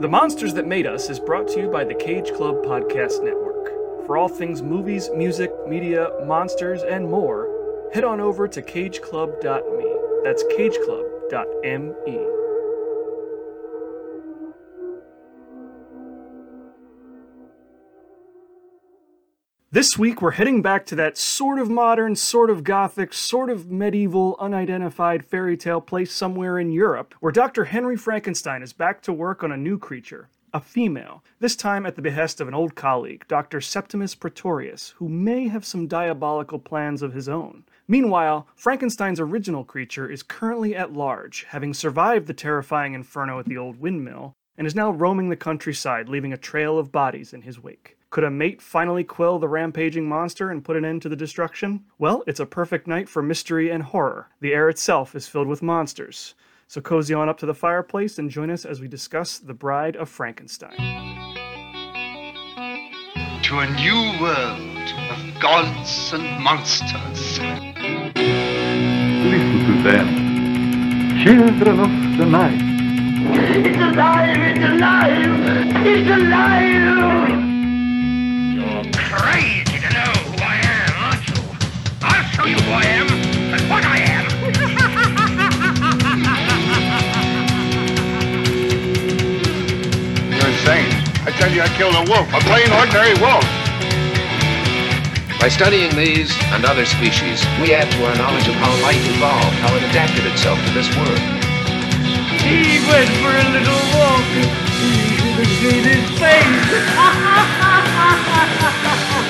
The Monsters That Made Us is brought to you by the Cage Club Podcast Network. For all things movies, music, media, monsters, and more, head on over to cageclub.me. That's cageclub.me. This week, we're heading back to that sort of modern, sort of gothic, sort of medieval, unidentified fairy tale place somewhere in Europe, where Dr. Henry Frankenstein is back to work on a new creature, a female, this time at the behest of an old colleague, Dr. Septimus Pretorius, who may have some diabolical plans of his own. Meanwhile, Frankenstein's original creature is currently at large, having survived the terrifying inferno at the old windmill, and is now roaming the countryside, leaving a trail of bodies in his wake. Could a mate finally quell the rampaging monster and put an end to the destruction? Well, it's a perfect night for mystery and horror. The air itself is filled with monsters. So cozy on up to the fireplace and join us as we discuss The Bride of Frankenstein. To a new world of gods and monsters. Listen to them. Children of the night. It's alive! It's alive! It's alive! You're crazy to know who I am, aren't you? I'll show you who I am and what I am. You're insane. I tell you, I killed a wolf, a plain, ordinary wolf. By studying these and other species, we add to our knowledge of how life evolved, how it adapted itself to this world. He went for a little walk. He his face.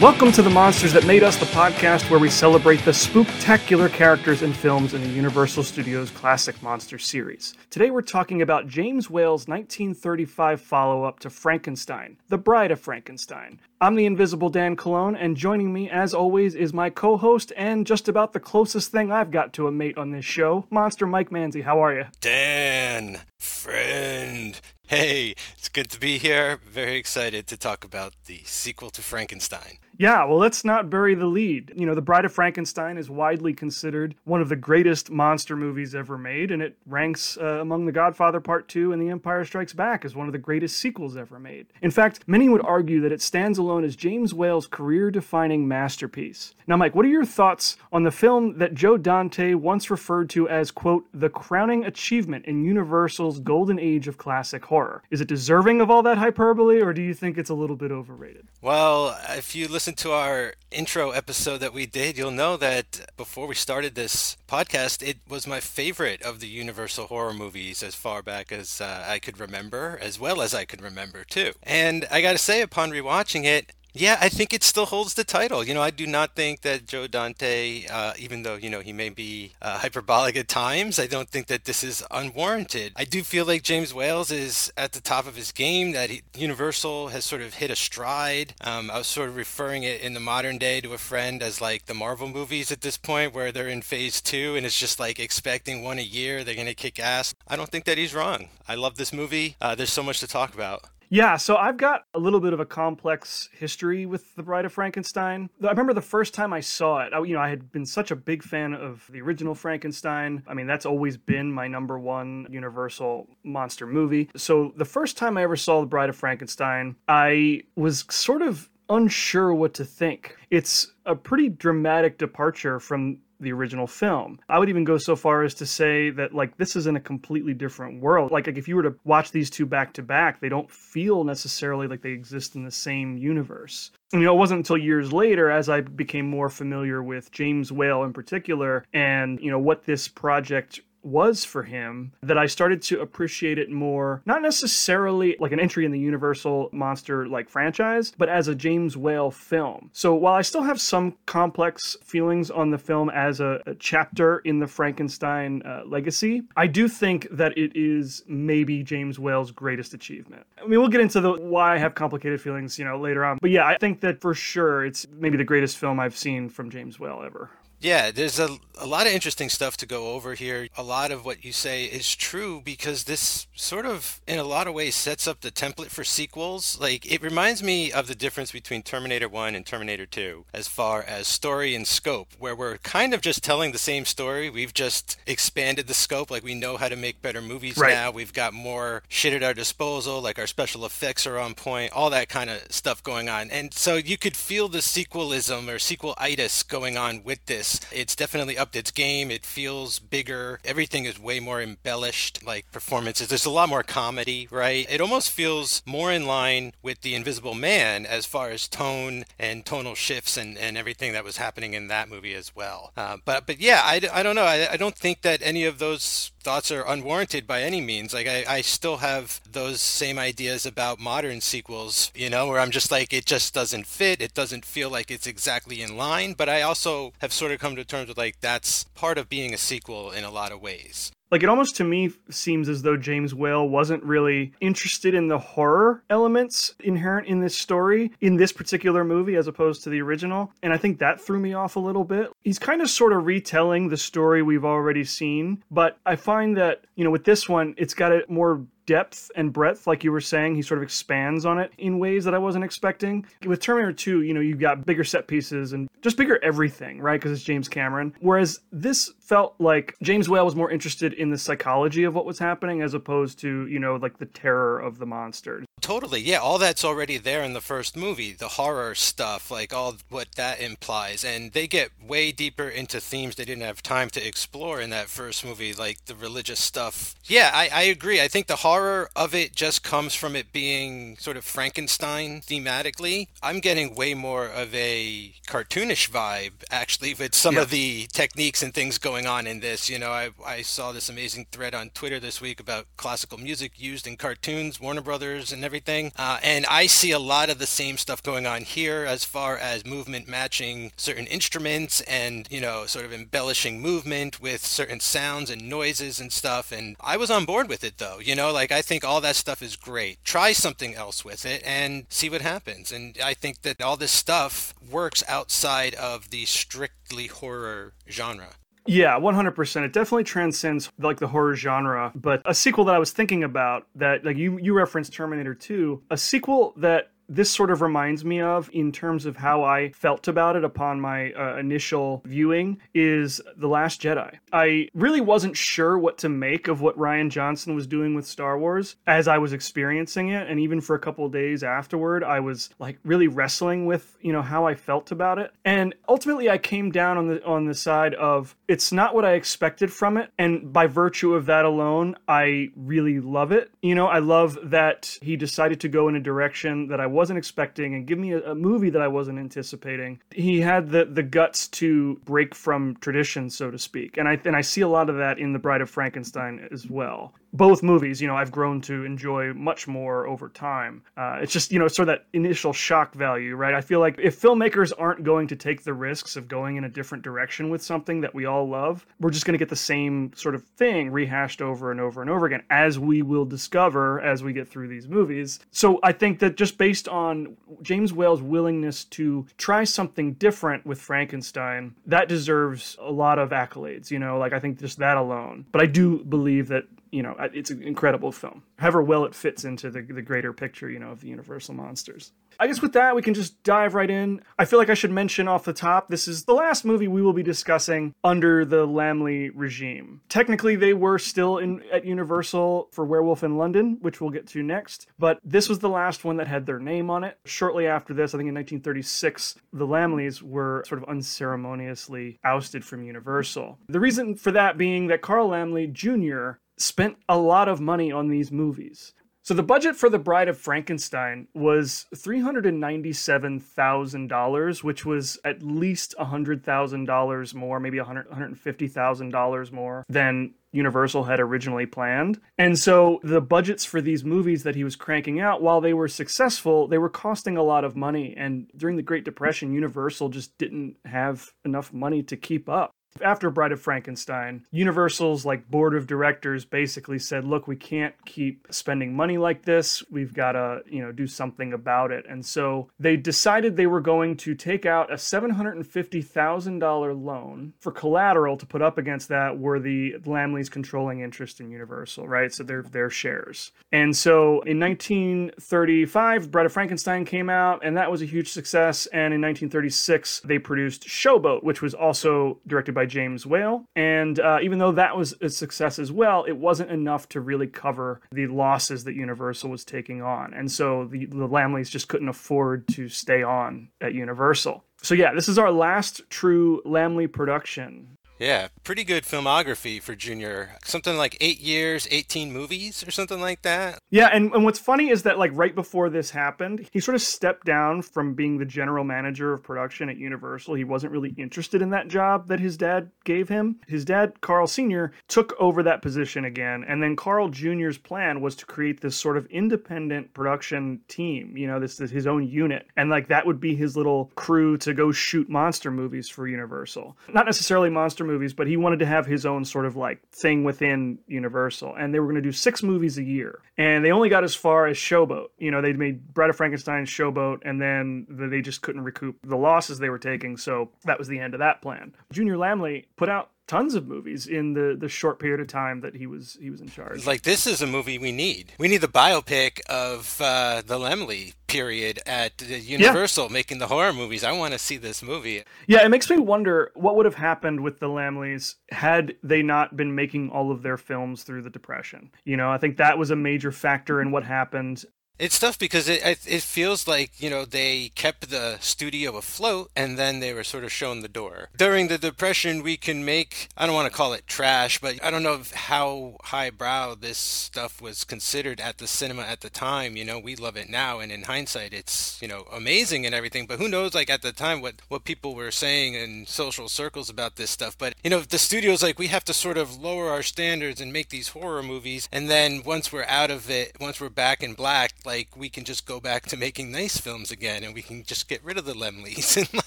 Welcome to The Monsters That Made Us, the podcast where we celebrate the spooktacular characters and films in the Universal Studios classic monster series. Today we're talking about James Whale's 1935 follow up to Frankenstein, The Bride of Frankenstein. I'm the invisible Dan Colon, and joining me, as always, is my co host and just about the closest thing I've got to a mate on this show, Monster Mike Manzi. How are you? Dan, friend. Hey, it's good to be here. Very excited to talk about the sequel to Frankenstein. Yeah, well, let's not bury the lead. You know, The Bride of Frankenstein is widely considered one of the greatest monster movies ever made, and it ranks uh, among The Godfather Part 2 and The Empire Strikes Back as one of the greatest sequels ever made. In fact, many would argue that it stands alone as James Whale's career defining masterpiece. Now, Mike, what are your thoughts on the film that Joe Dante once referred to as, quote, the crowning achievement in Universal's golden age of classic horror? Is it deserving of all that hyperbole, or do you think it's a little bit overrated? Well, if you listen to our intro episode that we did, you'll know that before we started this podcast, it was my favorite of the Universal horror movies as far back as uh, I could remember, as well as I could remember too. And I gotta say, upon rewatching it, yeah, I think it still holds the title. You know, I do not think that Joe Dante, uh, even though, you know, he may be uh, hyperbolic at times, I don't think that this is unwarranted. I do feel like James Whale's is at the top of his game, that he, Universal has sort of hit a stride. Um, I was sort of referring it in the modern day to a friend as like the Marvel movies at this point, where they're in phase two and it's just like expecting one a year, they're going to kick ass. I don't think that he's wrong. I love this movie. Uh, there's so much to talk about. Yeah, so I've got a little bit of a complex history with The Bride of Frankenstein. I remember the first time I saw it, I, you know, I had been such a big fan of the original Frankenstein. I mean, that's always been my number one Universal monster movie. So the first time I ever saw The Bride of Frankenstein, I was sort of unsure what to think. It's a pretty dramatic departure from the original film. I would even go so far as to say that like this is in a completely different world. Like, like if you were to watch these two back to back, they don't feel necessarily like they exist in the same universe. And, you know, it wasn't until years later as I became more familiar with James Whale in particular and, you know, what this project was for him that I started to appreciate it more, not necessarily like an entry in the Universal monster like franchise, but as a James Whale film. So while I still have some complex feelings on the film as a, a chapter in the Frankenstein uh, legacy, I do think that it is maybe James Whale's greatest achievement. I mean, we'll get into the why I have complicated feelings, you know, later on. But yeah, I think that for sure it's maybe the greatest film I've seen from James Whale ever. Yeah, there's a, a lot of interesting stuff to go over here. A lot of what you say is true because this sort of, in a lot of ways, sets up the template for sequels. Like, it reminds me of the difference between Terminator 1 and Terminator 2 as far as story and scope, where we're kind of just telling the same story. We've just expanded the scope. Like, we know how to make better movies Right. now. We've got more shit at our disposal. Like, our special effects are on point, all that kind of stuff going on. And so you could feel the sequelism or sequelitis going on with this. It's definitely upped its game. It feels bigger. Everything is way more embellished, like performances. There's a lot more comedy, right? It almost feels more in line with The Invisible Man as far as tone and tonal shifts and, and everything that was happening in that movie as well. Uh, but but yeah, I, I don't know. I, I don't think that any of those thoughts are unwarranted by any means. Like I, I still have those same ideas about modern sequels, you know, where I'm just like it just doesn't fit. It doesn't feel like it's exactly in line. But I also have sort of come to terms with like that's part of being a sequel in a lot of ways. Like it almost to me seems as though James Whale wasn't really interested in the horror elements inherent in this story in this particular movie as opposed to the original. And I think that threw me off a little bit. He's kind of sort of retelling the story we've already seen, but I find that, you know, with this one, it's got a more depth and breadth, like you were saying. He sort of expands on it in ways that I wasn't expecting. With Terminator 2, you know, you've got bigger set pieces and just bigger everything, right? Because it's James Cameron. Whereas this felt like James Whale was more interested in the psychology of what was happening as opposed to, you know, like the terror of the monsters. Totally. Yeah, all that's already there in the first movie. The horror stuff, like all what that implies. And they get way deeper into themes they didn't have time to explore in that first movie, like the religious stuff. Yeah, I, I agree. I think the horror of it just comes from it being sort of Frankenstein thematically. I'm getting way more of a cartoonish vibe, actually, with some of the techniques and things going on in this. You know, I, I saw this amazing thread on Twitter this week about classical music used in cartoons, Warner Brothers, and everything. Uh, and I see a lot of the same stuff going on here as far as movement matching certain instruments and, you know, sort of embellishing movement with certain sounds and noises and stuff. And I was on board with it though. You know, like I think all that stuff is great. Try something else with it and see what happens. And I think that all this stuff works outside of the strictly horror genre. Yeah, 100%. It definitely transcends like the horror genre, but a sequel that I was thinking about that like you you referenced Terminator 2, a sequel that this sort of reminds me of in terms of how I felt about it upon my uh, initial viewing is The Last Jedi. I really wasn't sure what to make of what Rian Johnson was doing with Star Wars as I was experiencing it and even for a couple days afterward I was like really wrestling with, you know, how I felt about it. And ultimately I came down on the on the side of it's not what I expected from it and by virtue of that alone I really love it. You know, I love that he decided to go in a direction that I wasn't expecting and give me a, a movie that I wasn't anticipating. He had the the guts to break from tradition, so to speak, and I and I see a lot of that in The Bride of Frankenstein as well. Both movies, you know, I've grown to enjoy much more over time. Uh, it's just you know sort of that initial shock value, right? I feel like if filmmakers aren't going to take the risks of going in a different direction with something that we all love, we're just going to get the same sort of thing rehashed over and over and over again, as we will discover as we get through these movies. So I think that just based on James Whale's willingness to try something different with Frankenstein, that deserves a lot of accolades, you know, like I think just that alone. But I do believe that, you know, it's an incredible film. However well it fits into the, the greater picture, you know, of the Universal monsters. I guess with that, we can just dive right in. I feel like I should mention off the top this is the last movie we will be discussing under the Laemmle regime. Technically, they were still in at Universal for Werewolf in London, which we'll get to next, but this was the last one that had their name on it. Shortly after this, I think in 1936, the Laemmles were sort of unceremoniously ousted from Universal. The reason for that being that Carl Laemmle Jr. spent a lot of money on these movies. So the budget for The Bride of Frankenstein was $397,000, which was at least $100,000 more, maybe $100, $150,000 more than Universal had originally planned. And so the budgets for these movies that he was cranking out, while they were successful, they were costing a lot of money. And during the Great Depression, Universal just didn't have enough money to keep up. After Bride of Frankenstein, Universal's like board of directors basically said, "Look, we can't keep spending money like this. We've got to, you know, do something about it." And so they decided they were going to take out a $750,000 loan for collateral to put up against that were the Laemmles controlling interest in Universal, right? So their their shares. And so in 1935, Bride of Frankenstein came out and that was a huge success and in 1936 they produced Showboat, which was also directed by James Whale. And uh, even though that was a success as well, it wasn't enough to really cover the losses that Universal was taking on. And so the, the Laemmles just couldn't afford to stay on at Universal. So yeah, this is our last true Laemmle production. Yeah, pretty good filmography for Junior. Something like eight years, 18 movies, or something like that. Yeah, and, and what's funny is that like right before this happened, he sort of stepped down from being the general manager of production at Universal. He wasn't really interested in that job that his dad gave him. His dad, Carl Sr., took over that position again, and then Carl Jr.'s plan was to create this sort of independent production team. You know, this is his own unit, and like that would be his little crew to go shoot monster movies for Universal. Not necessarily monster movies, but he wanted to have his own sort of like thing within Universal. And they were going to do six movies a year. And they only got as far as Showboat. You know, they made Bride of Frankenstein, Showboat, and then they just couldn't recoup the losses they were taking. So that was the end of that plan. Junior Laemmle put out tons of movies in the the short period of time that he was he was in charge. Like this is a movie we need. We need the biopic of uh, the Laemmle period at Universal yeah. making the horror movies. I want to see this movie. Yeah, it makes me wonder what would have happened with the Laemmles had they not been making all of their films through the Depression. You know, I think that was a major factor in what happened. It's tough because it it feels like you know they kept the studio afloat and then they were sort of shown the door. During the depression, we can make I don't want to call it trash, but I don't know how highbrow this stuff was considered at the cinema at the time. You know, we love it now, and in hindsight, it's you know amazing and everything. But who knows, like at the time, what what people were saying in social circles about this stuff. But you know, the studio's like we have to sort of lower our standards and make these horror movies, and then once we're out of it, once we're back in black like we can just go back to making nice films again and we can just get rid of the Laemmles and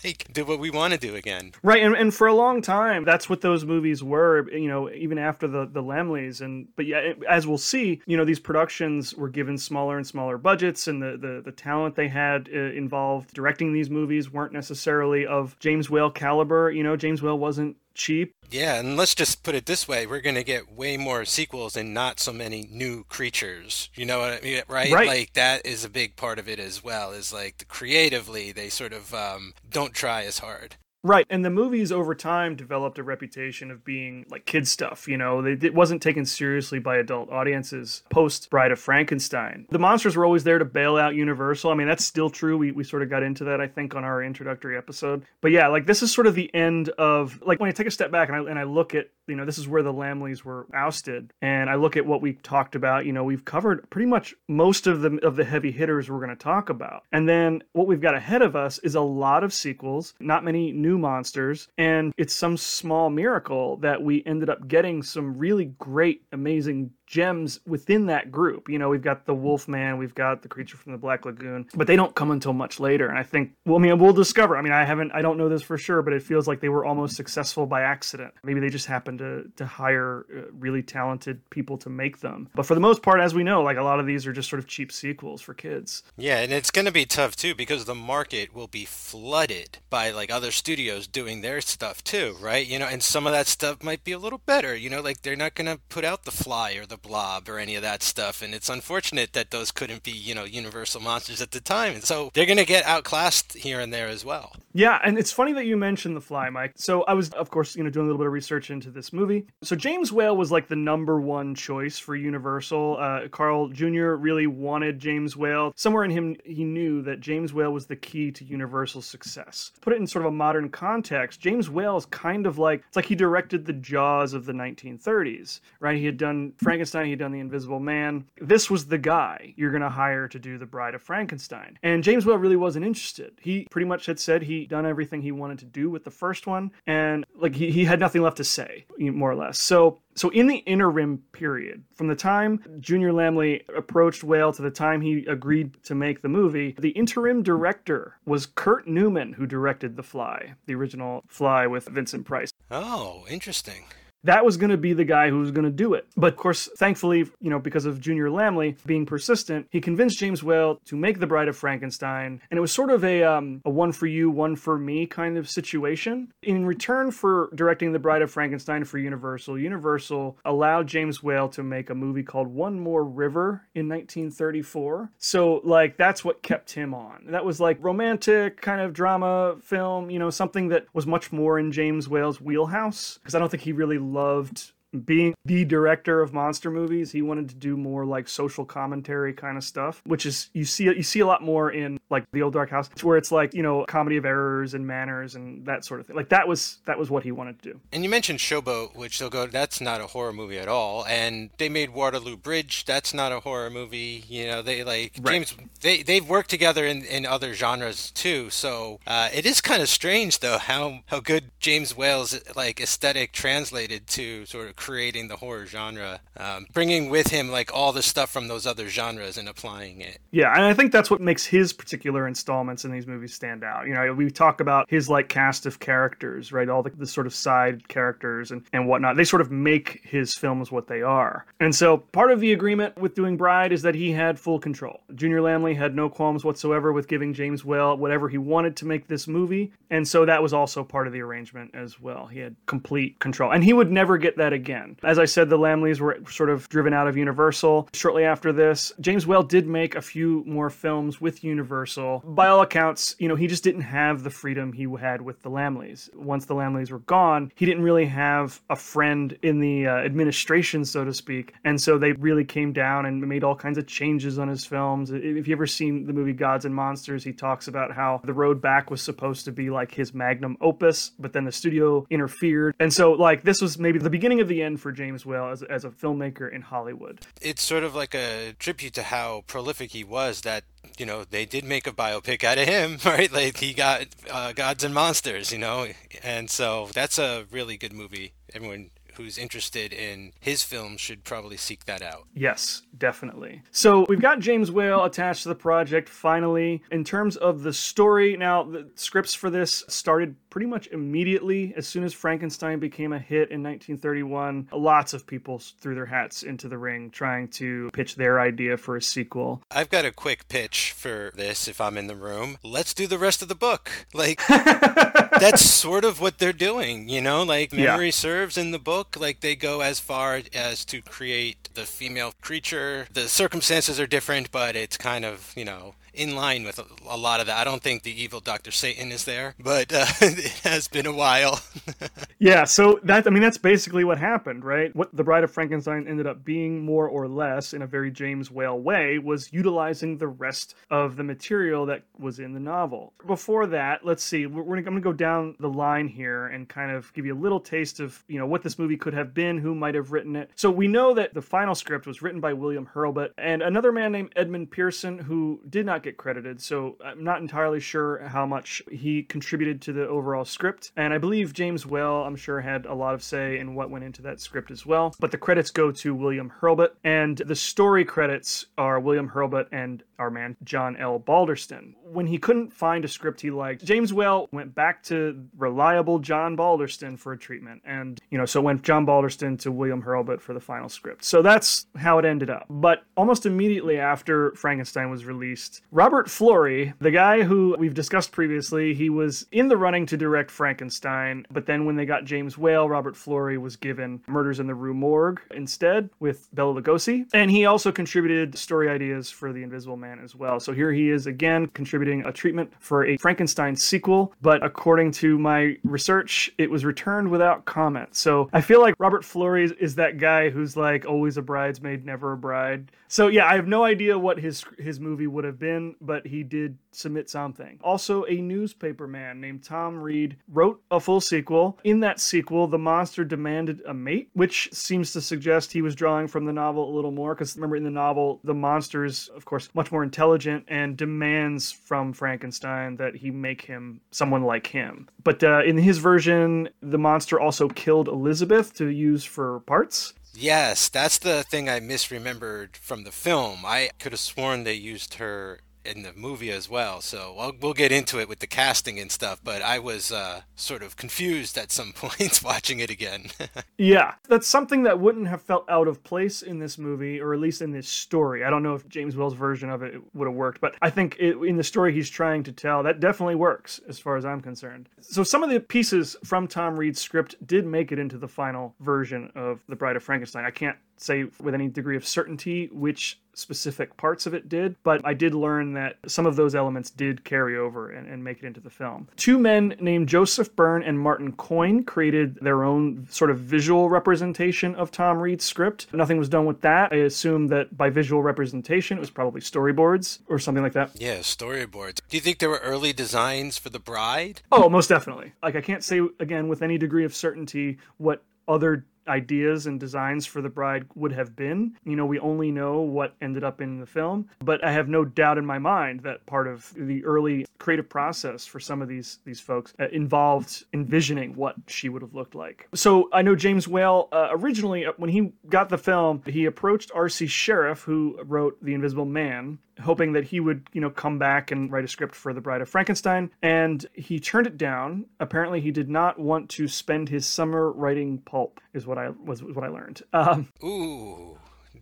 like do what we want to do again. Right, and, and for a long time that's what those movies were, you know, even after the the Laemmles and but yeah, as we'll see, you know, these productions were given smaller and smaller budgets and the the, the talent they had uh, involved directing these movies weren't necessarily of James Whale caliber, you know, James Whale wasn't cheap. Yeah, and let's just put it this way: we're going to get way more sequels and not so many new creatures. You know what I mean, right? Right. Like that is a big part of it as well. Is like creatively they sort of um, don't try as hard. Right, and the movies over time developed a reputation of being like kid stuff. You know, it wasn't taken seriously by adult audiences post Bride of Frankenstein. The monsters were always there to bail out Universal. I mean, that's still true. We, we sort of got into that, I think, on our introductory episode. But yeah, like this is sort of the end of like when I take a step back and I, and I look at you know, this is where the Laemmles were ousted. And I look at what we talked about, you know, we've covered pretty much most of the of the heavy hitters we're going to talk about. And then what we've got ahead of us is a lot of sequels, not many new monsters, and it's some small miracle that we ended up getting some really great, amazing gems within that group. You know, we've got the Wolfman, we've got the creature from the Black Lagoon, but they don't come until much later. And I think, well, I mean, we'll discover. I mean, I haven't, I don't know this for sure, but it feels like they were almost successful by accident. Maybe they just happened to to hire uh, really talented people to make them. But for the most part, as we know, like a lot of these are just sort of cheap sequels for kids. Yeah, and it's going to be tough too because the market will be flooded by like other studios doing their stuff too, right? You know, and some of that stuff might be a little better. You know, like they're not going to put out the Fly or the Blob or any of that stuff. And it's unfortunate that those couldn't be, you know, Universal monsters at the time. And so they're going to get outclassed here and there as well. Yeah. And it's funny that you mentioned The Fly, Mike. So I was, of course, you know, doing a little bit of research into this movie. So James Whale was like the number one choice for Universal. Uh, Carl Jr. really wanted James Whale. Somewhere in him, he knew that James Whale was the key to universal success. Put it in sort of a modern context, James Whale is kind of like, it's like he directed the Jaws of the 1930s, right? He had done Frankenstein, he had done the Invisible Man. This was the guy you're going to hire to do The Bride of Frankenstein. And James Whale really wasn't interested. He pretty much had said he'd done everything he wanted to do with the first one, and like he, he had nothing left to say, more or less. So so, in the interim period, from the time Junior Laemmle approached Whale to the time he agreed to make the movie, the interim director was Kurt Neumann, who directed The Fly, the original Fly with Vincent Price. Oh, interesting. That was going to be the guy who was going to do it. But of course, thankfully, you know, because of Junior Laemmle being persistent, he convinced James Whale to make The Bride of Frankenstein, and it was sort of a um, a one for you, one for me kind of situation. In return for directing The Bride of Frankenstein for Universal, Universal allowed James Whale to make a movie called One More River in 1934. So like that's what kept him on. That was like romantic kind of drama film, you know, something that was much more in James Whale's wheelhouse because I don't think he really loved being the director of monster movies he wanted to do more like social commentary kind of stuff which is you see you see a lot more in like the old dark house where it's like you know comedy of errors and manners and that sort of thing like that was that was what he wanted to do And you mentioned Showboat, which they'll go, that's not a horror movie at all. And they made Waterloo Bridge, that's not a horror movie. You know, they like, Right. James, they, they've worked together in, in other genres too. So uh, it is kind of strange, though, how, how good James Whale's like aesthetic translated to sort of creating the horror genre, um, bringing with him like all the stuff from those other genres and applying it. Yeah, and I think that's what makes his particular installments in these movies stand out. You know, we talk about his like cast of characters, right? All the, the sort of side characters and, and whatnot. They sort of make his films what they are. And so part of the agreement with doing Bride is that he had full control. Junior Laemmle had no qualms whatsoever with giving James Whale whatever he wanted to make this movie. And so that was also part of the arrangement as well. He had complete control. And he would never get that again. As I said, the Laemmles were sort of driven out of Universal. Shortly after this, James Whale did make a few more films with Universal. By all accounts, you know, he just didn't have the freedom he had with the Laemmles. Once the Laemmles were gone, he didn't really have a friend in the uh, administration, so to speak. And so they really came down and made all kinds of changes on his films. If you ever seen the movie Gods and Monsters, he talks about how The Road Back was supposed to be like his magnum opus, but then the studio interfered. And so, like, this was maybe the beginning of the end for James Whale as, as a filmmaker in Hollywood. it's sort of like a tribute to how prolific he was that you know they did make a biopic out of him right? Like he got uh, gods and monsters you know? And so that's a really good movie. Everyone who's interested in his films should probably seek that out Yes, definitely. So we've got James Whale attached to the project finally. In terms of the story, now the scripts for this started pretty much immediately as soon as Frankenstein became a hit in 1931. Lots of people threw their hats into the ring trying to pitch their idea for a sequel. i've got a quick pitch for this if i'm in the room let's do the rest of the book like that's sort of what they're doing you know like Yeah. memory serves in the book like they go as far as to create the female creature. The circumstances are different but it's kind of you know in line with a, a lot of that i don't think the evil dr satan is there but uh, it has been a while Yeah, so that I mean that's basically what happened, right? What The Bride of Frankenstein ended up being more or less in a very James Whale way was utilizing the rest of the material that was in the novel. Before that, let's see, we're, we're, I'm going to go down the line here and kind of give you a little taste of, you know, what this movie could have been, who might have written it. So we know that the final script was written by William Hurlbut and another man named Edmund Pearson who did not get credited. So I'm not entirely sure how much he contributed to the overall script. And I believe James Whale, I'm sure, had a lot of say in what went into that script as well. But the credits go to William Hurlbut, and the story credits are William Hurlbut and our man John L. Balderston. When he couldn't find a script he liked, James Whale went back to reliable John Balderston for a treatment. And, you know, so went John Balderston to William Hurlbut for the final script. So that's how it ended up. But almost immediately after Frankenstein was released, Robert Florey, the guy who we've discussed previously, he was in the running to direct Frankenstein, but then when they got James Whale, Robert Florey was given Murders in the Rue Morgue instead with Bela Lugosi. And he also contributed story ideas for The Invisible Man as well. So here he is again contributing a treatment for a Frankenstein sequel, but according to my research, it was returned without comment. So I feel like Robert Florey is- is that guy who's like always a bridesmaid, never a bride. So yeah, I have no idea what his his movie would have been, but he did submit something. Also, a newspaper man named Tom Reed wrote a full sequel. In that sequel, the monster demanded a mate, which seems to suggest he was drawing from the novel a little more. Because remember, in the novel, the monster is, of course, much more intelligent and demands from Frankenstein that he make him someone like him. But uh, in his version, the monster also killed Elizabeth to use for parts. Yes, that's the thing I misremembered from the film. I could have sworn they used her in the movie as well. So we'll, we'll get into it with the casting and stuff. But I was uh, sort of confused at some points watching it again. Yeah, that's something that wouldn't have felt out of place in this movie, or at least in this story. I don't know if James Whale's version of it would have worked, but I think it, in the story he's trying to tell, that definitely works as far as I'm concerned. So some of the pieces from Tom Reed's script did make it into the final version of The Bride of Frankenstein. I can't say with any degree of certainty which specific parts of it did, but I did learn that some of those elements did carry over and, and, make it into the film. Two men named Joseph Byrne and Martin Coyne created their own sort of visual representation of Tom Reed's script. Nothing was done with that. I assume that by visual representation, it was probably storyboards or something like that. Yeah, storyboards. Do you think there were early designs for the bride? Oh, most definitely. Like, I can't say, again, with any degree of certainty what other ideas and designs for the bride would have been. You know, we only know what ended up in the film, but I have no doubt in my mind that part of the early creative process for some of these these folks uh, involved envisioning what she would have looked like. So I know James Whale uh, originally when he got the film, he approached R.C. Sherriff who wrote The Invisible Man hoping that he would, you know, come back and write a script for The Bride of Frankenstein, and he turned it down. Apparently, he did not want to spend his summer writing pulp, is what I was, was what I learned. Um, Ooh.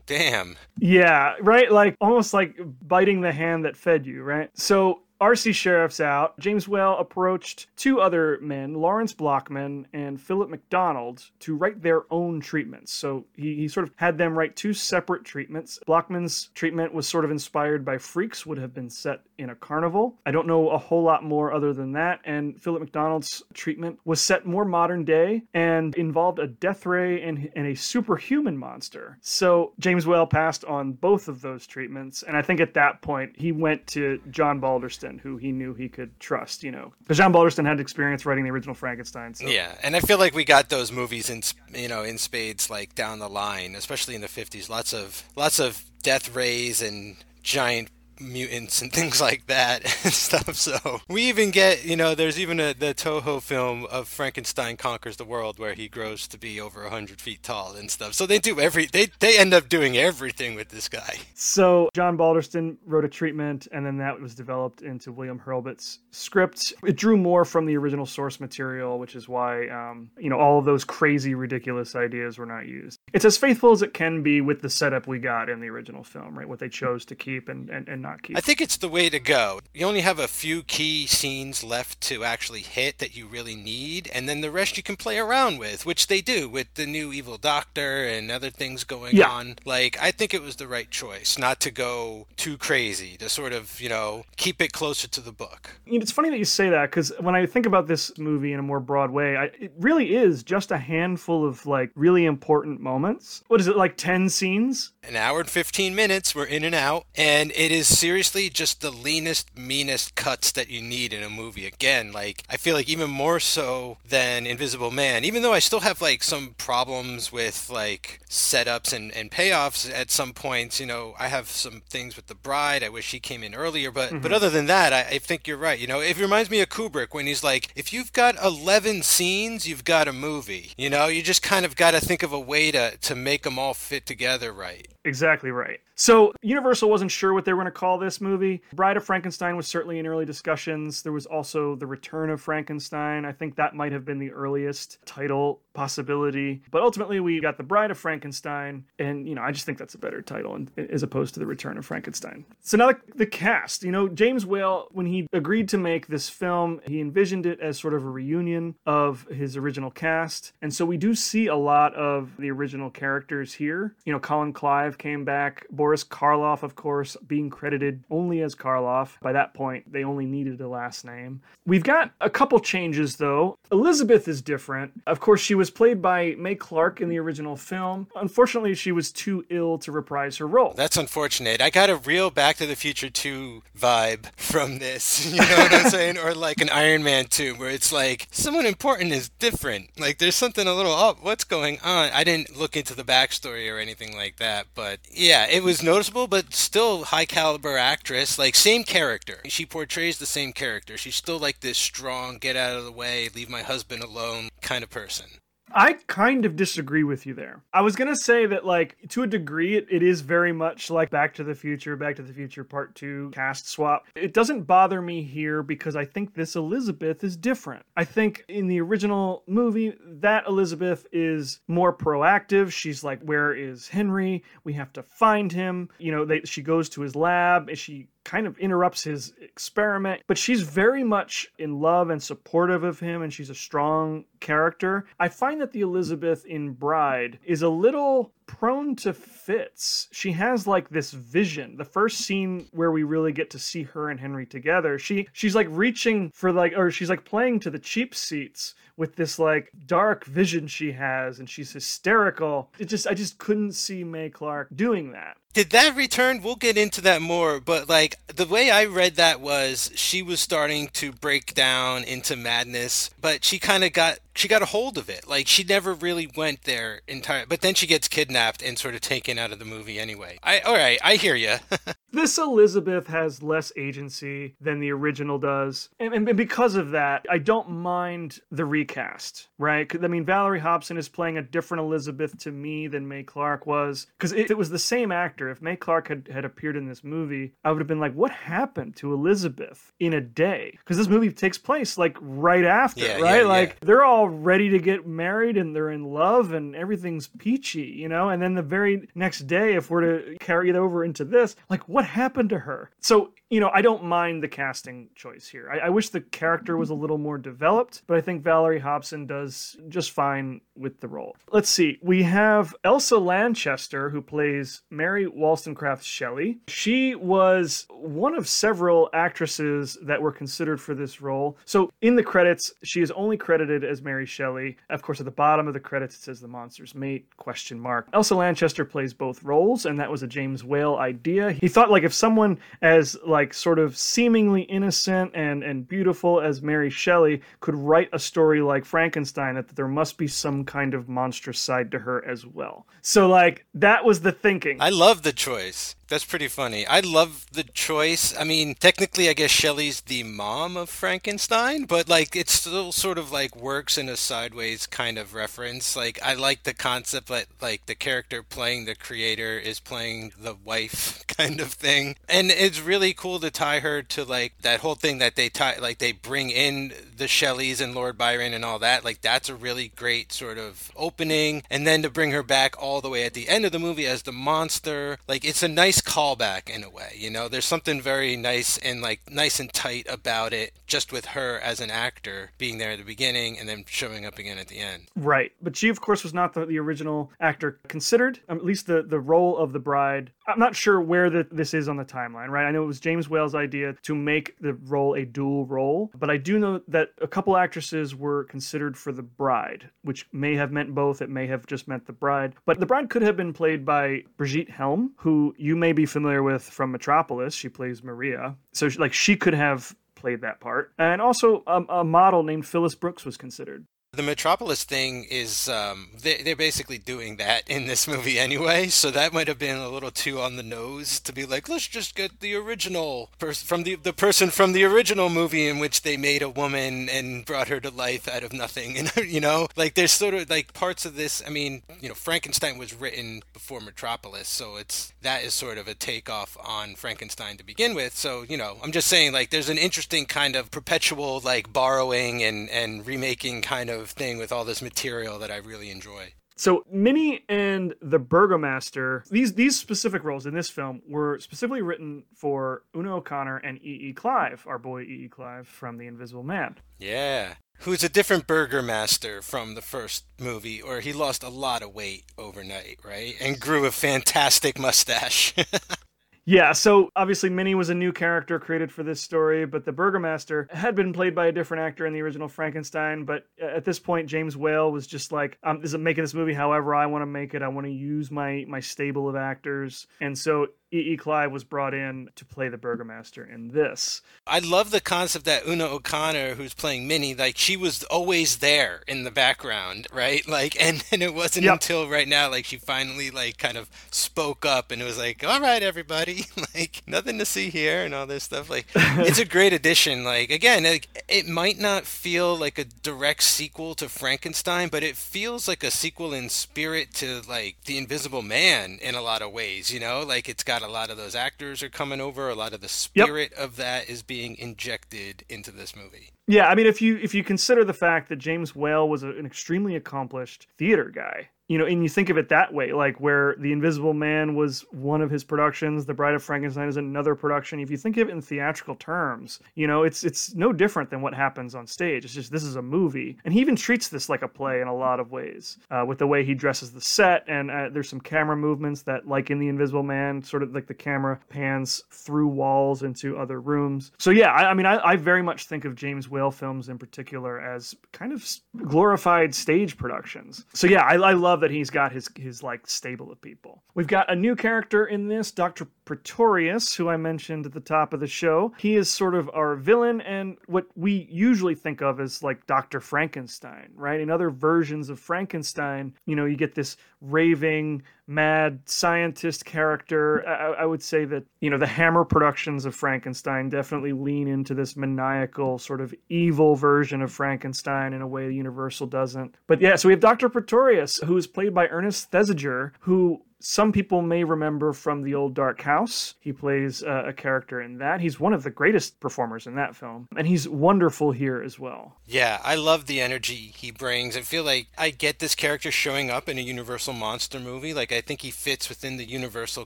Damn. Yeah, right? Like almost like biting the hand that fed you, right? So RC Sherriff's out. James Whale approached two other men, Lawrence Blochman and Philip MacDonald, to write their own treatments. So he, he sort of had them write two separate treatments. Blochman's treatment was sort of inspired by Freaks, would have been set in a carnival. I don't know a whole lot more other than that. And Philip MacDonald's treatment was set more modern day and involved a death ray and, and a superhuman monster. So James Whale passed on both of those treatments. And I think at that point, he went to John Balderston who he knew he could trust, you know. Because John Balderston had experience writing the original Frankenstein. So. Yeah, and I feel like we got those movies in, you know, in spades like down the line, especially in the 50s. Lots of lots of death rays and giant mutants and things like that and stuff. So we even get, you know, there's even a, the Toho film of Frankenstein conquers the world where he grows to be over hundred feet tall and stuff. So they do every they they end up doing everything with this guy. So John Balderston wrote a treatment, and then that was developed into William Hurlbut's script. It drew more from the original source material, which is why um, you know all of those crazy, ridiculous ideas were not used. It's as faithful as it can be with the setup we got in the original film, right? What they chose to keep and and, and I think it's the way to go. You only have a few key scenes left to actually hit that you really need, and then the rest you can play around with, which they do with the new Evil Doctor and other things going Yeah. on. Like, I think it was the right choice not to go too crazy, to sort of, you know, keep it closer to the book. You know, it's funny that you say that because when I think about this movie in a more broad way, I, it really is just a handful of like really important moments. What is it like? Ten scenes? An hour and 15 minutes, we're in and out, and it is seriously just the leanest, meanest cuts that you need in a movie. Again, like, I feel like even more so than Invisible Man, even though I still have like some problems with like setups and, and payoffs at some points, you know, I have some things with The Bride. I wish he came in earlier, but, but mm-hmm. other than that, I, I think you're right. You know, it reminds me of Kubrick when he's like, if you've got 11 scenes, you've got a movie. You know, you just kind of got to think of a way to, to make them all fit together right. Exactly right. So Universal wasn't sure what they were going to call this movie. Bride of Frankenstein was certainly in early discussions. There was also The Return of Frankenstein. I think that might have been the earliest title possibility. But ultimately, we got The Bride of Frankenstein, and you know, I just think that's a better title in, as opposed to The Return of Frankenstein. So now the, the cast. You know, James Whale, when he agreed to make this film, he envisioned it as sort of a reunion of his original cast, and so we do see a lot of the original characters here. You know, Colin Clive came back. Boris Karloff, of course, being credited only as Karloff. By that point, they only needed a last name. We've got a couple changes, though. Elizabeth is different. Of course, she was played by Mae Clarke in the original film. Unfortunately, she was too ill to reprise her role. That's unfortunate. I got a real Back to the Future 2 vibe from this. You know what I'm saying? Or like an Iron Man 2, where it's like someone important is different. Like there's something a little up. What's going on? I didn't look into the backstory or anything like that, but yeah, it was noticeable, but still high caliber actress. Like same character. She portrays the same character. She's still like this strong, get out of the way, leave my husband alone kind of person. I kind of disagree with you there. I was going to say that, like, to a degree, it, it is very much like Back to the Future, Back to the Future Part 2 cast swap. It doesn't bother me here because I think this Elizabeth is different. I think in the original movie, that Elizabeth is more proactive. She's like, Where is Henry? We have to find him. You know, they, she goes to his lab and she kind of interrupts his experiment, but she's very much in love and supportive of him, and she's a strong character. I find that the Elizabeth in Bride is a little prone to fits. She has like this vision. The first scene where we really get to see her and Henry together, she she's like reaching for like or she's like playing to the cheap seats with this like dark vision she has and she's hysterical. It just I just couldn't see Mae Clarke doing that. Did that return? We'll get into that more, but like the way I read that was she was starting to break down into madness, but she kind of got she got a hold of it. Like she never really went there entire, but then she gets kidnapped and sort of taken out of the movie anyway. I all right, I hear you. this Elizabeth has less agency than the original does, and, and because of that, I don't mind the recast. Cast, right? I mean, Valerie Hobson is playing a different Elizabeth to me than Mae Clarke was, because if it was the same actor, if Mae Clarke had, had appeared in this movie, I would have been like, what happened to Elizabeth in a day? Because this movie takes place like right after, Yeah, right? yeah, like yeah. they're all ready to get married and they're in love and everything's peachy, you know? And then the very next day, if we're to carry it over into this, like what happened to her? So, you know, I don't mind the casting choice here. I, I wish the character was a little more developed, but I think Valerie Hobson does just fine with the role. Let's see. We have Elsa Lanchester, who plays Mary Wollstonecraft Shelley. She was one of several actresses that were considered for this role. So in the credits, she is only credited as Mary Shelley. Of course, at the bottom of the credits, it says the monster's mate, question mark. Elsa Lanchester plays both roles, and that was a James Whale idea. He thought like if someone as like sort of seemingly innocent and, and beautiful as Mary Shelley could write a story like Frankenstein, that there must be some kind of monstrous side to her as well. So like that was the thinking. I love the choice. That's pretty funny. I love the choice. I mean, technically, I guess Shelley's the mom of Frankenstein, but like it still sort of like works in a sideways kind of reference. Like I like the concept that like the character playing the creator is playing the wife kind of thing, and it's really cool to tie her to like that whole thing that they tie like they bring in the Shelleys and Lord Byron and all that. Like that's a really great sort of opening, and then to bring her back all the way at the end of the movie as the monster. Like it's a nice callback in a way. You know, there's something very nice and like nice and tight about it, just with her as an actor being there at the beginning and then showing up again at the end. Right, but she, of course, was not the, the original actor considered. Um, at least the the role of the bride. I'm not sure where the, this is on the timeline. Right, I know it was James Whale's idea to make the role a dual role, but I do know that a couple actresses were considered for the bride, which may have meant both. It may have just meant the bride, but the bride could have been played by Brigitte Helm, who you may be familiar with from Metropolis. She plays Maria, so she, like she could have played that part, and also um, a model named Phyllis Brooks was considered. The Metropolis thing is, um, they, they're basically doing that in this movie anyway, so that might have been a little too on the nose to be like, let's just get the original person from the the person from the original movie in which they made a woman and brought her to life out of nothing, and you know, like there's sort of like parts of this. I mean, you know, Frankenstein was written before Metropolis, so it's that is sort of a takeoff on Frankenstein to begin with. So you know, I'm just saying like there's an interesting kind of perpetual like borrowing and and remaking kind of thing with all this material that I really enjoy. So Minnie and the Burgomaster, these these specific roles in this film were specifically written for Una O'Connor and E. E. Clive, our boy E. E. Clive from The Invisible Man. Yeah. Who's a different burgermaster from the first movie, or he lost a lot of weight overnight, right? And grew a fantastic mustache. Yeah, so obviously Minnie was a new character created for this story, but the Burgomaster had been played by a different actor in the original Frankenstein. But uh, at this point, James Whale was just like, "I'm making this movie however I want to make it. I want to use my my stable of actors." And so E. E. Clive was brought in to play the Burgomaster in this. I love the concept that Una O'Connor, who's playing Minnie, like she was always there in the background, right? Like, and, and it wasn't Yep. until right now, like she finally like kind of spoke up and it was like, all right, everybody, like nothing to see here and all this stuff. Like, it's a great addition. Like, again, like, it might not feel like a direct sequel to Frankenstein, but it feels like a sequel in spirit to like The Invisible Man in a lot of ways. You know, like it's got a lot of those actors are coming over. A lot of the spirit of that is being injected into this movie. Yeah, I mean, if you if you consider the fact that James Whale was a, an extremely accomplished theater guy, you know, and you think of it that way, like where The Invisible Man was one of his productions, The Bride of Frankenstein is another production. If you think of it in theatrical terms, you know, it's it's no different than what happens on stage. It's just this is a movie, and he even treats this like a play in a lot of ways, uh, with the way he dresses the set, and uh, there's some camera movements that, like in The Invisible Man, sort of like the camera pans through walls into other rooms. So yeah, I, I mean, I, I very much think of James Whale films in particular as kind of glorified stage productions. So yeah, I, I love that he's got his his like stable of people. We've got a new character in this, Dr. Pretorius, who I mentioned at the top of the show. He is sort of our villain and what we usually think of as like Dr. Frankenstein, right? In other versions of Frankenstein, you know, you get this raving mad scientist character. I, I would say that, you know, the Hammer productions of Frankenstein definitely lean into this maniacal, sort of evil version of Frankenstein in a way the Universal doesn't. But yeah, so we have Dr. Pretorius, who is played by Ernest Thesiger, who some people may remember from the old Dark House. He plays uh, a character in that. He's one of the greatest performers in that film, and he's wonderful here as well. Yeah, I love the energy he brings. I feel like I get this character showing up in a Universal monster movie. Like I think he fits within the Universal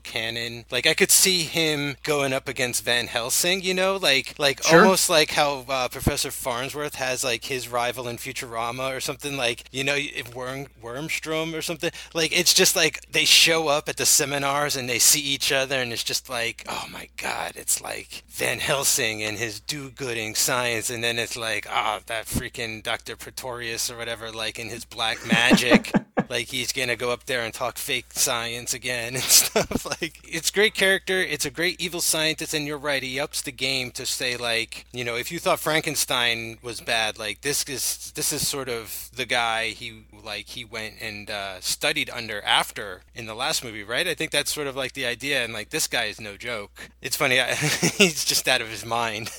canon. Like I could see him going up against Van Helsing, you know, like like Sure. almost like how uh, Professor Farnsworth has like his rival in Futurama or something like, you know, if Worm Wormstrom or something. Like it's just like they show up at the seminars and they see each other and it's just like, oh my god, it's like Van Helsing and his do-gooding science and then it's like, ah, that freaking Dr. Pretorius or whatever, like in his black magic. like he's gonna go up there and talk fake science again and stuff. Like it's great character. It's a great evil scientist, and you're right. He ups the game to say like, you know, if you thought Frankenstein was bad, like this is this is sort of the guy he like he went and uh, studied under after in the last movie, right? I think that's sort of like the idea, and like this guy is no joke. It's funny. I, he's just out of his mind.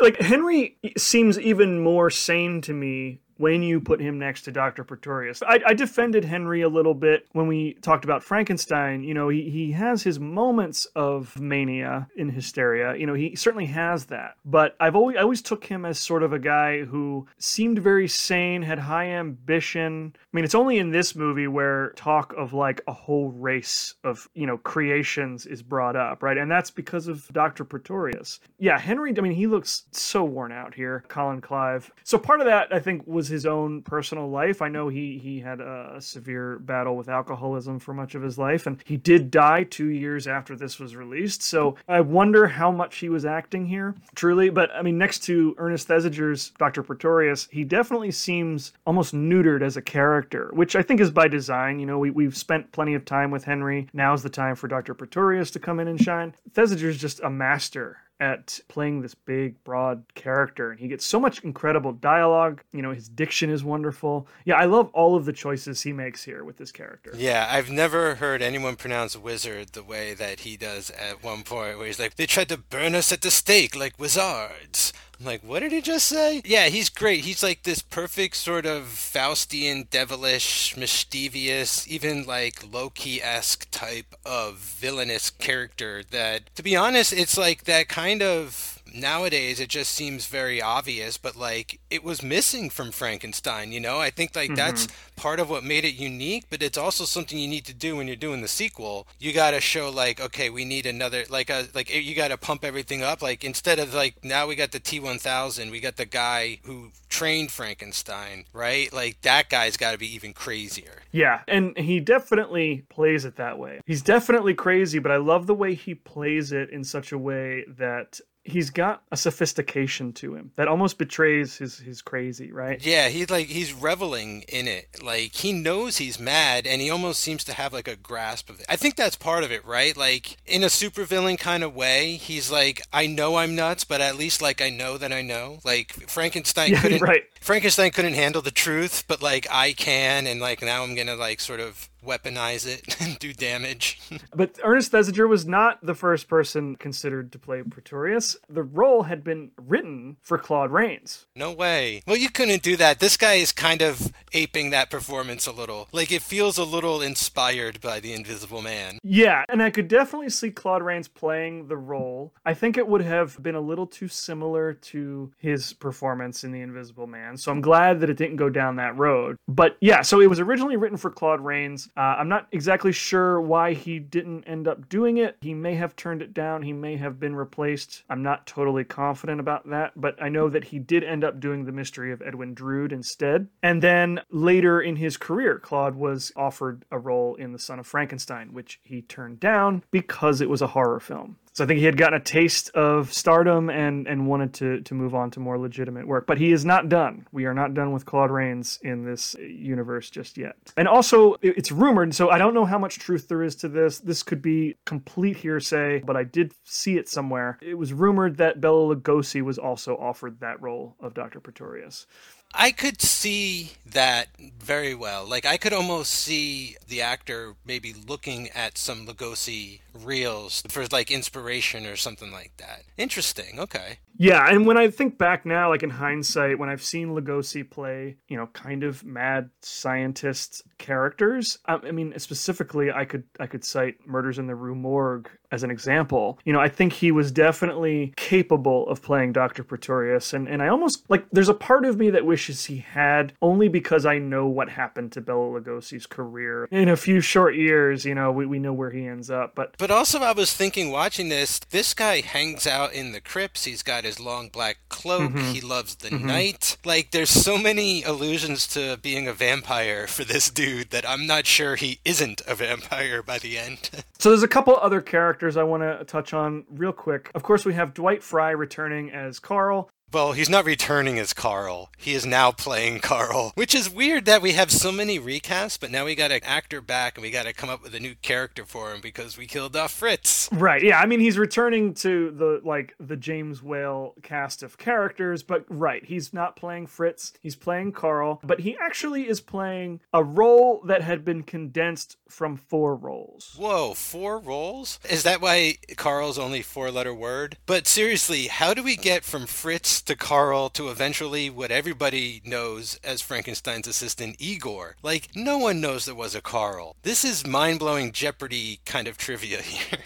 Like Henry seems even more sane to me when you put him next to Dr. Pretorius. I, I defended Henry a little bit when we talked about Frankenstein. You know, he, he has his moments of mania in hysteria. You know, he certainly has that. But I've always I always took him as sort of a guy who seemed very sane, had high ambition. I mean, it's only in this movie where talk of like a whole race of, you know, creations is brought up, right? And that's because of Dr. Pretorius. Yeah, Henry, I mean, he looks so worn out here, Colin Clive. So part of that, I think, was his own personal life. I know he he had a severe battle with alcoholism for much of his life, and he did die two years after this was released. So I wonder how much he was acting here, truly. But I mean, next to Ernest Thesiger's Dr. Pretorius, he definitely seems almost neutered as a character, which I think is by design. You know, we, we've spent plenty of time with Henry. Now's the time for Dr. Pretorius to come in and shine. Thesiger's just a master at playing this big, broad character. And he gets so much incredible dialogue. You know, his diction is wonderful. Yeah, I love all of the choices he makes here with this character. Yeah, I've never heard anyone pronounce wizard the way that he does at one point, where he's like, they tried to burn us at the stake like wizards. I'm like, what did he just say? Yeah, he's great. He's like this perfect sort of Faustian, devilish, mischievous, even like Loki esque type of villainous character that, to be honest, it's like that kind of nowadays it just seems very obvious but like it was missing from frankenstein you know? I think like mm-hmm. that's part of what made it unique but it's also something you need to do when you're doing the sequel. You got to show like okay we need another like a like you got to pump everything up. Like instead of like now we got the t1000 we got the guy who trained frankenstein right? Like that guy's got to be even crazier. Yeah, and he definitely plays it that way. He's definitely crazy, but I love the way he plays it in such a way that he's got a sophistication to him that almost betrays his his crazy, right? Yeah, he's like he's reveling in it. Like he knows he's mad and he almost seems to have like a grasp of it. I think that's part of it, right? Like in a supervillain kind of way, he's like I know I'm nuts, but at least like I know that I know. Like Frankenstein Yeah, couldn't right. Frankenstein couldn't handle the truth, but like I can and like now I'm going to like sort of weaponize it and do damage. But Ernest Thesiger was not the first person considered to play Pretorius. The role had been written for Claude Rains. No way. Well, you couldn't do that. This guy is kind of aping that performance a little. Like it feels a little inspired by the Invisible Man. Yeah, and I could definitely see Claude Rains playing the role. I think it would have been a little too similar to his performance in The Invisible Man. So I'm glad that it didn't go down that road. But yeah, so it was originally written for Claude Rains. Uh, I'm not exactly sure why he didn't end up doing it. He may have turned it down. He may have been replaced. I'm not totally confident about that, but I know that he did end up doing The Mystery of Edwin Drood instead. And then later in his career, Claude was offered a role in The Son of Frankenstein, which he turned down because it was a horror film. So I think he had gotten a taste of stardom and and wanted to to move on to more legitimate work. But he is not done. We are not done with Claude Rains in this uh, universe just yet. And also, it's rumored. So I don't know how much truth there is to this. This could be complete hearsay, but I did see it somewhere. It was rumored that Bela Lugosi was also offered that role of Dr. Pretorius. I could see that very well. Like I could almost see the actor maybe looking at some Lugosi reels for like inspiration or something like that. Interesting. Okay. Yeah, and when I think back now, like in hindsight, when I've seen Lugosi play, you know, kind of mad scientist characters, I, I mean, specifically, I could I could cite Murders in the Rue Morgue as an example. You know, I think he was definitely capable of playing Dr. Pretorius, and and I almost like there's a part of me that wishes he had, only because I know what happened to Bela Lugosi's career in a few short years. You know, we we know where he ends up, but But also, I was thinking watching this, this guy hangs out in the crypts. He's got his long black cloak. Mm-hmm. He loves the mm-hmm. night. Like, there's so many allusions to being a vampire for this dude that I'm not sure he isn't a vampire by the end. So there's a couple other characters I want to touch on real quick. Of course, we have Dwight Frye returning as Carl. Well, he's not returning as Carl. He is now playing Carl, which is weird that we have so many recasts, but now we got an actor back and we got to come up with a new character for him because we killed off Fritz. Right. Yeah. I mean, he's returning to the like the James Whale cast of characters, but right, he's not playing Fritz. He's playing Carl, but he actually is playing a role that had been condensed from four roles. Whoa, four roles? Is that why Carl's only four letter word? But seriously, how do we get from Fritz to Carl to eventually what everybody knows as Frankenstein's assistant Igor? Like, no one knows there was a Carl. This is mind blowing Jeopardy kind of trivia here.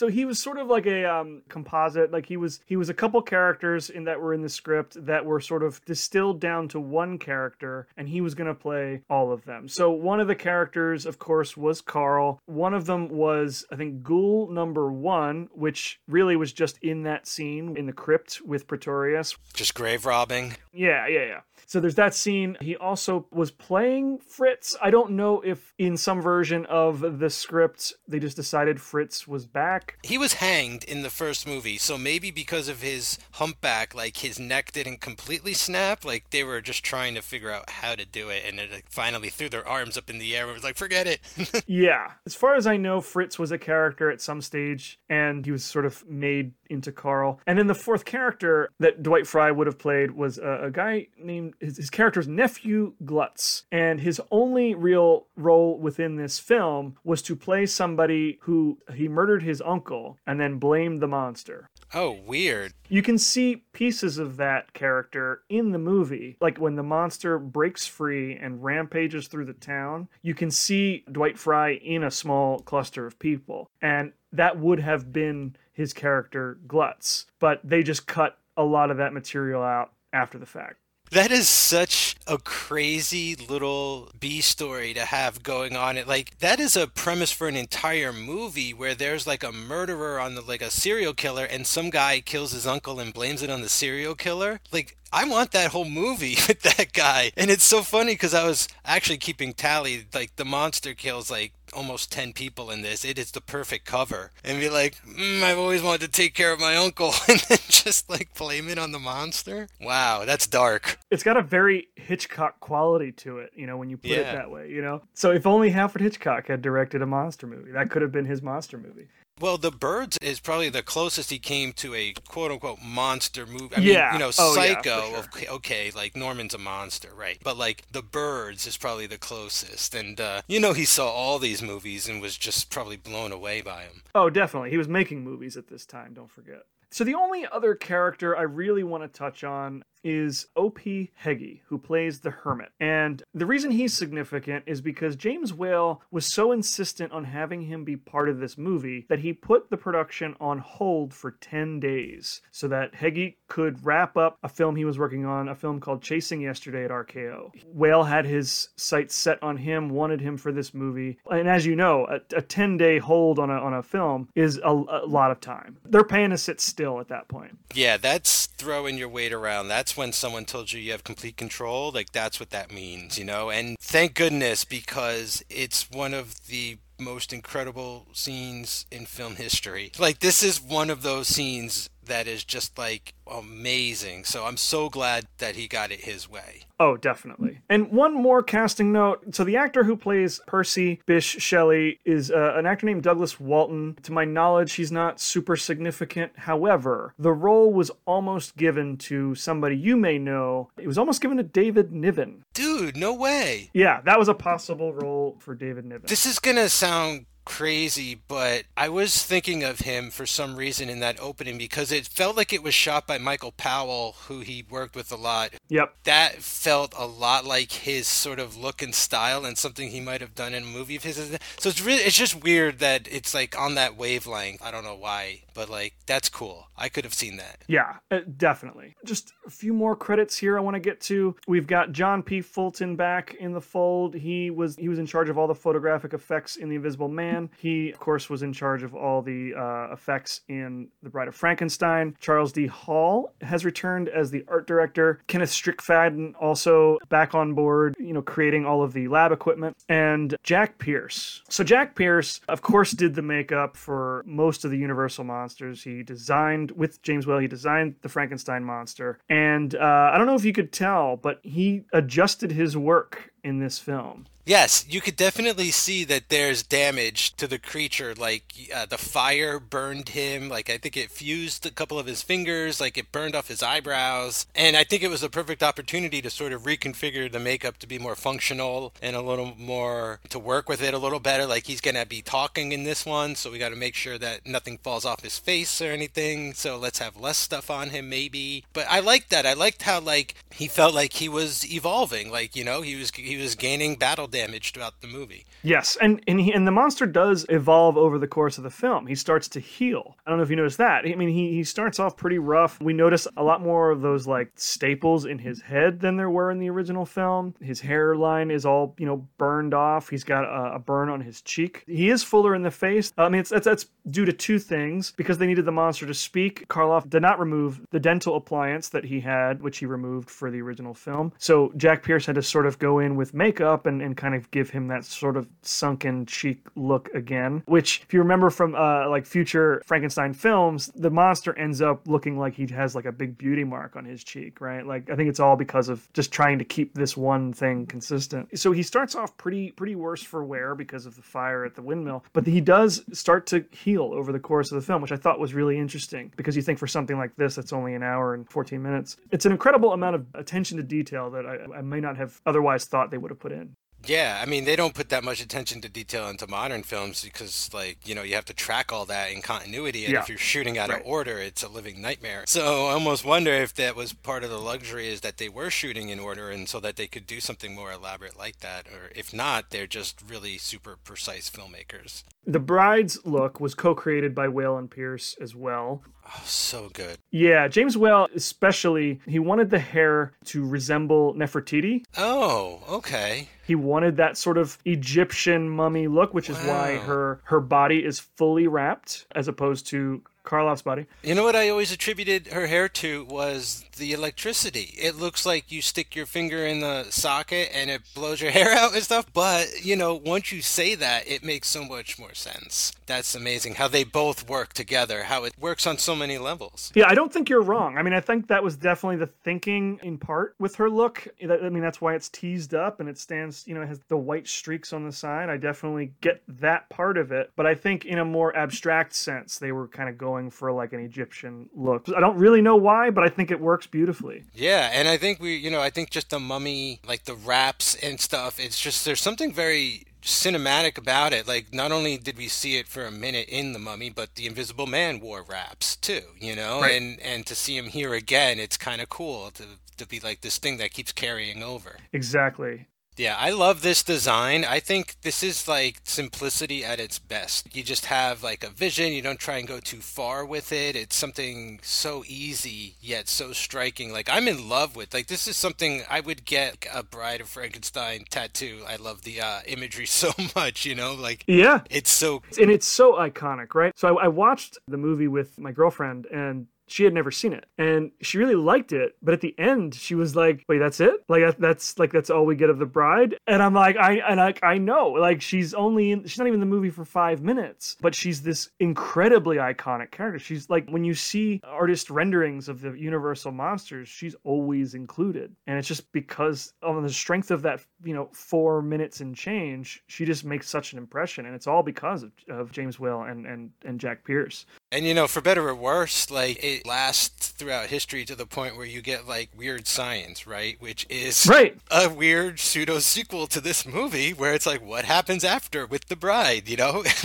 So he was sort of like a um, composite. Like he was he was a couple characters in that were in the script that were sort of distilled down to one character, and he was going to play all of them. So one of the characters, of course, was Carl. One of them was I think Ghoul number one, which really was just in that scene in the crypt with Pretorius. Just grave robbing. Yeah, yeah, yeah. So there's that scene. He also was playing Fritz. I don't know if in some version of the script they just decided Fritz was back. He was hanged in the first movie, so maybe because of his humpback, like his neck didn't completely snap. Like they were just trying to figure out how to do it, and it like, finally threw their arms up in the air. and was like, forget it. Yeah. As far as I know, Fritz was a character at some stage and he was sort of made into Carl. And then the fourth character that Dwight Frye would have played was a, a guy named, his, his character's nephew Glutz. And his only real role within this film was to play somebody who he murdered his uncle and then blamed the monster. oh, weird. You can see pieces of that character in the movie. Like when the monster breaks free and rampages through the town, you can see Dwight Frye in a small cluster of people. And that would have been his character Glutz. But they just cut a lot of that material out after the fact. That is such a crazy little B story to have going on. It like that is a premise for an entire movie where there's like a murderer on the like a serial killer and some guy kills his uncle and blames it on the serial killer. Like I want that whole movie with that guy. And it's so funny because I was actually keeping tally. Like the monster kills like almost 10 people in this. It is the perfect cover. And be like, mm, I've always wanted to take care of my uncle. And then just like blame it on the monster. Wow, that's dark. It's got a very Hitchcock quality to it, you know, when you put it that way, you know? So if only Alfred Hitchcock had directed a monster movie, that could have been his monster movie. Well, The Birds is probably the closest he came to a quote unquote monster movie. I Yeah. mean, you know, Oh, yeah, Psycho, sure. okay, okay, like Norman's a monster, right? But like The Birds is probably the closest. And, uh, you know, he saw all these movies and was just probably blown away by them. Oh, definitely. He was making movies at this time, don't forget. So the only other character I really want to touch on is O.P. Heggie, who plays the Hermit. And the reason he's significant is because James Whale was so insistent on having him be part of this movie that he put the production on hold for 10 days so that Heggie could wrap up a film he was working on, a film called Chasing Yesterday at RKO. Whale had his sights set on him, wanted him for this movie. And as you know, a, a 10 day hold on a, on a film is a, a lot of time. They're paying to sit still at that point. Yeah, that's throwing your weight around. That's when someone told you you have complete control. Like, that's what that means, you know? And thank goodness because it's one of the most incredible scenes in film history. Like, this is one of those scenes that is just like amazing. So I'm so glad that he got it his way. Oh, definitely. And one more casting note. So the actor who plays Percy Bysshe Shelley is uh, an actor named Douglas Walton. To my knowledge, he's not super significant. However, the role was almost given to somebody you may know. It was almost given to David Niven. Dude, no way. Yeah, that was a possible role for David Niven. This is going to sound crazy, but I was thinking of him for some reason in that opening because it felt like it was shot by Michael Powell, who he worked with a lot. Yep. That felt a lot like his sort of look and style and something he might have done in a movie of his. So it's really, it's just weird that it's like on that wavelength. I don't know why, but like that's cool. I could have seen that. Yeah, uh, definitely. Just a few more credits here I want to get to. We've got John P. Fulton back in the fold. He was he was in charge of all the photographic effects in The Invisible Man. He, of course, was in charge of all the uh, effects in The Bride of Frankenstein. Charles D. Hall has returned as the art director. Kenneth Strickfaden also back on board, you know, creating all of the lab equipment. And Jack Pierce. So Jack Pierce, of course, did the makeup for most of the Universal monsters. He designed with James Whale. He designed the Frankenstein monster. And uh, I don't know if you could tell, but he adjusted his work in this film. Yes, you could definitely see that there's damage to the creature. Like uh, the fire burned him. Like I think it fused a couple of his fingers. Like it burned off his eyebrows. And I think it was a perfect opportunity to sort of reconfigure the makeup to be more functional and a little more to work with it a little better. Like he's gonna be talking in this one, so we got to make sure that nothing falls off his face or anything. So let's have less stuff on him, maybe. But I liked that. I liked how like he felt like he was evolving. Like you know he was he was gaining battle damage throughout the movie. Yes, and and, he, and the monster does evolve over the course of the film. He starts to heal. I don't know if you noticed that. I mean, he, he starts off pretty rough. We notice a lot more of those like staples in his head than there were in the original film. His hairline is all you know burned off. He's got a, a burn on his cheek. He is fuller in the face. I mean, it's that's, that's due to two things because they needed the monster to speak. Karloff did not remove the dental appliance that he had, which he removed for the original film. So Jack Pierce had to sort of go in with makeup and, and kind of give him that sort of sunken cheek look again. Which, if you remember from uh, like future Frankenstein films, the monster ends up looking like he has like a big beauty mark on his cheek, right? Like I think it's all because of just trying to keep this one thing consistent. So he starts off pretty pretty worse for wear because of the fire at the windmill, but he does start to heal over the course of the film, which I thought was really interesting because you think for something like this that's only an hour and 14 minutes, it's an incredible amount of attention to detail that I, I may not have otherwise thought they would have put in. Yeah, I mean, they don't put that much attention to detail into modern films because, like, you know, you have to track all that in continuity. And Yeah. if you're shooting out Right. of order, it's a living nightmare. So I almost wonder if that was part of the luxury is that they were shooting in order and so that they could do something more elaborate like that. Or if not, they're just really super precise filmmakers. The bride's look was co-created by Whale and Pierce as well. Oh, so good. Yeah, James Whale especially, he wanted the hair to resemble Nefertiti. Oh, okay. He wanted that sort of Egyptian mummy look, which is why her her body is fully wrapped as opposed to Karloff's body. You know what I always attributed her hair to was the electricity. It looks like you stick your finger in the socket and it blows your hair out and stuff. But, you know, once you say that, it makes so much more sense. That's amazing how they both work together, how it works on so many levels. Yeah, I don't think you're wrong. I mean, I think that was definitely the thinking in part with her look. I mean, that's why it's teased up and it stands, you know, it has the white streaks on the side. I definitely get that part of it. But I think in a more abstract sense, they were kind of going for like an Egyptian look. I don't really know why, but I think it works beautifully. Yeah, and I think we, you know, I think just the mummy, like the wraps and stuff, it's just, there's something very cinematic about it. Like, not only did we see it for a minute in the mummy, but the Invisible Man wore wraps too, you know? Right. And and to see him here again, it's kind of cool to, to be like this thing that keeps carrying over. Exactly. Yeah, I love this design. I think this is like simplicity at its best. You just have like a vision, you don't try and go too far with it. It's something so easy yet so striking. Like I'm in love with. Like this is something I would get a Bride of Frankenstein tattoo. I love the uh, imagery so much, you know? Like Yeah. it's so And it's so iconic, right? So I, I watched the movie with my girlfriend and she had never seen it. And she really liked it but at the end she was like wait that's it? Like that, that's like that's all we get of the bride? And i'm like i and I, I know like she's only in she's not even in the movie for five minutes but she's this incredibly iconic character. She's like when you see artist renderings of the universal monsters she's always included. And it's just because on the strength of that you know four minutes and change she just makes such an impression. And it's all because of, of james Whale and and and jack pierce. And you know, for better or worse, like it lasts throughout history to the point where you get like weird science, right? Which is Right. a weird pseudo sequel to this movie where it's like, what happens after with the bride? You know,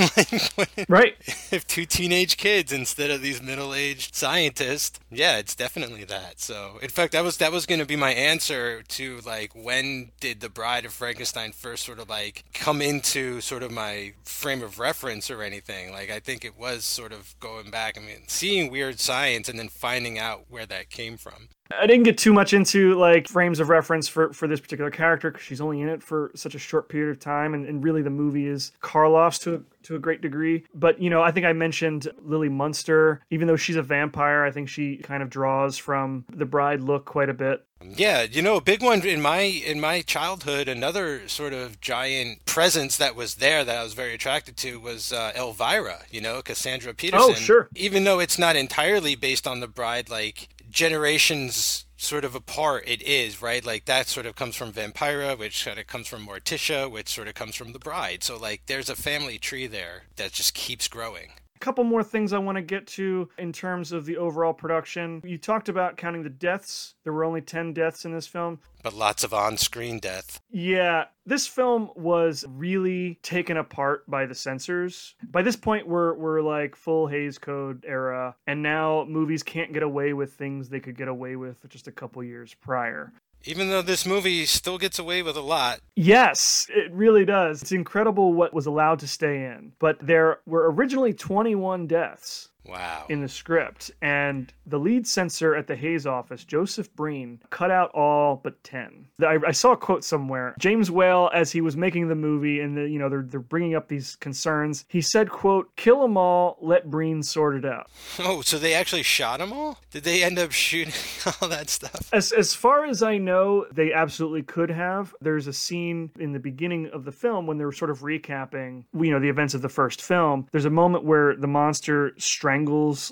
like right if two teenage kids instead of these middle-aged scientists yeah it's definitely that so in fact that was that was going to be my answer to like when did the bride of frankenstein first sort of like come into sort of my frame of reference or anything like i think it was sort of going back i mean seeing weird science and then finding out where that came from I didn't get too much into like frames of reference for, for this particular character because she's only in it for such a short period of time, and, and really the movie is Karloff's to a, to a great degree. But you know, I think I mentioned Lily Munster. Even though she's a vampire, I think she kind of draws from the Bride look quite a bit. Yeah, you know, a big one in my in my childhood. Another sort of giant presence that was there that I was very attracted to was uh, Elvira. You know, Cassandra Peterson. Oh, sure. Even though it's not entirely based on the bride, like generations sort of apart, it is right. Like that sort of comes from Vampira, which sort of comes from Morticia, which sort of comes from the bride. So like, there's a family tree there that just keeps growing. Couple more things I want to get to in terms of the overall production. You talked about counting the deaths. There were only 10 deaths in this film. But lots of on-screen death. Yeah, this film was really taken apart by the censors. By this point, we're we're like full Hays Code era, and now movies can't get away with things they could get away with just a couple years prior. Even though this movie still gets away with a lot, Yes, it really does. It's incredible what was allowed to stay in. But there were originally 21 deaths wow. in the script, and the lead censor at the Hays office, Joseph Breen, cut out all but 10. I, I saw a quote somewhere. James Whale, as he was making the movie, and the, you know they're they're bringing up these concerns, he said, "quote Kill them all, let Breen sort it out." Oh, so they actually shot them all? Did they end up shooting all that stuff? As as far as I know, they absolutely could have. There's a scene in the beginning of the film when they're sort of recapping, you know, the events of the first film. There's a moment where the monster strangles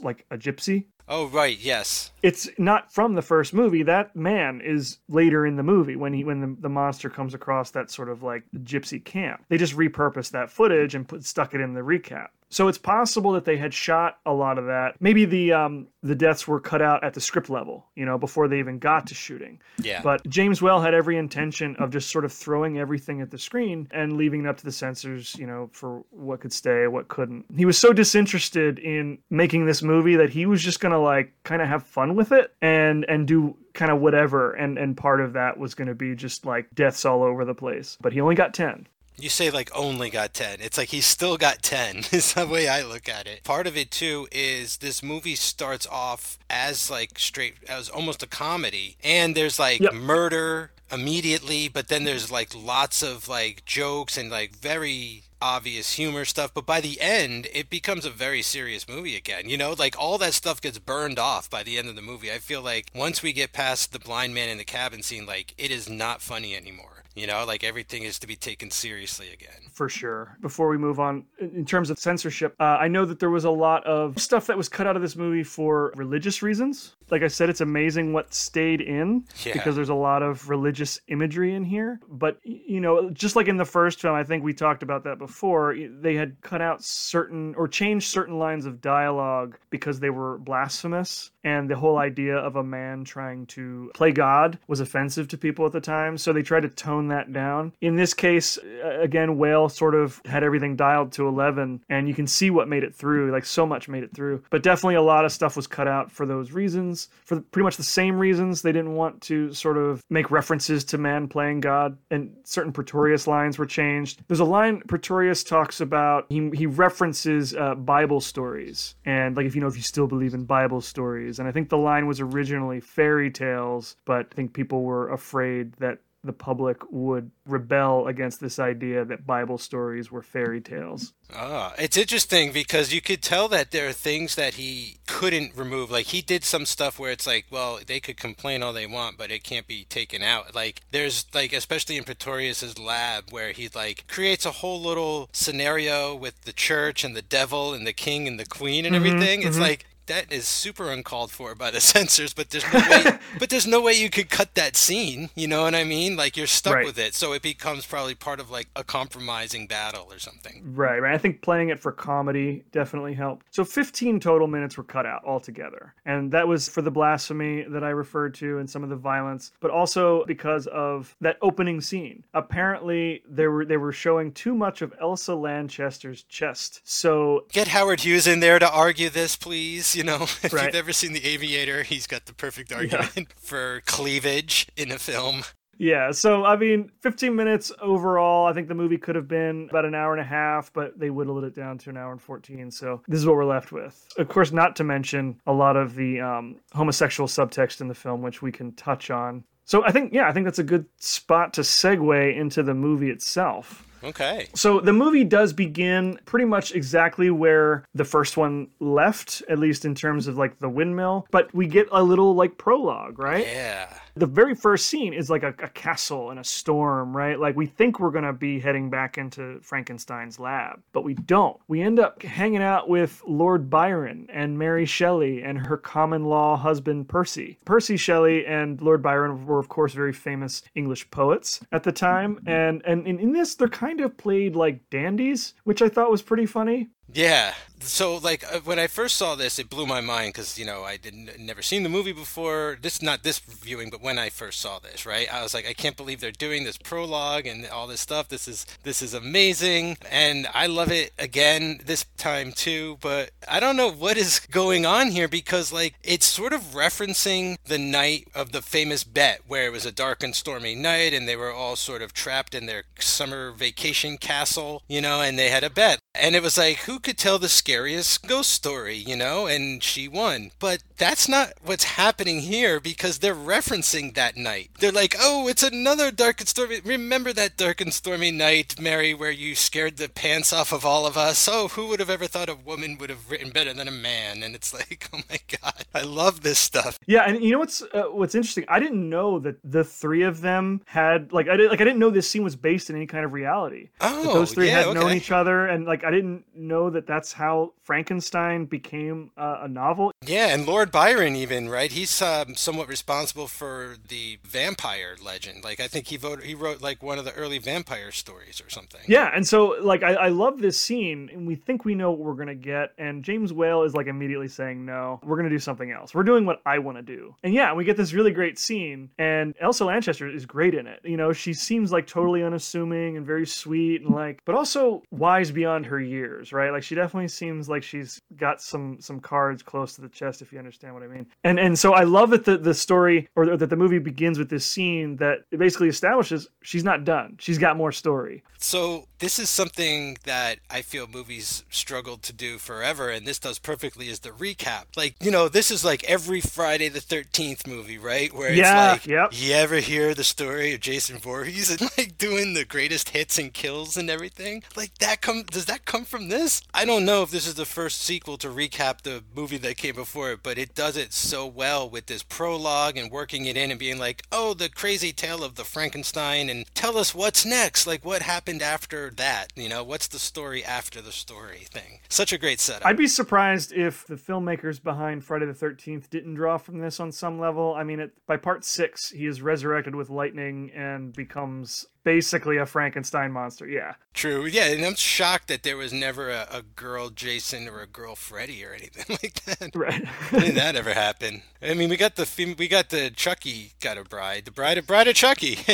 like a gypsy. Oh, right, yes. It's not from the first movie. That man is later in the movie when he when the, the monster comes across that sort of like gypsy camp. They just repurposed that footage and put stuck it in the recap. So it's possible that they had shot a lot of that. Maybe the um, the deaths were cut out at the script level, you know, before they even got to shooting. Yeah. But James Whale had every intention of just sort of throwing everything at the screen and leaving it up to the censors, you know, for what could stay, what couldn't. He was so disinterested in making this movie that he was just gonna like kind of have fun with it and and do kind of whatever. And and part of that was gonna be just like deaths all over the place. But he only got ten. You say like only got 10. It's like he's still got 10 is the way I look at it. Part of it too is this movie starts off as like straight as almost a comedy and there's like Yep. murder immediately but then there's like lots of like jokes and like very obvious humor stuff, but by the end, it becomes a very serious movie again. You know, like all that stuff gets burned off by the end of the movie. I feel like once we get past the blind man in the cabin scene, like it is not funny anymore. You know, like everything is to be taken seriously again. for sure. Before we move on, in terms of censorship, uh, I know that there was a lot of stuff that was cut out of this movie for religious reasons. Like I said, it's amazing what stayed in Yeah. because there's a lot of religious imagery in here. But, you know, just like in the first film, I think we talked about that before, they had cut out certain or changed certain lines of dialogue because they were blasphemous. And the whole idea of a man trying to play God was offensive to people at the time. So they tried to tone that down. In this case, again, Whale sort of had everything dialed to 11, and you can see what made it through. Like, so much made it through. But definitely a lot of stuff was cut out for those reasons, for pretty much the same reasons. They didn't want to sort of make references to man playing God, and certain Pretorius lines were changed. There's a line Pretorius talks about, he, he references uh, Bible stories, and like, if you know, if you still believe in Bible stories. And I think the line was originally fairy tales, but I think people were afraid that the public would rebel against this idea that Bible stories were fairy tales. Ah, it's interesting because you could tell that there are things that he couldn't remove. Like he did some stuff where it's like, well, they could complain all they want, but it can't be taken out. Like there's like, especially in Pretorius's lab, where he like creates a whole little scenario with the church and the devil and the king and the queen and everything. It's like that is super uncalled for by the censors, but there's no way. but there's no way you could cut that scene. You know what I mean? Like you're stuck Right. with it, so it becomes probably part of like a compromising battle or something. Right, right. I think playing it for comedy definitely helped. So 15 total minutes were cut out altogether. And that was for the blasphemy that I referred to and some of the violence, but also because of that opening scene. Apparently they were they were showing too much of Elsa Lanchester's chest. So Get Howard Hughes in there to argue this, please. You know, if Right. you've ever seen The Aviator, he's got the perfect argument for cleavage in a film. Yeah, so I mean, 15 minutes overall. I think the movie could have been about an hour and a half, but they whittled it down to an hour and 14. So this is what we're left with. Of course, not to mention a lot of the um, homosexual subtext in the film, which we can touch on. So I think, yeah, I think that's a good spot to segue into the movie itself. Okay. So the movie does begin pretty much exactly where the first one left, at least in terms of like the windmill, but we get a little like prologue, right? Yeah. The very first scene is like a, a castle and a storm, right? Like we think we're gonna be heading back into Frankenstein's lab, but we don't. We end up hanging out with Lord Byron and Mary Shelley and her common law husband Percy. Percy Shelley and Lord Byron were, of course, very famous English poets at the time, and and in, in this they're kind of played like dandies, which I thought was pretty funny. Yeah. So, like, uh, when I first saw this, it blew my mind because, you know, I didn't never seen the movie before. This, not this viewing, but when I first saw this, right? I was like, I can't believe they're doing this prologue and all this stuff. This is this is amazing, and I love it again this time too. But I don't know what is going on here because, like, it's sort of referencing the night of the famous bet, where it was a dark and stormy night, and they were all sort of trapped in their summer vacation castle, you know, and they had a bet. And it was like, who could tell the scariest ghost story, you know? And she won. But that's not what's happening here because they're referencing that night. They're like, oh, it's another dark and stormy. Remember that dark and stormy night, Mary, where you scared the pants off of all of us? Oh, who would have ever thought a woman would have written better than a man? And it's like, oh my God, I love this stuff. Yeah, and you know what's uh, what's interesting? I didn't know that the three of them had like I did like I didn't know this scene was based in any kind of reality. Oh, That those three yeah, had known each other, and like I didn't know that that's how Frankenstein became uh, a novel. Yeah, and Lord Byron, even right, he's um, somewhat responsible for the vampire legend. Like, I think he voted, he wrote like one of the early vampire stories or something. Yeah, and so like I, I love this scene, and we think we know what we're gonna get, and James Whale is like immediately saying, "No, we're gonna do something else. We're doing what I want to do." And yeah, we get this really great scene, and Elsa Lanchester is great in it. You know, she seems like totally unassuming and very sweet, and like, but also wise beyond her years, right? Like she definitely seems like she's got some some cards close to the chest, if you understand what I mean. And and so I love that the the story or that the movie begins with this scene that it basically establishes she's not done. She's got more story. So this is something that I feel movies struggled to do forever, and this does perfectly is the recap. Like, you know, this is like every Friday the thirteenth movie, right? Where it's Yeah, like yep. you ever hear the story of Jason Voorhees and like doing the greatest hits and kills and everything? Like that come does that come from this? I don't know if this is the first sequel to recap the movie that came before it, but it does it so well with this prologue and working it in and being like, oh, the crazy tale of the Frankenstein and tell us what's next. Like what happened after that? You know, what's the story after the story thing? Such a great setup. I'd be surprised if the filmmakers behind Friday the Thirteenth didn't draw from this on some level. I mean, it, by part six, he is resurrected with lightning and becomes basically a Frankenstein monster. Yeah, True. Yeah, and I'm shocked that there was never a, a girl Jason or a girl Freddy or anything like that. right. Did that ever happen? I mean, we got the fem- we got the Chucky got a bride, the bride of bride of Chucky.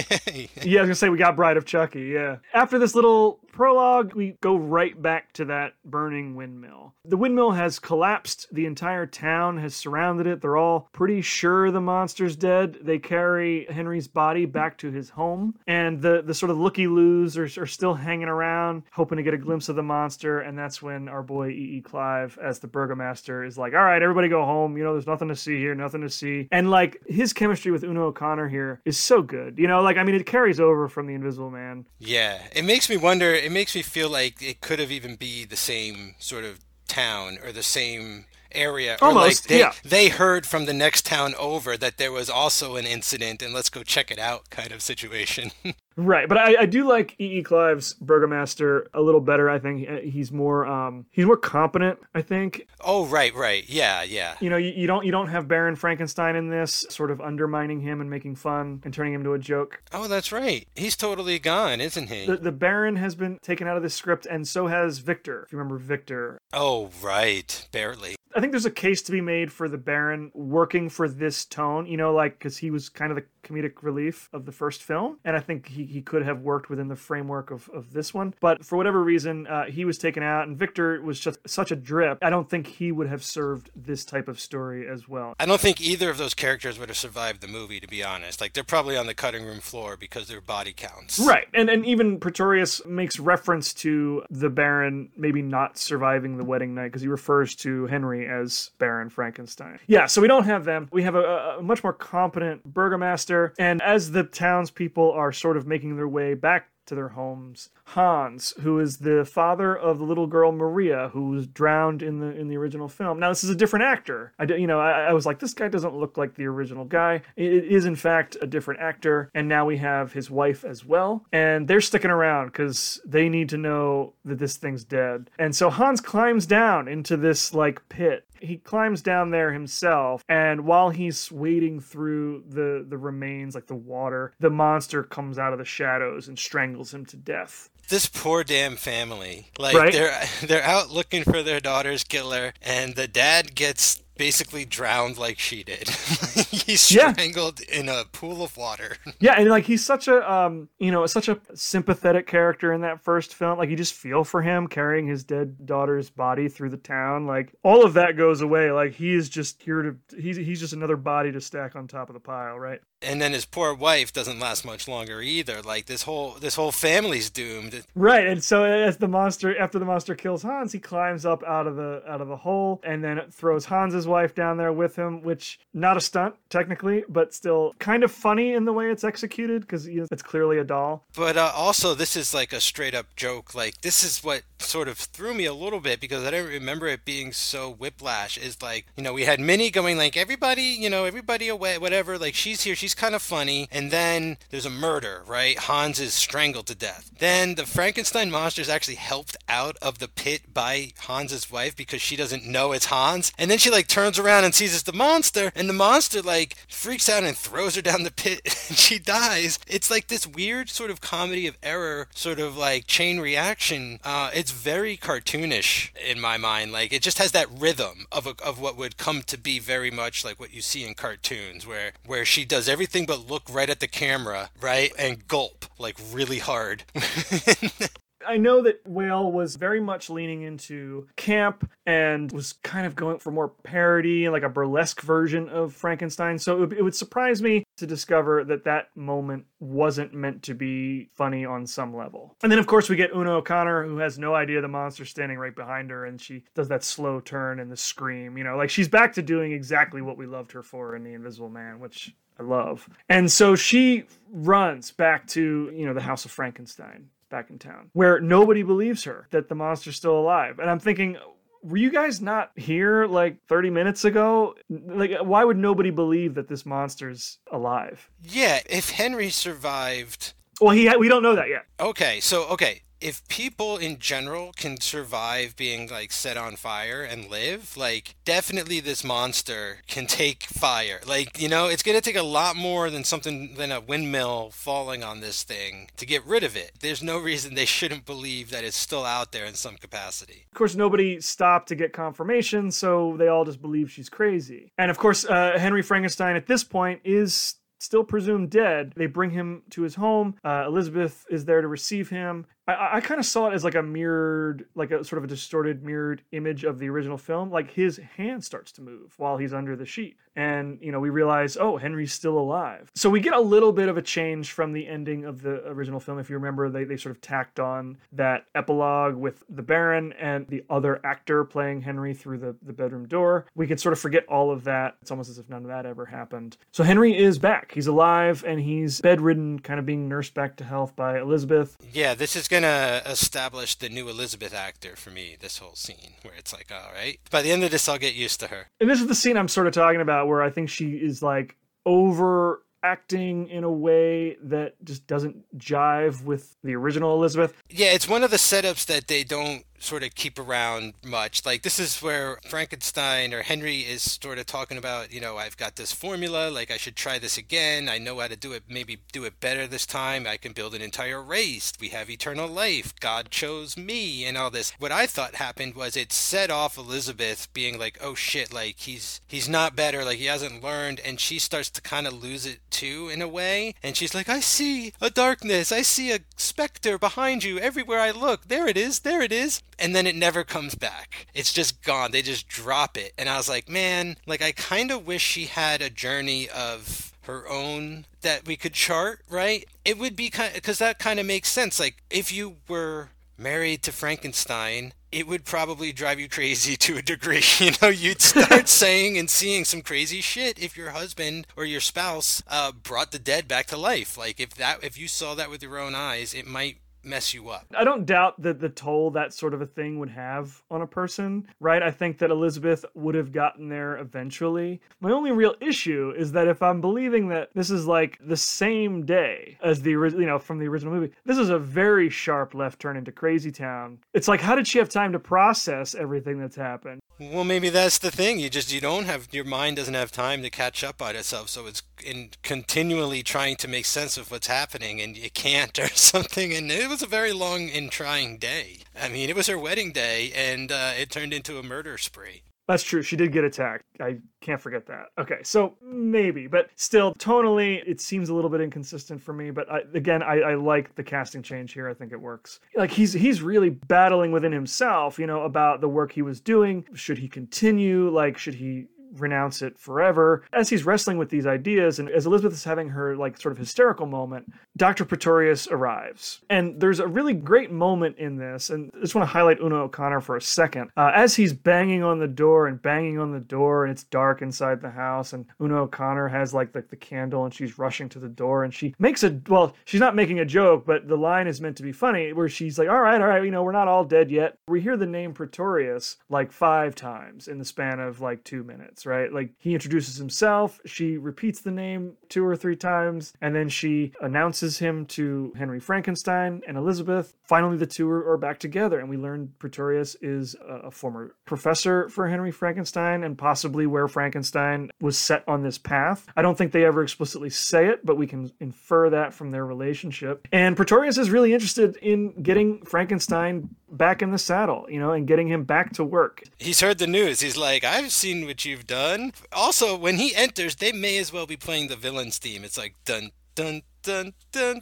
Yeah, I was gonna say we got Bride of Chucky. Yeah. After this little prologue, we go right back to that burning windmill. The windmill has collapsed. The entire town has surrounded it. They're all pretty sure the monster's dead. They carry Henry's body back to his home, and the the sort of looky loos are, are still hanging around, hoping to get a glimpse of the monster. And that's when our boy E. E. Clive, as the burgomaster, is like, "All right, everybody go home. You know, there's nothing to see here, nothing to see." And like his chemistry with Una O'Connor here is so good. You know, like I mean, it carries over from the Invisible Man. yeah, it makes me wonder. It makes me feel like it could have even be the same sort of town or the same area Almost, like they, yeah. they heard from the next town over that there was also an incident and let's go check it out kind of situation Right, but I, I do like E. E. Clive's burgomaster a little better. I think Uh, he's more um he's more competent. I think oh right right yeah yeah you know you, you don't you don't have Baron Frankenstein in this sort of undermining him and making fun and turning him into a joke. oh that's right he's totally gone isn't he The, the Baron has been taken out of the script, and so has Victor. If you remember Victor, oh right barely I think there's a case to be made for the Baron working for this tone, you know, like because he was kind of the comedic relief of the first film, and I think he, he could have worked within the framework of, of this one. But for whatever reason, uh, he was taken out, and Victor was just such a drip. I don't think he would have served this type of story as well. I don't think either of those characters would have survived the movie, to be honest. Like, they're probably on the cutting room floor because their body counts. Right, and and even Pretorius makes reference to the Baron maybe not surviving the wedding night because he refers to Henry as Baron Frankenstein. Yeah, so we don't have them. We have a, a much more competent burgomaster, and as the townspeople are sort of making their way back to their homes. Hans, who is the father of the little girl Maria, who was drowned in the in the original film. Now this is a different actor. I you know I, I was like this guy doesn't look like the original guy. It is in fact a different actor, and now we have his wife as well, and they're sticking around because they need to know that this thing's dead. And so Hans climbs down into this like pit he climbs down there himself and while he's wading through the the remains like the water the monster comes out of the shadows and strangles him to death This poor damn family. Like, Right. they're, they're out looking for their daughter's killer, and the dad gets basically drowned like she did. He's Yeah. strangled in a pool of water. yeah and like he's such a um you know such a sympathetic character in that first film like you just feel for him carrying his dead daughter's body through the town like all of that goes away like he is just here to he's, he's just another body to stack on top of the pile right And then his poor wife doesn't last much longer either. Like, this whole this whole family's doomed. Right, and so as the monster, after the monster kills Hans, he climbs up out of the out of the hole, and then throws Hans's wife down there with him. Which not a stunt technically, but still kind of funny in the way it's executed because it's clearly a doll. But uh, also, this is like a straight up joke. Like, this is what sort of threw me a little bit because I didn't remember it being so whiplash. Is like, you know, we had Minnie going like, everybody, you know, everybody away, whatever. Like, she's here, she's kind of funny. And then there's a murder, right? Hans is strangled to death. Then the Frankenstein monster is actually helped out of the pit by Hans's wife because she doesn't know it's Hans. And then she like turns around and sees it's the monster, and the monster like freaks out and throws her down the pit, and she dies. It's like this weird sort of comedy of error, sort of like chain reaction. Uh, it's very cartoonish in my mind. Like it just has that rhythm of a, of what would come to be very much like what you see in cartoons, where where she does everything but look right at the camera, right, and gulp like really hard. I know that Whale was very much leaning into camp and was kind of going for more parody and like a burlesque version of Frankenstein. So it would, it would surprise me to discover that that moment wasn't meant to be funny on some level. And then, of course, we get Una O'Connor, who has no idea the monster's standing right behind her, and she does that slow turn and the scream. You know, like she's back to doing exactly what we loved her for in The Invisible Man, which I love. And so she runs back to, you know, the House of Frankenstein back in town, where nobody believes her that the monster's still alive. And I'm thinking, were you guys not here like 30 minutes ago? Like, why would nobody believe that this monster's alive? Yeah, if Henry survived. Well, he we don't know that yet. Okay, so okay, if people in general can survive being like set on fire and live, like definitely this monster can take fire. Like, you know, it's going to take a lot more than something than a windmill falling on this thing to get rid of it. There's no reason they shouldn't believe that it's still out there in some capacity. Of course, nobody stopped to get confirmation, so they all just believe she's crazy. And of course, uh, Henry Frankenstein at this point is still presumed dead. They bring him to his home. Uh, Elizabeth is there to receive him. I, I kind of saw it as like a mirrored, like a sort of a distorted mirrored image of the original film. Like his hand starts to move while he's under the sheet. And, you know, we realize, oh, Henry's still alive. So we get a little bit of a change from the ending of the original film. If you remember, they, they sort of tacked on that epilogue with the Baron and the other actor playing Henry through the, the bedroom door. We could sort of forget all of that. It's almost as if none of that ever happened. So Henry is back. He's alive and he's bedridden, kind of being nursed back to health by Elizabeth. Yeah, this is going to establish the new Elizabeth actor for me, this whole scene, where it's like, all right, by the end of this, I'll get used to her. And this is the scene I'm sort of talking about where I think she is like over acting in a way that just doesn't jive with the original Elizabeth. Yeah, it's one of the setups that they don't sort of keep around much. Like this is where Frankenstein or Henry is sort of talking about, you know, I've got this formula, like I should try this again. I know how to do it, maybe do it better this time. I can build an entire race. We have eternal life. God chose me and all this. What I thought happened was it set off Elizabeth being like, "Oh shit, like he's he's not better, like he hasn't learned." And she starts to kind of lose it too in a way. And she's like, "I see a darkness. I see a specter behind you everywhere I look. There it is. There it is." And then it never comes back. It's just gone. They just drop it. And I was like, man, like I kind of wish she had a journey of her own that we could chart, right? It would be kind because that kind of makes sense. Like if you were married to Frankenstein, it would probably drive you crazy to a degree. You know, you'd start saying and seeing some crazy shit if your husband or your spouse uh, brought the dead back to life. Like if that, if you saw that with your own eyes, it might mess you up. I don't doubt that the toll that sort of a thing would have on a person, right? I think that Elizabeth would have gotten there eventually. My only real issue is that if I'm believing that this is like the same day as the original, you know, from the original movie, this is a very sharp left turn into Crazy Town. It's like, how did she have time to process everything that's happened? Well, maybe that's the thing. You just you don't have your mind doesn't have time to catch up on itself, so it's in continually trying to make sense of what's happening, and you can't or something. And it was a very long and trying day. I mean, it was her wedding day, and uh, it turned into a murder spree. That's true. She did get attacked. I can't forget that. Okay, so maybe, but still, tonally, it seems a little bit inconsistent for me. But I, again, I, I like the casting change here. I think it works. Like he's he's really battling within himself, you know, about the work he was doing. Should he continue? Like, should he renounce it forever. As he's wrestling with these ideas, and as Elizabeth is having her like sort of hysterical moment, Dr. Pretorius arrives. And there's a really great moment in this, and I just want to highlight Una O'Connor for a second. Uh, as he's banging on the door and banging on the door, and it's dark inside the house, and Una O'Connor has like the, the candle and she's rushing to the door, and she makes a well, she's not making a joke, but the line is meant to be funny, where she's like, All right, all right, you know, we're not all dead yet. We hear the name Pretorius like five times in the span of like two minutes right? Like he introduces himself, she repeats the name two or three times, and then she announces him to Henry Frankenstein and Elizabeth. Finally, the two are, back together, and we learn Pretorius is a former professor for Henry Frankenstein and possibly where Frankenstein was set on this path. I don't think they ever explicitly say it, but we can infer that from their relationship. And Pretorius is really interested in getting Frankenstein back in the saddle, you know, and getting him back to work. He's heard the news. He's like, I've seen what you've done. Also, when he enters, they may as well be playing the villain's theme. It's like dun dun dun dun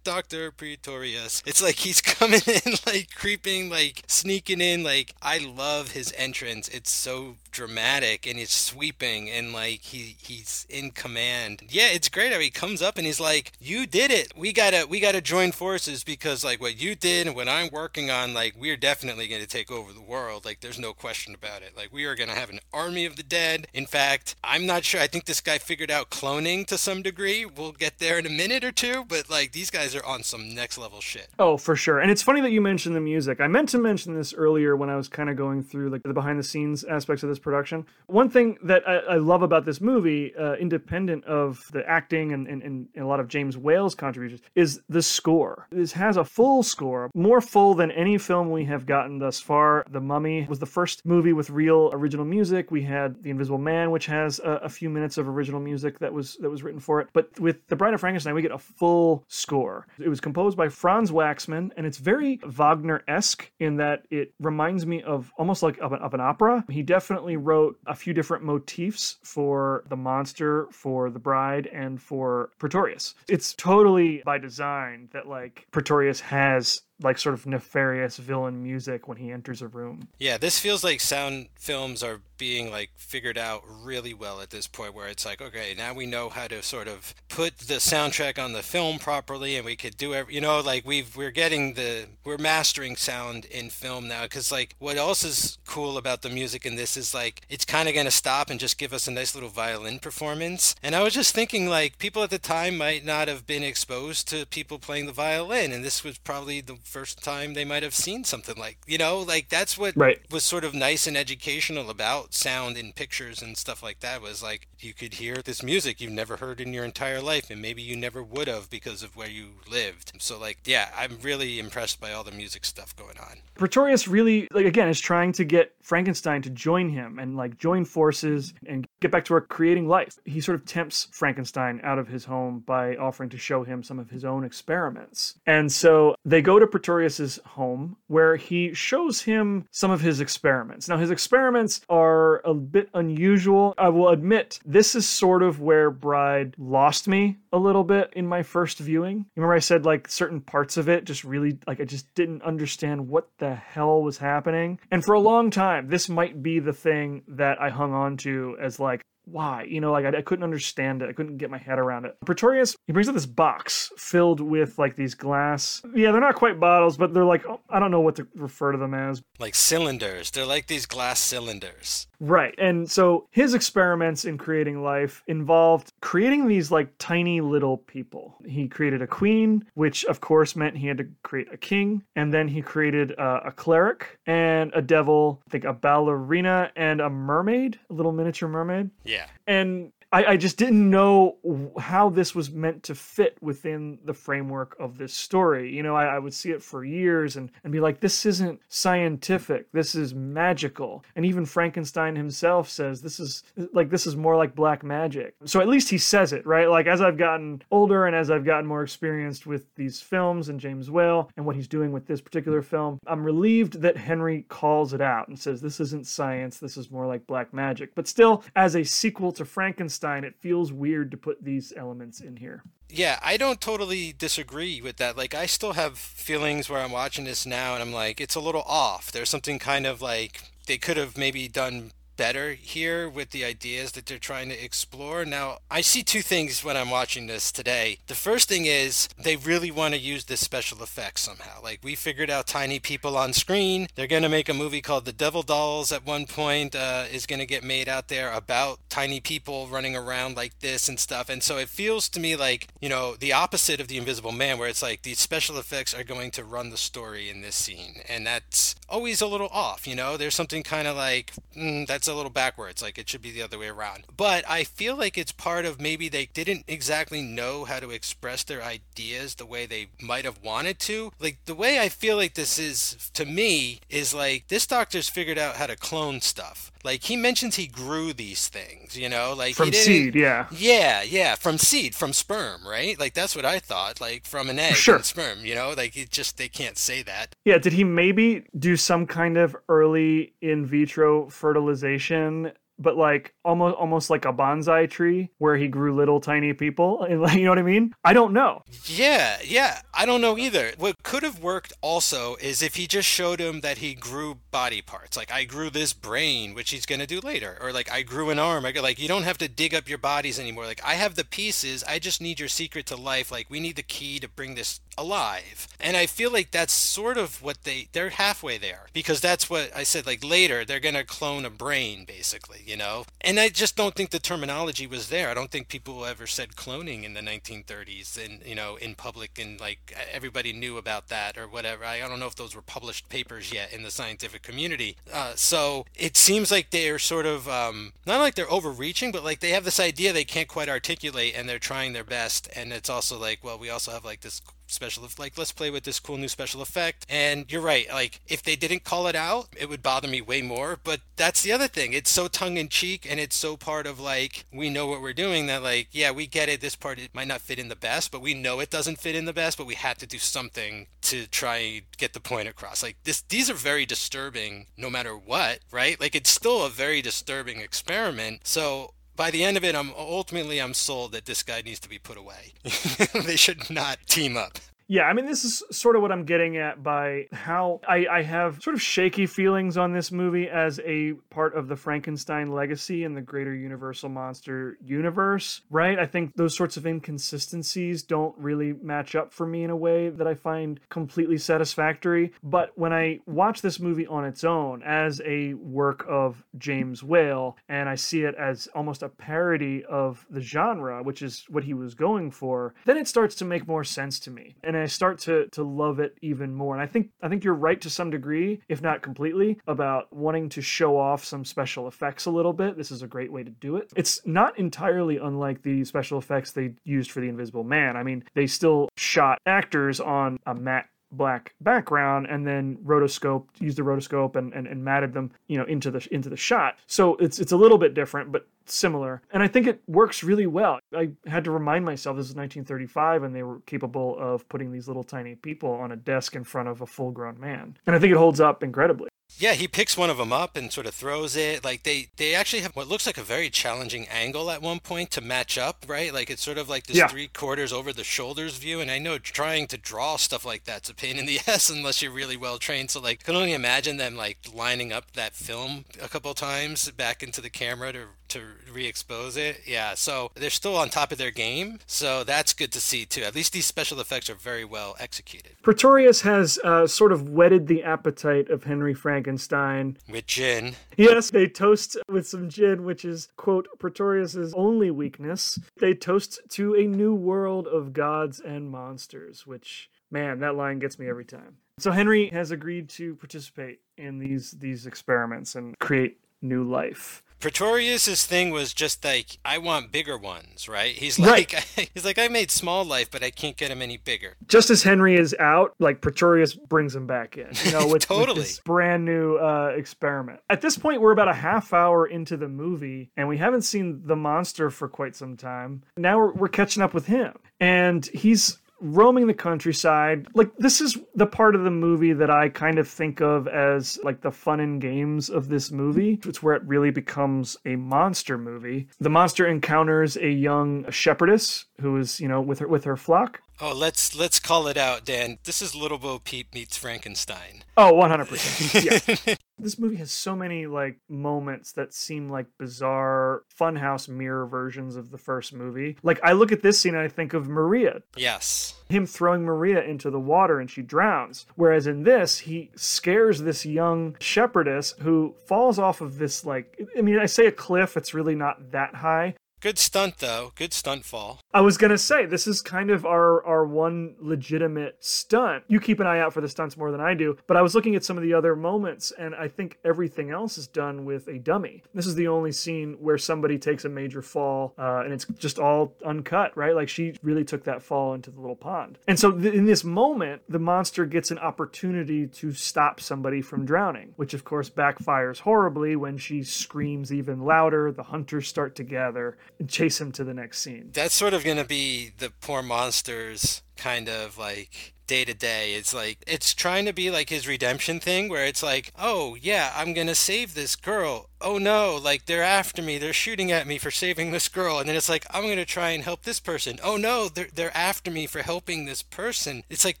Dr. Pretorius. It's like he's coming in, like creeping, like sneaking in. Like, I love his entrance. It's so dramatic and it's sweeping and like he he's in command. Yeah, it's great how he comes up and he's like, "You did it. We gotta we gotta join forces because like what you did and what I'm working on, like we're definitely gonna take over the world. Like there's no question about it. Like we are gonna have an army of the dead. In fact, I'm not sure. I think this guy figured out cloning to some degree. We'll get there in a minute or two, but like these guys are on some next level shit. Oh, for sure. And it's funny that you mentioned the music. I meant to mention this earlier when I was kind of going through like the behind the scenes aspects of this production. One thing that I, I love about this movie, uh, independent of the acting and, and, and a lot of James Whale's contributions, is the score. This has a full score, more full than any film we have gotten thus far. The Mummy was the first movie with real original music. We had The Invisible Man, which has a, a few minutes of original music that was that was written for it. But with The Bride of Frankenstein, we get a full score. It was composed by Franz Waxman, and it's very Wagner-esque in that it reminds me of almost like of an, of an opera. He definitely wrote a few different motifs for the monster, for the bride, and for Pretorius. It's totally by design that like Pretorius has like sort of nefarious villain music when he enters a room. Yeah, this feels like sound films are being like figured out really well at this point where it's like, okay, now we know how to sort of put the soundtrack on the film properly and we could do every, you know, like we've we're getting the we're mastering sound in film now cuz like what else is cool about the music in this is like it's kind of going to stop and just give us a nice little violin performance. And I was just thinking like people at the time might not have been exposed to people playing the violin and this was probably the first time they might have seen something like you know like that's what Right. was sort of nice and educational about sound in pictures and stuff like that was like you could hear this music you've never heard in your entire life and maybe you never would have because of where you lived so like yeah i'm really impressed by all the music stuff going on Pretorius really, like, again, is trying to get Frankenstein to join him and, like, join forces and get back to work creating life. He sort of tempts Frankenstein out of his home by offering to show him some of his own experiments. And so they go to Pretorius's home where he shows him some of his experiments. Now, his experiments are a bit unusual. I will admit, this is sort of where Bride lost me a little bit in my first viewing. Remember I said, like, certain parts of it just really, like, I just didn't understand what the hell was happening. And for a long time, this might be the thing that I hung on to as, like, why? You know, like I, I couldn't understand it. I couldn't get my head around it. Pretorius, he brings up this box filled with like these glass. Yeah, they're not quite bottles, but they're like, oh, I don't know what to refer to them as. like cylinders they're like these glass cylinders Right. And so his experiments in creating life involved creating these like tiny little people. He created a queen, which of course meant he had to create a king. And then he created uh, a cleric and a devil, I think a ballerina and a mermaid, a little miniature mermaid. yeah And I, I just didn't know how this was meant to fit within the framework of this story. You know, I, I would see it for years and, and be like, this isn't scientific. This is magical. And even Frankenstein himself says this is like, this is more like black magic. So at least he says it, right? Like, as I've gotten older and as I've gotten more experienced with these films and James Whale and what he's doing with this particular film, I'm relieved that Henry calls it out and says, this isn't science. This is more like black magic. But still, as a sequel to Frankenstein, it feels weird to put these elements in here. Yeah, I don't totally disagree with that. Like, I still have feelings where I'm watching this now and I'm like, it's a little off. There's something kind of like they could have maybe done better here with the ideas that they're trying to explore. Now, I see two things when I'm watching this today. The first thing is they really want to use this special effects somehow. Like, we figured out tiny people on screen. They're going to make a movie called The Devil Dolls at one point, uh, is going to get made out there about tiny people running around like this and stuff. And so it feels to me like, you know, the opposite of The Invisible Man, where it's like these special effects are going to run the story in this scene. And that's always a little off, you know? There's something kind of like, mm, that's a little backwards. Like it should be the other way around. But I feel like it's part of maybe they didn't exactly know how to express their ideas the way they might have wanted to. Like the way I feel like this is to me is like this doctor's figured out how to clone stuff. Like he mentions he grew these things, you know, like From seed, yeah. yeah, yeah, from seed, from sperm, right? Like that's what I thought, like from an egg Sure. and sperm, you know, like it just they can't say that. Yeah, did he maybe do some kind of early in vitro fertilization but like almost almost like a bonsai tree where he grew little tiny people. You know what I mean? I don't know. Yeah, yeah. I don't know either. What could have worked also is if he just showed him that he grew body parts. Like I grew this brain, which he's gonna do later, or like I grew an arm. Like you don't have to dig up your bodies anymore. Like I have the pieces. I just need your secret to life. Like we need the key to bring this alive. And I feel like that's sort of what they they're halfway there because that's what I said like later they're going to clone a brain basically, you know. And I just don't think the terminology was there. I don't think people ever said cloning in the 1930s and you know in public and like everybody knew about that or whatever. I, don't know if those were published papers yet in the scientific community. Uh, so it seems like they're sort of um, not like they're overreaching, but like they have this idea they can't quite articulate and they're trying their best. And it's also like, well, we also have like this special like let's play with this cool new special effect. And you're right like if they didn't call it out it would bother me way more. But that's the other thing it's so tongue-in-cheek and it's so part of like we know what we're doing that like yeah we get it this part it might not fit in the best but we know it doesn't fit in the best but we had to do something to try and get the point across. Like this these are very disturbing no matter what right? Like it's still a very disturbing experiment. So by the end of it, I'm ultimately I'm sold that this guy needs to be put away. they should not team up. Yeah, I mean, this is sort of what I'm getting at by how I, I, have sort of shaky feelings on this movie as a part of the Frankenstein legacy and the greater Universal Monster universe, right? I think those sorts of inconsistencies don't really match up for me in a way that I find completely satisfactory. But when I watch this movie on its own as a work of James Whale, and I see it as almost a parody of the genre, which is what he was going for, then it starts to make more sense to me. And I start to to love it even more. And I think I think you're right to some degree, if not completely, about wanting to show off some special effects a little bit. This is a great way to do it. It's not entirely unlike the special effects they used for the Invisible Man. I mean, they still shot actors on a matte black background and then rotoscope used the rotoscope and, and, and matted them you know into the into the shot so it's it's a little bit different but similar. And i think it works really well. I had to remind myself this is 1935 and they were capable of putting these little tiny people on a desk in front of a full grown man. And i think it holds up incredibly yeah, he picks one of them up and sort of throws it. Like they they actually have what looks like a very challenging angle at one point to match up, right? Like it's sort of like this Yeah. three quarters over the shoulders view. And I know trying to draw stuff like that's a pain in the ass unless you're really well trained. So like, I can only imagine them like lining up that film a couple times back into the camera to to re-expose it. Yeah, so they're still on top of their game. So that's good to see too. At least these special effects are very well executed. Pretorius has uh, sort of whetted the appetite of Henry Frankenstein. With gin. Yes, they toast with some gin, which is, quote, Pretorius's only weakness. They toast to a new world of gods and monsters, which, man, that line gets me every time. So Henry has agreed to participate in these these experiments and create new life. Pretorius's thing was just like I want bigger ones, right? He's Right. like he's like I made small life, but I can't get him any bigger. Just as Henry is out, like Pretorius brings him back in, you know, with, with Totally. this brand new uh, experiment. At this point, we're about a half hour into the movie, and we haven't seen the monster for quite some time. Now we're, we're catching up with him, and he's roaming the countryside. Like this is the part of the movie that I kind of think of as like the fun and games of this movie. It's where it really becomes a monster movie. The monster encounters a young shepherdess who is, you know, with her with her flock. Oh, let's let's call it out, Dan. This is Little Bo Peep meets Frankenstein. Oh, 100%. Yeah. this movie has so many like moments that seem like bizarre funhouse mirror versions of the first movie. Like I look at this scene and I think of Maria, Yes. him throwing Maria into the water and she drowns. Whereas in this, he scares this young shepherdess who falls off of this like I mean, I say a cliff, it's really not that high. Good stunt though. Good stunt fall. I was gonna say this is kind of our our one legitimate stunt. You keep an eye out for the stunts more than I do, but I was looking at some of the other moments, and I think everything else is done with a dummy. This is the only scene where somebody takes a major fall, uh, and it's just all uncut, right? Like she really took that fall into the little pond. And so th- in this moment, the monster gets an opportunity to stop somebody from drowning, which of course backfires horribly when she screams even louder. The hunters start to gather and chase him to the next scene. That's sort of gonna be the poor monsters kind of like day to day. It's like it's trying to be like his redemption thing where it's like, oh yeah, I'm gonna save this girl. oh no, like they're after me, they're shooting at me for saving this girl, and then it's like I'm gonna try and help this person. Oh no, they're they're after me for helping this person. It's like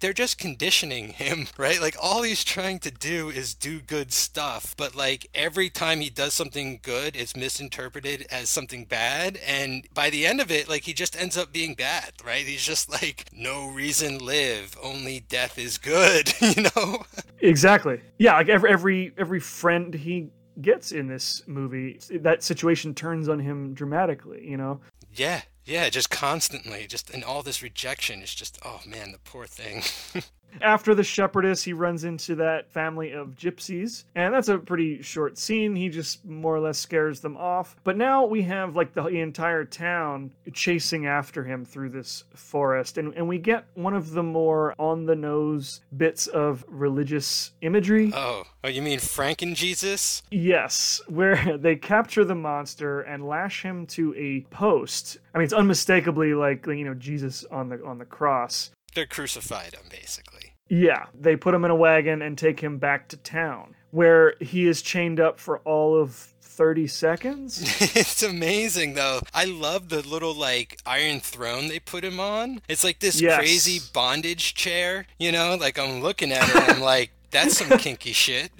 they're just conditioning him, right? Like all he's trying to do is do good stuff, but like every time he does something good, it's misinterpreted as something bad, and by the end of it, like he just ends up being bad, right? He's just like no reason live, only death is good, you know? Exactly. Yeah, like every every every friend he gets in this movie, that situation turns on him dramatically, you know? Yeah, yeah, just constantly, just and all this rejection is just, oh man, the poor thing. After the shepherdess, he runs into that family of gypsies, and that's a pretty short scene. He just more or less scares them off. But now we have like the entire town chasing after him through this forest, and, and we get one of the more on the nose bits of religious imagery. oh, oh, you mean Franken Jesus? Yes, where they capture the monster and lash him to a post. I mean, it's unmistakably like you know Jesus on the on the cross. They're crucified him, basically. Yeah, they put him in a wagon and take him back to town, where he is chained up for all of 30 seconds. it's amazing though. I love the little like iron throne they put him on. It's like this Yes. crazy bondage chair, you know? Like I'm looking at it and I'm like, that's some kinky shit.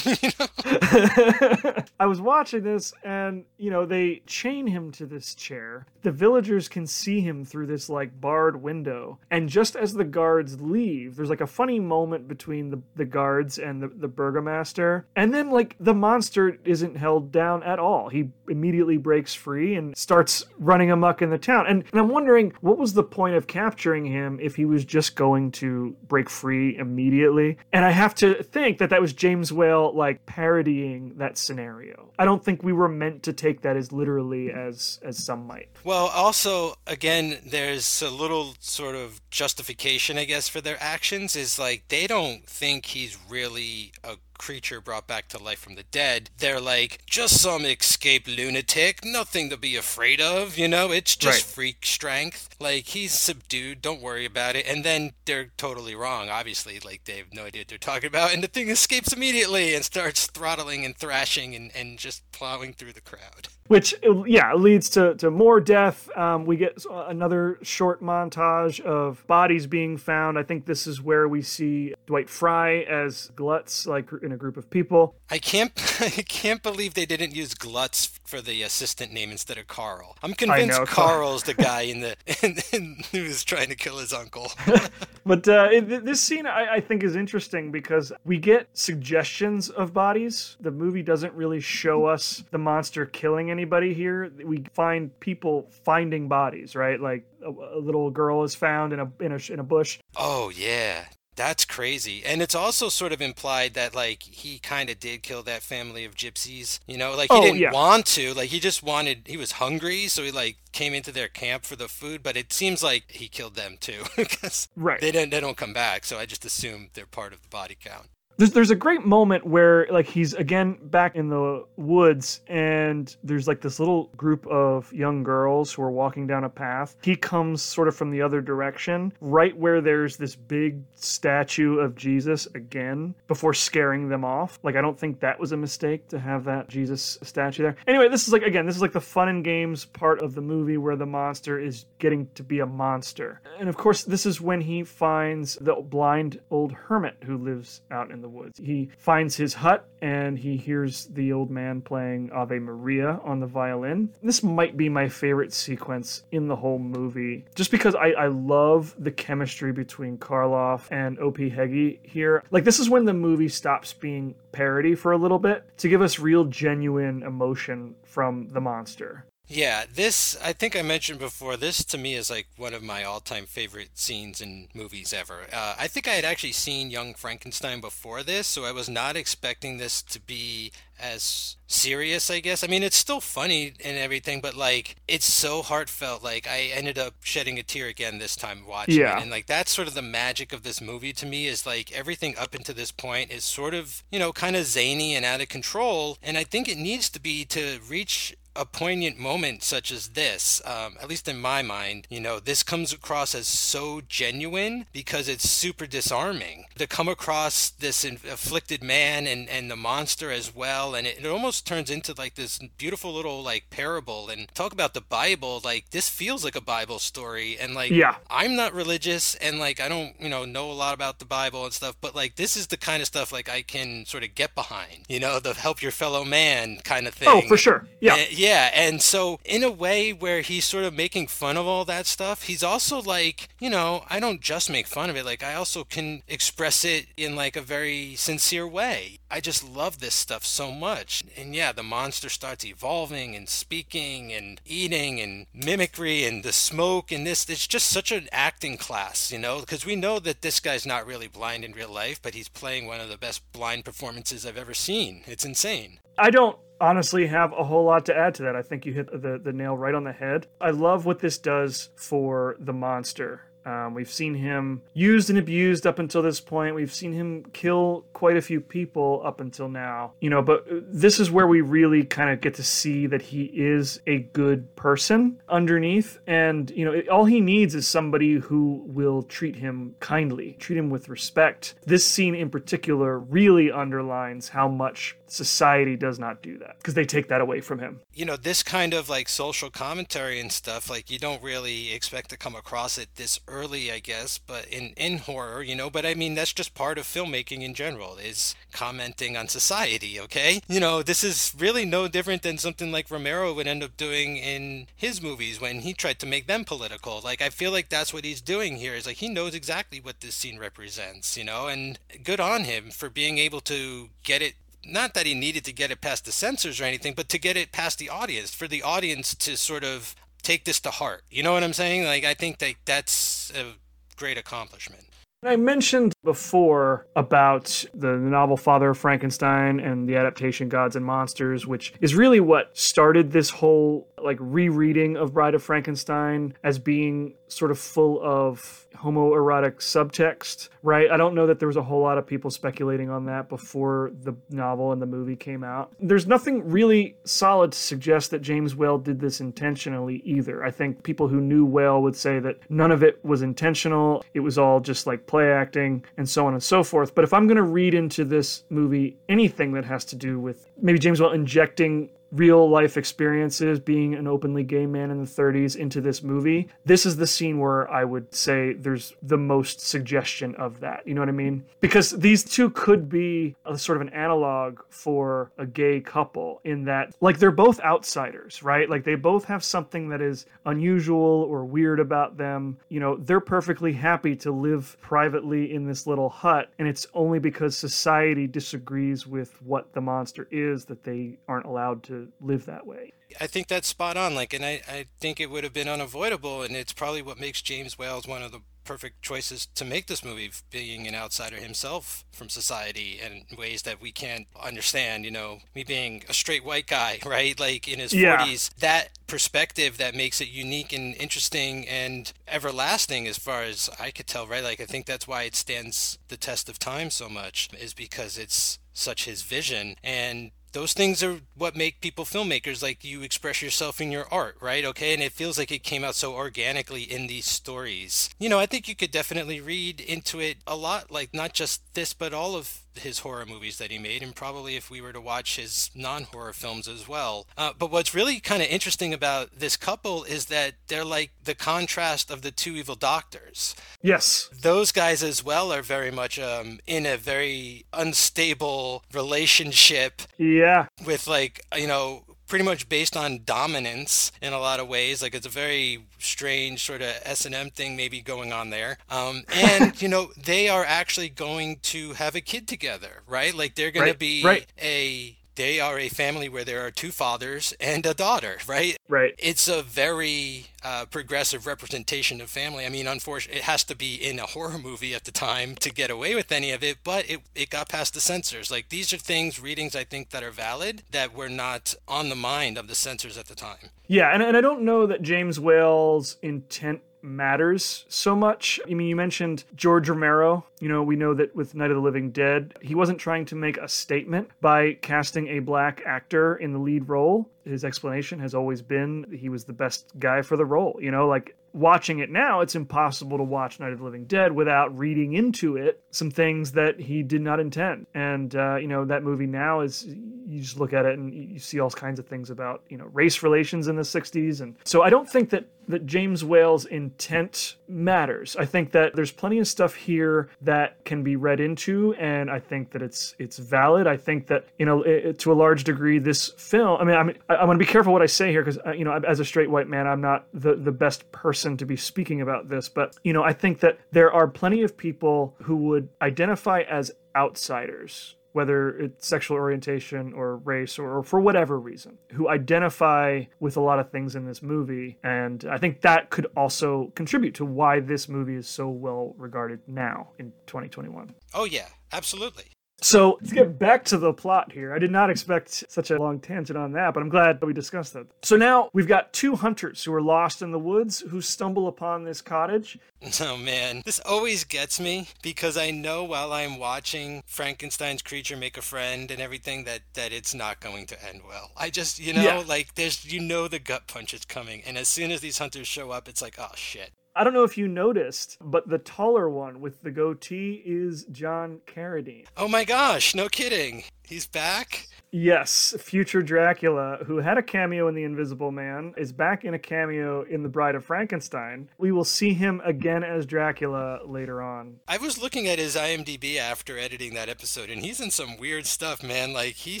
you know? I was watching this and, you know, they chain him to this chair. The villagers can see him through this like barred window. And just as the guards leave, there's like a funny moment between the, the guards and the, the burgomaster. And then like the monster isn't held down at all. He immediately breaks free and starts running amok in the town. And, and I'm wondering what was the point of capturing him if he was just going to break free immediately? And I have to think that that was James Whale like parodying that scenario. I don't think we were meant to take that as literally as as some might. Well, also, again, there's a little sort of justification, I guess, for their actions. Is like they don't think he's really a creature brought back to life from the dead. They're like, just some escaped lunatic, nothing to be afraid of, you know? It's just Right. freak strength. Like, he's subdued, don't worry about it. And then they're totally wrong, obviously. Like, they have no idea what they're talking about. And the thing escapes immediately and starts throttling and thrashing and, and just plowing through the crowd. Which yeah leads to to more death. Um, we get another short montage of bodies being found. I think this is where we see Dwight Frye as Glutz, like in a group of people. I can't I can't believe they didn't use Glutz for the assistant name instead of Carl. I'm convinced know, Carl's the guy in the in, in, who was trying to kill his uncle. But uh, this scene I, I think is interesting because we get suggestions of bodies. The movie doesn't really show us the monster killing anybody here. We find people finding bodies, right? Like a, a little girl is found in a in a in a bush. oh yeah. That's crazy. And it's also sort of implied that like he kind of did kill that family of gypsies, you know? Like he Oh, didn't yeah. want to, like he just wanted he was hungry, so he like came into their camp for the food, but it seems like he killed them too because Right. they don't they don't come back, so I just assume they're part of the body count. There's there's a great moment where like he's again back in the woods and there's like this little group of young girls who are walking down a path. He comes sort of from the other direction, right where there's this big statue of Jesus again before scaring them off. Like I don't think that was a mistake to have that Jesus statue there. Anyway, this is like again, this is like the fun and games part of the movie where the monster is getting to be a monster. And of course, this is when he finds the blind old hermit who lives out in the woods. He finds his hut and he hears the old man playing Ave Maria on the violin. This might be my favorite sequence in the whole movie, just because I, I love the chemistry between Karloff and O.P. Heggie here. Like, this is when the movie stops being parody for a little bit to give us real, genuine emotion from the monster. Yeah, this, I think I mentioned before, this to me is like one of my all time favorite scenes in movies ever. Uh, I think I had actually seen Young Frankenstein before this, so I was not expecting this to be as serious, I guess. I mean, it's still funny and everything, but like, it's so heartfelt. Like, I ended up shedding a tear again this time watching Yeah. it. And like, that's sort of the magic of this movie to me is like everything up until this point is sort of, you know, kind of zany and out of control. And I think it needs to be to reach a poignant moment such as this, um, at least in my mind, you know, this comes across as so genuine because it's super disarming to come across this afflicted man and, and the monster as well. And it, it almost turns into like this beautiful little like parable. And talk about the Bible, like this feels like a Bible story. And like, Yeah. I'm not religious and like I don't, you know, know a lot about the Bible and stuff, but like this is the kind of stuff like I can sort of get behind, you know, the help your fellow man kind of thing. Oh, for sure. Yeah. Uh, yeah, and so in a way where he's sort of making fun of all that stuff, he's also like, you know, I don't just make fun of it, like I also can express it in like a very sincere way. I just love this stuff so much. And yeah, the monster starts evolving and speaking and eating and mimicry and the smoke and this it's just such an acting class, you know, because we know that this guy's not really blind in real life, but he's playing one of the best blind performances I've ever seen. It's insane. I don't honestly have a whole lot to add to that. I think you hit the, the nail right on the head. I love what this does for the monster. Um, we've seen him used and abused up until this point. We've seen him kill quite a few people up until now. You know, but this is where we really kind of get to see that he is a good person underneath. And, you know, it, all he needs is somebody who will treat him kindly, treat him with respect. This scene in particular really underlines how much society does not do that because they take that away from him. you know this kind of like social commentary and stuff like you don't really expect to come across it this early i guess but in in horror you know but i mean that's just part of filmmaking in general is commenting on society okay you know this is really no different than something like romero would end up doing in his movies when he tried to make them political like i feel like that's what he's doing here is like he knows exactly what this scene represents you know and good on him for being able to get it not that he needed to get it past the censors or anything, but to get it past the audience, for the audience to sort of take this to heart. You know what I'm saying? Like, I think that that's a great accomplishment. I mentioned before about the novel Father of Frankenstein and the adaptation Gods and Monsters, which is really what started this whole like rereading of Bride of Frankenstein as being sort of full of homoerotic subtext, right? I don't know that there was a whole lot of people speculating on that before the novel and the movie came out. There's nothing really solid to suggest that James Whale did this intentionally either. I think people who knew Whale would say that none of it was intentional. It was all just like play acting and so on and so forth. But if I'm going to read into this movie anything that has to do with maybe James Whale injecting real life experiences being an openly gay man in the 30s into this movie this is the scene where i would say there's the most suggestion of that you know what i mean? Because these two could be a sort of an analog for a gay couple in that like they're both outsiders right? Like they both have something that is unusual or weird about them. You know they're perfectly happy to live privately in this little hut and it's only because society disagrees with what the monster is that they aren't allowed to live that way I think that's spot on. Like, and I, I think it would have been unavoidable, and it's probably what makes James Whale's one of the perfect choices to make this movie, being an outsider himself from society and in ways that we can't understand. You know, me being a straight white guy, right? Like in his Yeah. 40s, that perspective that makes it unique and interesting and everlasting, as far as I could tell, right? Like, I think that's why it stands the test of time so much, is because it's such his vision. And those things are what make people filmmakers like you express yourself in your art right? Okay and it feels like it came out so organically in these stories. You know i think you could definitely read into it a lot like not just this but all of his horror movies that he made and probably if we were to watch his non-horror films as well. Uh, but what's really kind of interesting about this couple is that they're like the contrast of the two evil doctors. Yes. Those guys as well are very much um, in a very unstable relationship yeah. with like you know pretty much based on dominance in a lot of ways. Like it's a very strange sort of s&m thing maybe going on there. Um, and you know they are actually going to have a kid together right? Like they're going Right, to be right. a they are a family where there are two fathers and a daughter right right it's a very uh, progressive representation of family. I mean, unfortunately, it has to be in a horror movie at the time to get away with any of it, but it, it got past the censors. Like, these are things, readings, I think, that are valid that were not on the mind of the censors at the time. Yeah, and, and I don't know that James Whale's intent matters so much. I mean, you mentioned George Romero. You know, we know that with Night of the Living Dead, he wasn't trying to make a statement by casting a black actor in the lead role. His explanation has always been he was the best guy for the role. You know, like watching it now, it's impossible to watch Night of the Living Dead without reading into it some things that he did not intend. And, uh, you know, that movie now is, you just look at it and you see all kinds of things about, you know, race relations in the 60s. And so I don't think that that James Whale's intent matters. I think that there's plenty of stuff here that can be read into, and I think that it's it's valid. I think that you know, it, to a large degree, this film. I mean, I mean, I, want to be careful what I say here because uh, you know, as a straight white man, I'm not the the best person to be speaking about this. But you know, I think that there are plenty of people who would identify as outsiders whether it's sexual orientation or race or, or, for whatever reason, who identify with a lot of things in this movie. And I think that could also contribute to why this movie is so well regarded now in 2021. Oh, yeah, absolutely. So let's get back to the plot here. I did not expect such a long tangent on that, but I'm glad that we discussed that. So now we've got two hunters who are lost in the woods who stumble upon this cottage. Oh man, this always gets me because I know while I'm watching Frankenstein's creature make a friend and everything that that it's not going to end well. I just, you know, Yeah. like there's you know the gut punch is coming and as soon as these hunters show up, it's like, "Oh shit." I don't know if you noticed, but the taller one with the goatee is John Carradine. Oh my gosh, no kidding. He's back? Yes, future Dracula, who had a cameo in The Invisible Man, is back in a cameo in The Bride of Frankenstein. We will see him again as Dracula later on. I was looking at his IMDb after editing that episode, and he's in some weird stuff, man. Like, he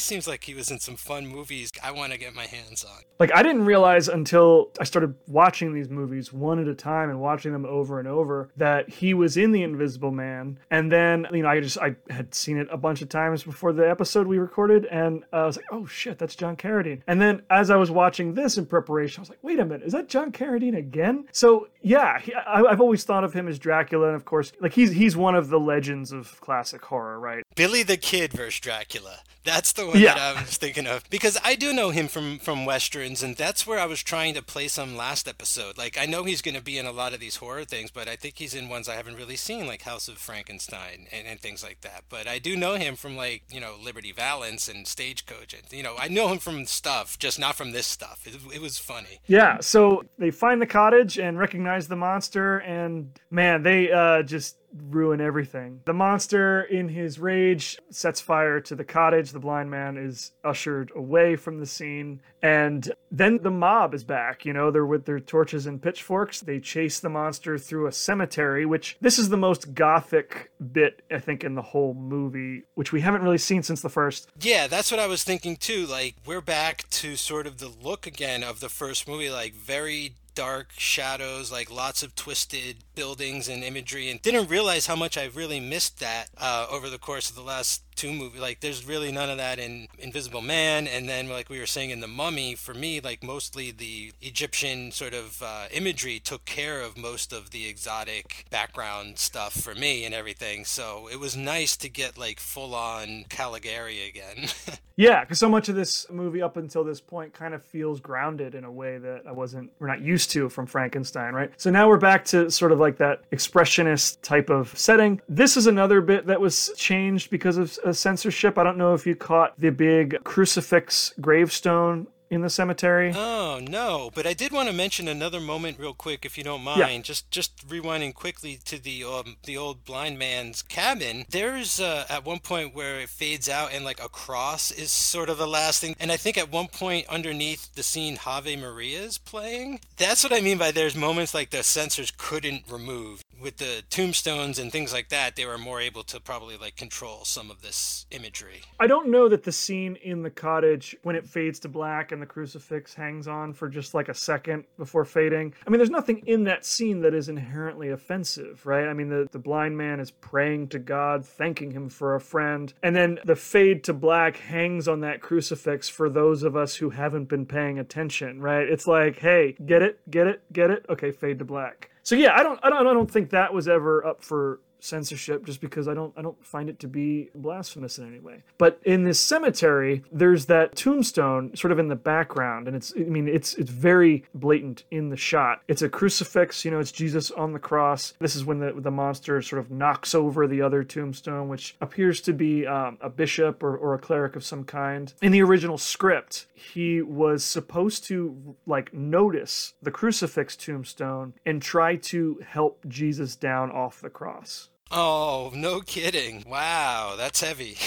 seems like he was in some fun movies I want to get my hands on. Like, I didn't realize until I started watching these movies one at a time and watching them over and over that he was in The Invisible Man. And then, you know, I just, I had seen it a bunch of times before the episode we recorded, and uh, I was like, oh shit, that's John Carradine. And then as I was watching this in preparation, I was like, wait a minute, is that John Carradine again? So yeah, he, I, I've always thought of him as Dracula, and of course, like he's he's one of the legends of classic horror, right? Billy the Kid versus Dracula. That's the one Yeah. that I was thinking of because I do know him from from westerns, and that's where I was trying to place him last episode. Like I know he's going to be in a lot of these horror things, but I think he's in ones I haven't really seen, like House of Frankenstein and, and things like that. But I do know him from like you know Liberty Valance and Stagecoach, and you know I know him from stuff, just not from this stuff. It, it was funny. Yeah, so they find the cottage and recognize the monster, and man, they uh, just ruin everything. The monster, in his rage, sets fire to the cottage. The blind man is ushered away from the scene, and then the mob is back. You know, they're with their torches and pitchforks. They chase the monster through a cemetery, which this is the most gothic bit, I think, in the whole movie, which we haven't really seen since the first. Yeah, that's what I was thinking too. Like we're back to sort of the look again of the first movie, like very dark shadows, like lots of twisted buildings and imagery, and didn't realize how much I really missed that uh, over the course of the last two movies. Like there's really none of that in Invisible Man, and then like we were saying in The Mummy, for me, like mostly the Egyptian sort of uh, imagery took care of most of the exotic background stuff for me and everything. So it was nice to get like full on Caligari again. Yeah, because so much of this movie up until this point kind of feels grounded in a way that I wasn't, we're not used to from Frankenstein, right? So now we're back to sort of like that expressionist type of setting. This is another bit that was changed because of censorship. I don't know if you caught the big crucifix gravestone in the cemetery. Oh no! But I did want to mention another moment real quick, if you don't mind. Yeah. Just just rewinding quickly to the um, the old blind man's cabin. There's uh, at one point where it fades out and like a cross is sort of the last thing. And I think at one point underneath the scene, Ave Maria is playing. That's what I mean by there's moments like the censors couldn't remove with the tombstones and things like that. They were more able to probably like control some of this imagery. I don't know that the scene in the cottage when it fades to black and the crucifix hangs on for just like a second before fading. I mean, there's nothing in that scene that is inherently offensive, right? I mean, the, the blind man is praying to God, thanking him for a friend. And then the fade to black hangs on that crucifix for those of us who haven't been paying attention, right? It's like, hey, get it, get it, get it. Okay, fade to black. So yeah, I don't, I don't, I don't think that was ever up for censorship just because I don't I don't find it to be blasphemous in any way. But in this cemetery, there's that tombstone sort of in the background, and it's I mean it's it's very blatant in the shot. It's a crucifix, you know, it's Jesus on the cross. This is when the the monster sort of knocks over the other tombstone, which appears to be um, a bishop or, or a cleric of some kind. In the original script, he was supposed to like notice the crucifix tombstone and try to help Jesus down off the cross. Oh, no kidding. Wow, that's heavy.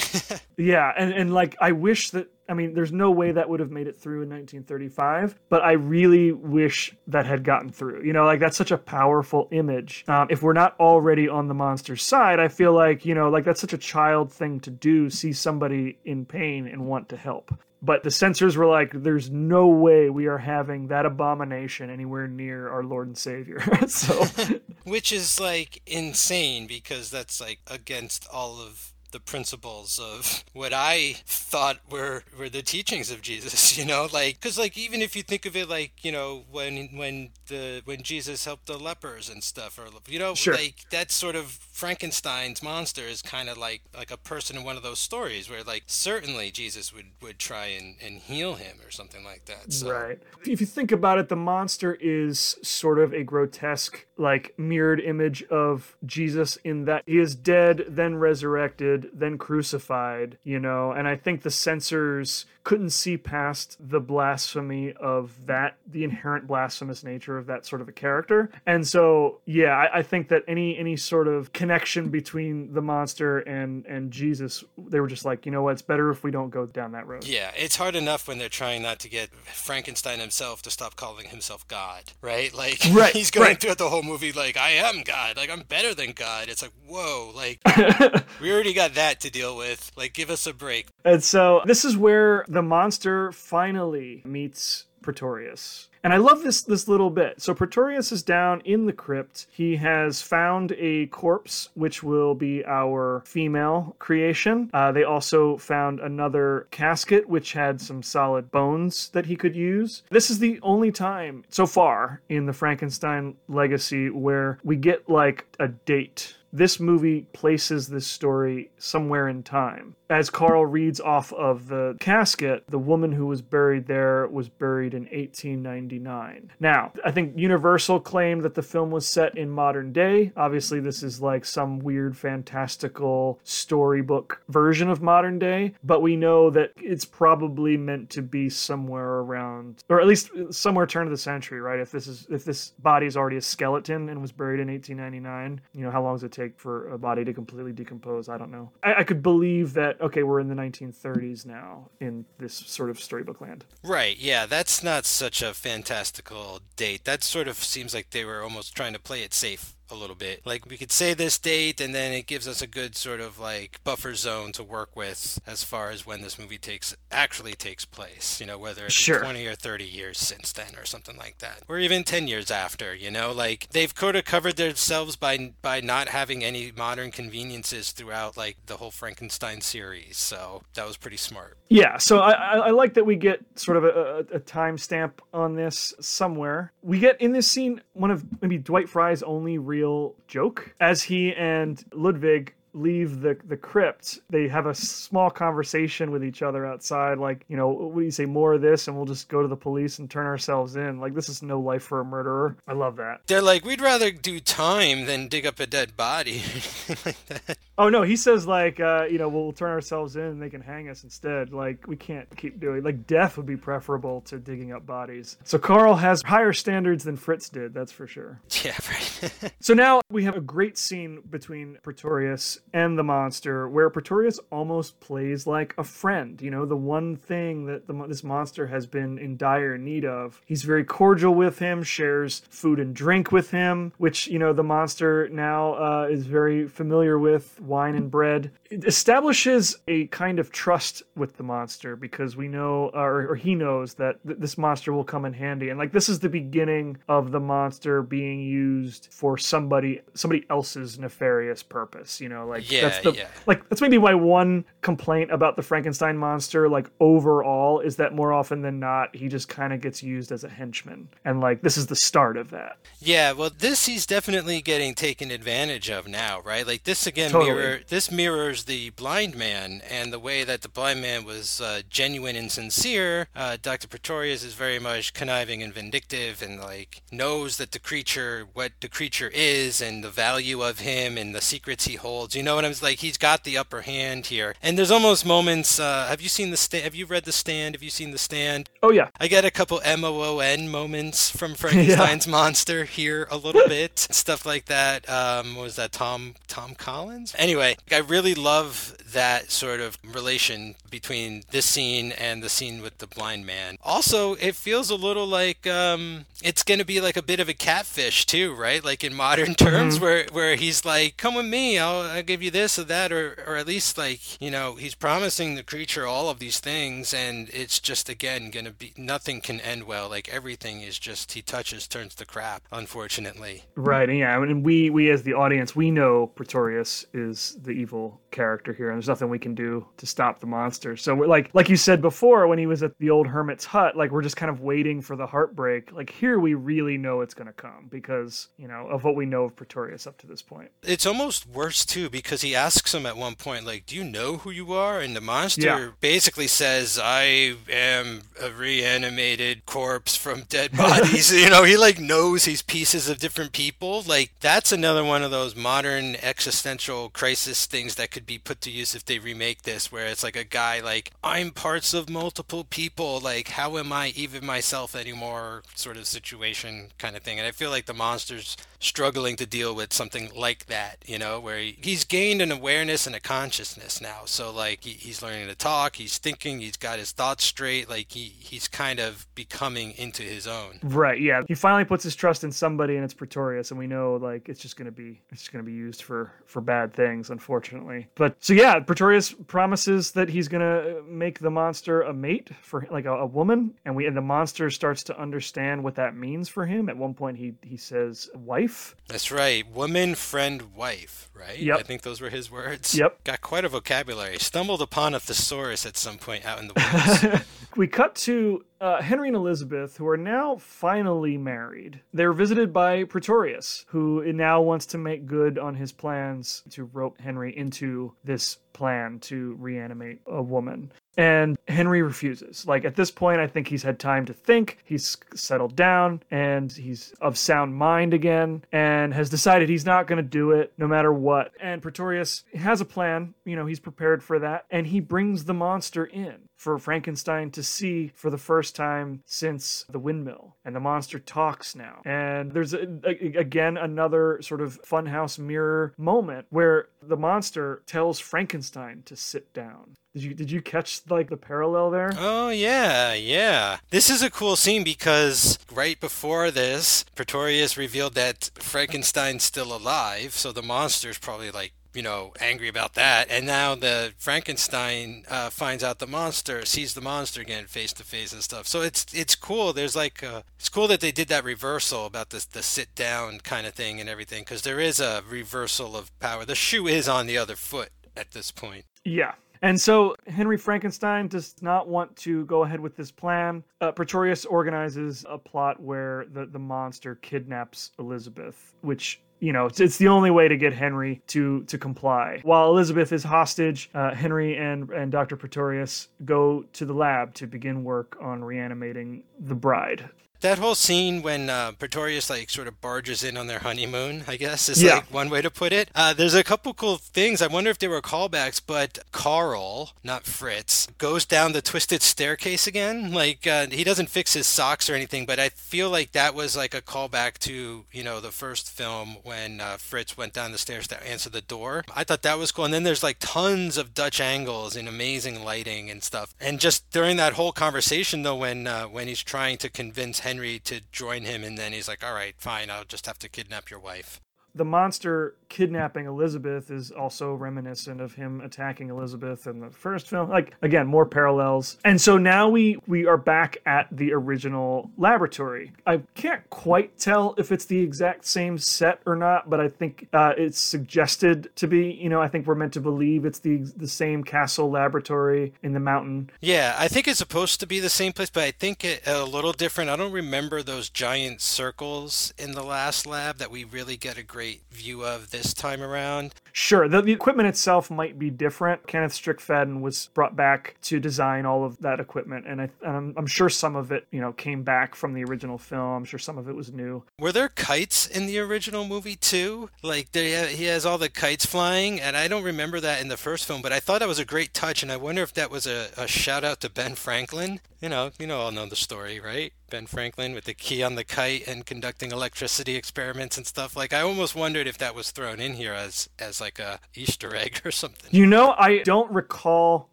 Yeah, and, and like I wish that I mean, there's no way that would have made it through in 1935, but I really wish that had gotten through. You know, like that's such a powerful image. Um, if we're not already on the monster's side, I feel like, you know, like that's such a child thing to do, see somebody in pain and want to help. But the censors were like, there's no way we are having that abomination anywhere near our Lord and Savior. so, Which is like insane because that's like against all of the principles of what I thought were were the teachings of Jesus, you know, like cuz like even if you think of it like, you know, when when the when Jesus helped the lepers and stuff or you know, Sure. like that sort of Frankenstein's monster is kind of like like a person in one of those stories where like certainly Jesus would would try and and heal him or something like that. So Right. If you think about it, the monster is sort of a grotesque, like mirrored image of Jesus in that he is dead, then resurrected, then crucified, you know, and I think the censors couldn't see past the blasphemy of that, the inherent blasphemous nature of that sort of a character. And so, yeah, I, I think that any any sort of connection between the monster and and Jesus, they were just like, you know what, it's better if we don't go down that road. Yeah, it's hard enough when they're trying not to get Frankenstein himself to stop calling himself God, right? Like Right, he's going right. throughout the whole movie like I am God, like I'm better than God. It's like, whoa, like we already got that to deal with. Like give us a break. And so this is where the monster finally meets Pretorius. And I love this this little bit. So Pretorius is down in the crypt. He has found a corpse, which will be our female creation. Uh, they also found another casket, which had some solid bones that he could use. This is the only time so far in the Frankenstein legacy where we get like a date this movie places this story somewhere in time. As Carl reads off of the casket, the woman who was buried there was buried in 1899. Now, I think Universal claimed that the film was set in modern day. Obviously, this is like some weird fantastical storybook version of modern day, but we know that it's probably meant to be somewhere around or at least somewhere turn of the century, right? If this is if this body is already a skeleton and was buried in 1899, you know, how long does it take for a body to completely decompose? I don't know. I, I could believe that okay, we're in the 1930s now in this sort of storybook land. Right, yeah, that's not such a fantastical date. That sort of seems like they were almost trying to play it safe a little bit. Like we could say this date and then it gives us a good sort of like buffer zone to work with as far as when this movie takes actually takes place, you know, whether it's Sure. 20 or 30 years since then or something like that. Or even 10 years after, you know, like they've kind of covered themselves by by not having any modern conveniences throughout like the whole Frankenstein series. So that was pretty smart. Yeah, so I, I, like that we get sort of a, a, a timestamp on this somewhere. We get in this scene one of maybe Dwight Frye's only real joke as he and Ludwig leave the the crypt they have a small conversation with each other outside like you know what do you say more of this and we'll just go to the police and turn ourselves in like this is no life for a murderer i love that They're like, we'd rather do time than dig up a dead body. like that. Oh no, he says like uh, you know we'll turn ourselves in and they can hang us instead. Like we can't keep doing like death would be preferable to digging up bodies. So Carl has higher standards than Fritz did, that's for sure. Yeah, right. So now we have a great scene between Pretorius and the monster where Pretorius almost plays like a friend. You know, the one thing that the, this monster has been in dire need of. He's very cordial with him, shares food and drink with him, which, you know, the monster now uh, is very familiar with wine and bread. It establishes a kind of trust with the monster because we know, or, or he knows, that th- this monster will come in handy. And like, this is the beginning of the monster being used for somebody somebody else's nefarious purpose. You know, like Yeah, that's the yeah. like that's maybe my one complaint about the Frankenstein monster. Like overall, is that more often than not he just kind of gets used as a henchman, and like this is the start of that. Yeah, well, this he's definitely getting taken advantage of now, right? Like this again Totally. mirror this mirrors the blind man and the way that the blind man was uh, genuine and sincere. Uh, Doctor Pretorius is very much conniving and vindictive, and like knows that the creature, what the creature is, and the value of him, and the secrets he holds. You know what I'm like? He's got the upper hand here, and there's almost moments. Uh, have you seen the stand? Have you read the stand? Have you seen the stand? Oh yeah, I get a couple MOON moments from Frankenstein's monster here a little bit, stuff like that. Um, what was that Tom Tom Collins? Anyway, I really love that sort of relation between this scene and the scene with the blind man. Also, it feels a little like um, it's going to be like a bit of a catfish too, right? Like in modern terms, mm-hmm. where where he's like, "Come with me, I'll, I'll give you this or that," or or at least like you know he's promising the creature all of these things, and it's just again going to be nothing can end well. Like everything is just he touches turns to crap. Unfortunately, Right, yeah, and we we as the audience we know Pretorius is the evil character here, and there's nothing we can do to stop the monster. So we're like like you said before, when he was at the old hermit's hut, like we're just kind of waiting for the heartbreak. Like here, we really know it's going to come because you know of what we know of Pretorius up to this point. it's almost worse too because he asks him at one point, like, "Do you know who you are?" And the monster Yeah. basically says, "I am a reanimated corpse from dead bodies." you know, he like knows he's pieces of different people. Like that's another one of those modern existential crisis things that could be put to use if they remake this, where it's like a guy like, "I'm parts of multiple people. Like, how am I even myself anymore?" Sort of situation, kind of thing. And I feel like the monster's struggling to deal with something like that, you know, where he, he's gained an awareness and a consciousness now. So like he, he's learning to talk, he's thinking, he's got his thoughts straight, like he he's kind of becoming into his own. Right, yeah, he finally puts his trust in somebody, and it's Pretorius, and we know like it's just going to be it's just going to be used for for bad things, unfortunately. But so yeah, Pretorius promises that he's going to make the monster a mate for like a, a woman, and we and the monster starts to understand what that means for him. At one point, he he says wife. That's right, woman, friend, wife, right? Yep. I think those were his words. Yep. Got quite a vocabulary. Stumbled upon a thesaurus at some point out in the woods. we cut to uh, Henry and Elizabeth, who are now finally married. They're visited by Pretorius, who now wants to make good on his plans to rope Henry into this plan to reanimate a woman. And Henry refuses. Like at this point, I think he's had time to think, he's settled down, and he's of sound mind again, and has decided he's not going to do it no matter what. And Pretorius has a plan, you know, he's prepared for that, and he brings the monster in for Frankenstein to see for the first time since the windmill. And the monster talks now. And there's a, a- again another sort of funhouse mirror moment where the monster tells Frankenstein to sit down. Did you did you catch like the parallel there? Oh yeah, yeah. This is a cool scene because right before this, Pretorius revealed that Frankenstein's still alive, so the monster's probably like you know, angry about that. And now the Frankenstein uh, finds out the monster, sees the monster again face to face and stuff. So it's it's cool. There's like uh it's cool that they did that reversal about this the sit down kind of thing and everything because there is a reversal of power. The shoe is on the other foot at this point. Yeah. And so Henry Frankenstein does not want to go ahead with this plan. Uh, Pretorius organizes a plot where the, the monster kidnaps Elizabeth, which you know it's, it's the only way to get Henry to to comply. While Elizabeth is hostage, uh, Henry and and Dr. Pretorius go to the lab to begin work on reanimating the bride. That whole scene when uh, Pretorius like sort of barges in on their honeymoon, I guess is Yeah. like one way to put it. Uh, there's a couple cool things. I wonder if they were callbacks, but Carl, not Fritz, goes down the twisted staircase again. Like uh, he doesn't fix his socks or anything, but I feel like that was like a callback to you know the first film when uh, Fritz went down the stairs to answer the door. I thought that was cool. And then there's like tons of Dutch angles and amazing lighting and stuff. And just during that whole conversation though, when uh, when he's trying to convince Henry to join him, and then he's like, "All right, fine, I'll just have to kidnap your wife." The monster kidnapping Elizabeth is also reminiscent of him attacking Elizabeth in the first film. Like again, more parallels. And so now we we are back at the original laboratory. I can't quite tell if it's the exact same set or not, but I think uh, it's suggested to be. You know, I think we're meant to believe it's the the same castle laboratory in the mountain. Yeah, I think it's supposed to be the same place, but I think it a little different. I don't remember those giant circles in the last lab that we really get a great view of this time around. Sure, the, the equipment itself might be different. Kenneth Strickfaden was brought back to design all of that equipment, and, I, and I'm, I'm sure some of it, you know, came back from the original film. I'm sure some of it was new. Were there kites in the original movie too? Like there, he has all the kites flying, and I don't remember that in the first film, but I thought that was a great touch, and I wonder if that was a, a shout out to Ben Franklin. You know, you know, all know the story, right? Ben Franklin with the key on the kite and conducting electricity experiments and stuff. Like I almost wondered if that was thrown in here as as like a Easter egg or something. You know, I don't recall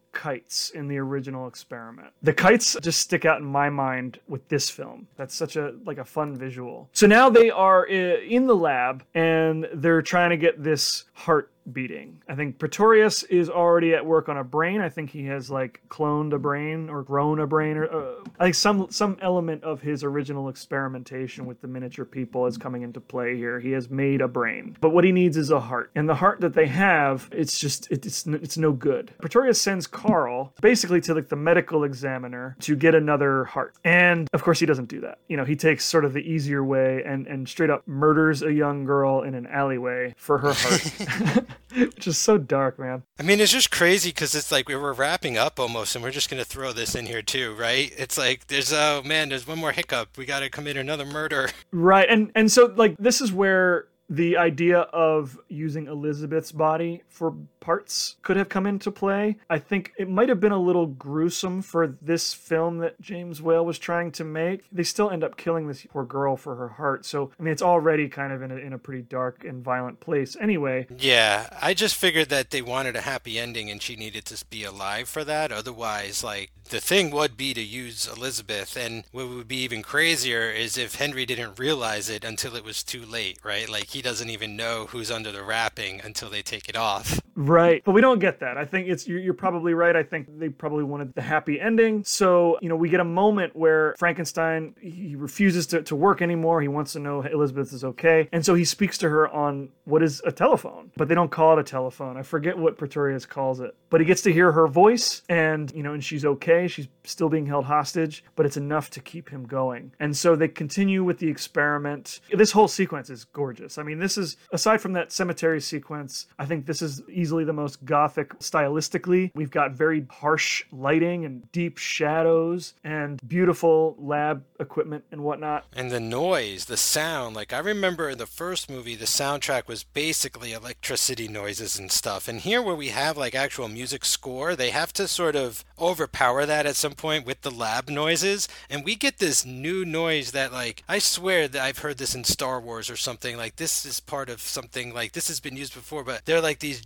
kites in the original experiment. The kites just stick out in my mind with this film. That's such a like a fun visual. So now they are eh, in the lab and they're trying to get this heart beating. I think Pretorius is already at work on a brain. I think he has like cloned a brain or grown a brain or uh, I think some some element of his original experimentation with the miniature people is coming into play here. He has made a brain. But what he needs is a heart. And the heart that they have, it's just it- it's it's no good. Pretorius sends Carl basically to like the medical examiner to get another heart. And of course he doesn't do that. You know, he takes sort of the easier way and and straight up murders a young girl in an alleyway for her heart. Which is so dark, man. I mean, it's just crazy because it's like we were wrapping up almost, and we're just gonna throw this in here too, right? It's like there's oh man, there's one more hiccup. We got to commit another murder. Right. And and so like this is where the idea of using Elizabeth's body for parts could have come into play. I think it might have been a little gruesome for this film that James Whale was trying to make. They still end up killing this poor girl for her heart. So, I mean, it's already kind of in a, in a pretty dark and violent place anyway. Yeah, I just figured that they wanted a happy ending, and she needed to be alive for that. Otherwise, like the thing would be to use Elizabeth, and what would be even crazier is if Henry didn't realize it until it was too late, right? Like he doesn't even know who's under the wrapping until they take it off. Right. But we don't get that. I think it's you're, probably right. I think they probably wanted the happy ending. So, you know, we get a moment where Frankenstein he refuses to, to work anymore. He wants to know Elizabeth is okay. And so he speaks to her on what is a telephone. But they don't call it a telephone. I forget what Pretorius calls it. But he gets to hear her voice and, you know, and she's okay. She's still being held hostage, but it's enough to keep him going. And so they continue with the experiment. This whole sequence is gorgeous. I mean, this is aside from that cemetery sequence, I think this is easily the most gothic stylistically. We've got very harsh lighting and deep shadows and beautiful lab equipment and whatnot. And the noise, the sound, like I remember in the first movie, the soundtrack was basically electricity noises and stuff. And here, where we have like actual music score, they have to sort of overpower that at some point with the lab noises. And we get this new noise that, like, I swear that I've heard this in Star Wars or something. Like, this is part of something like this has been used before, but they're like these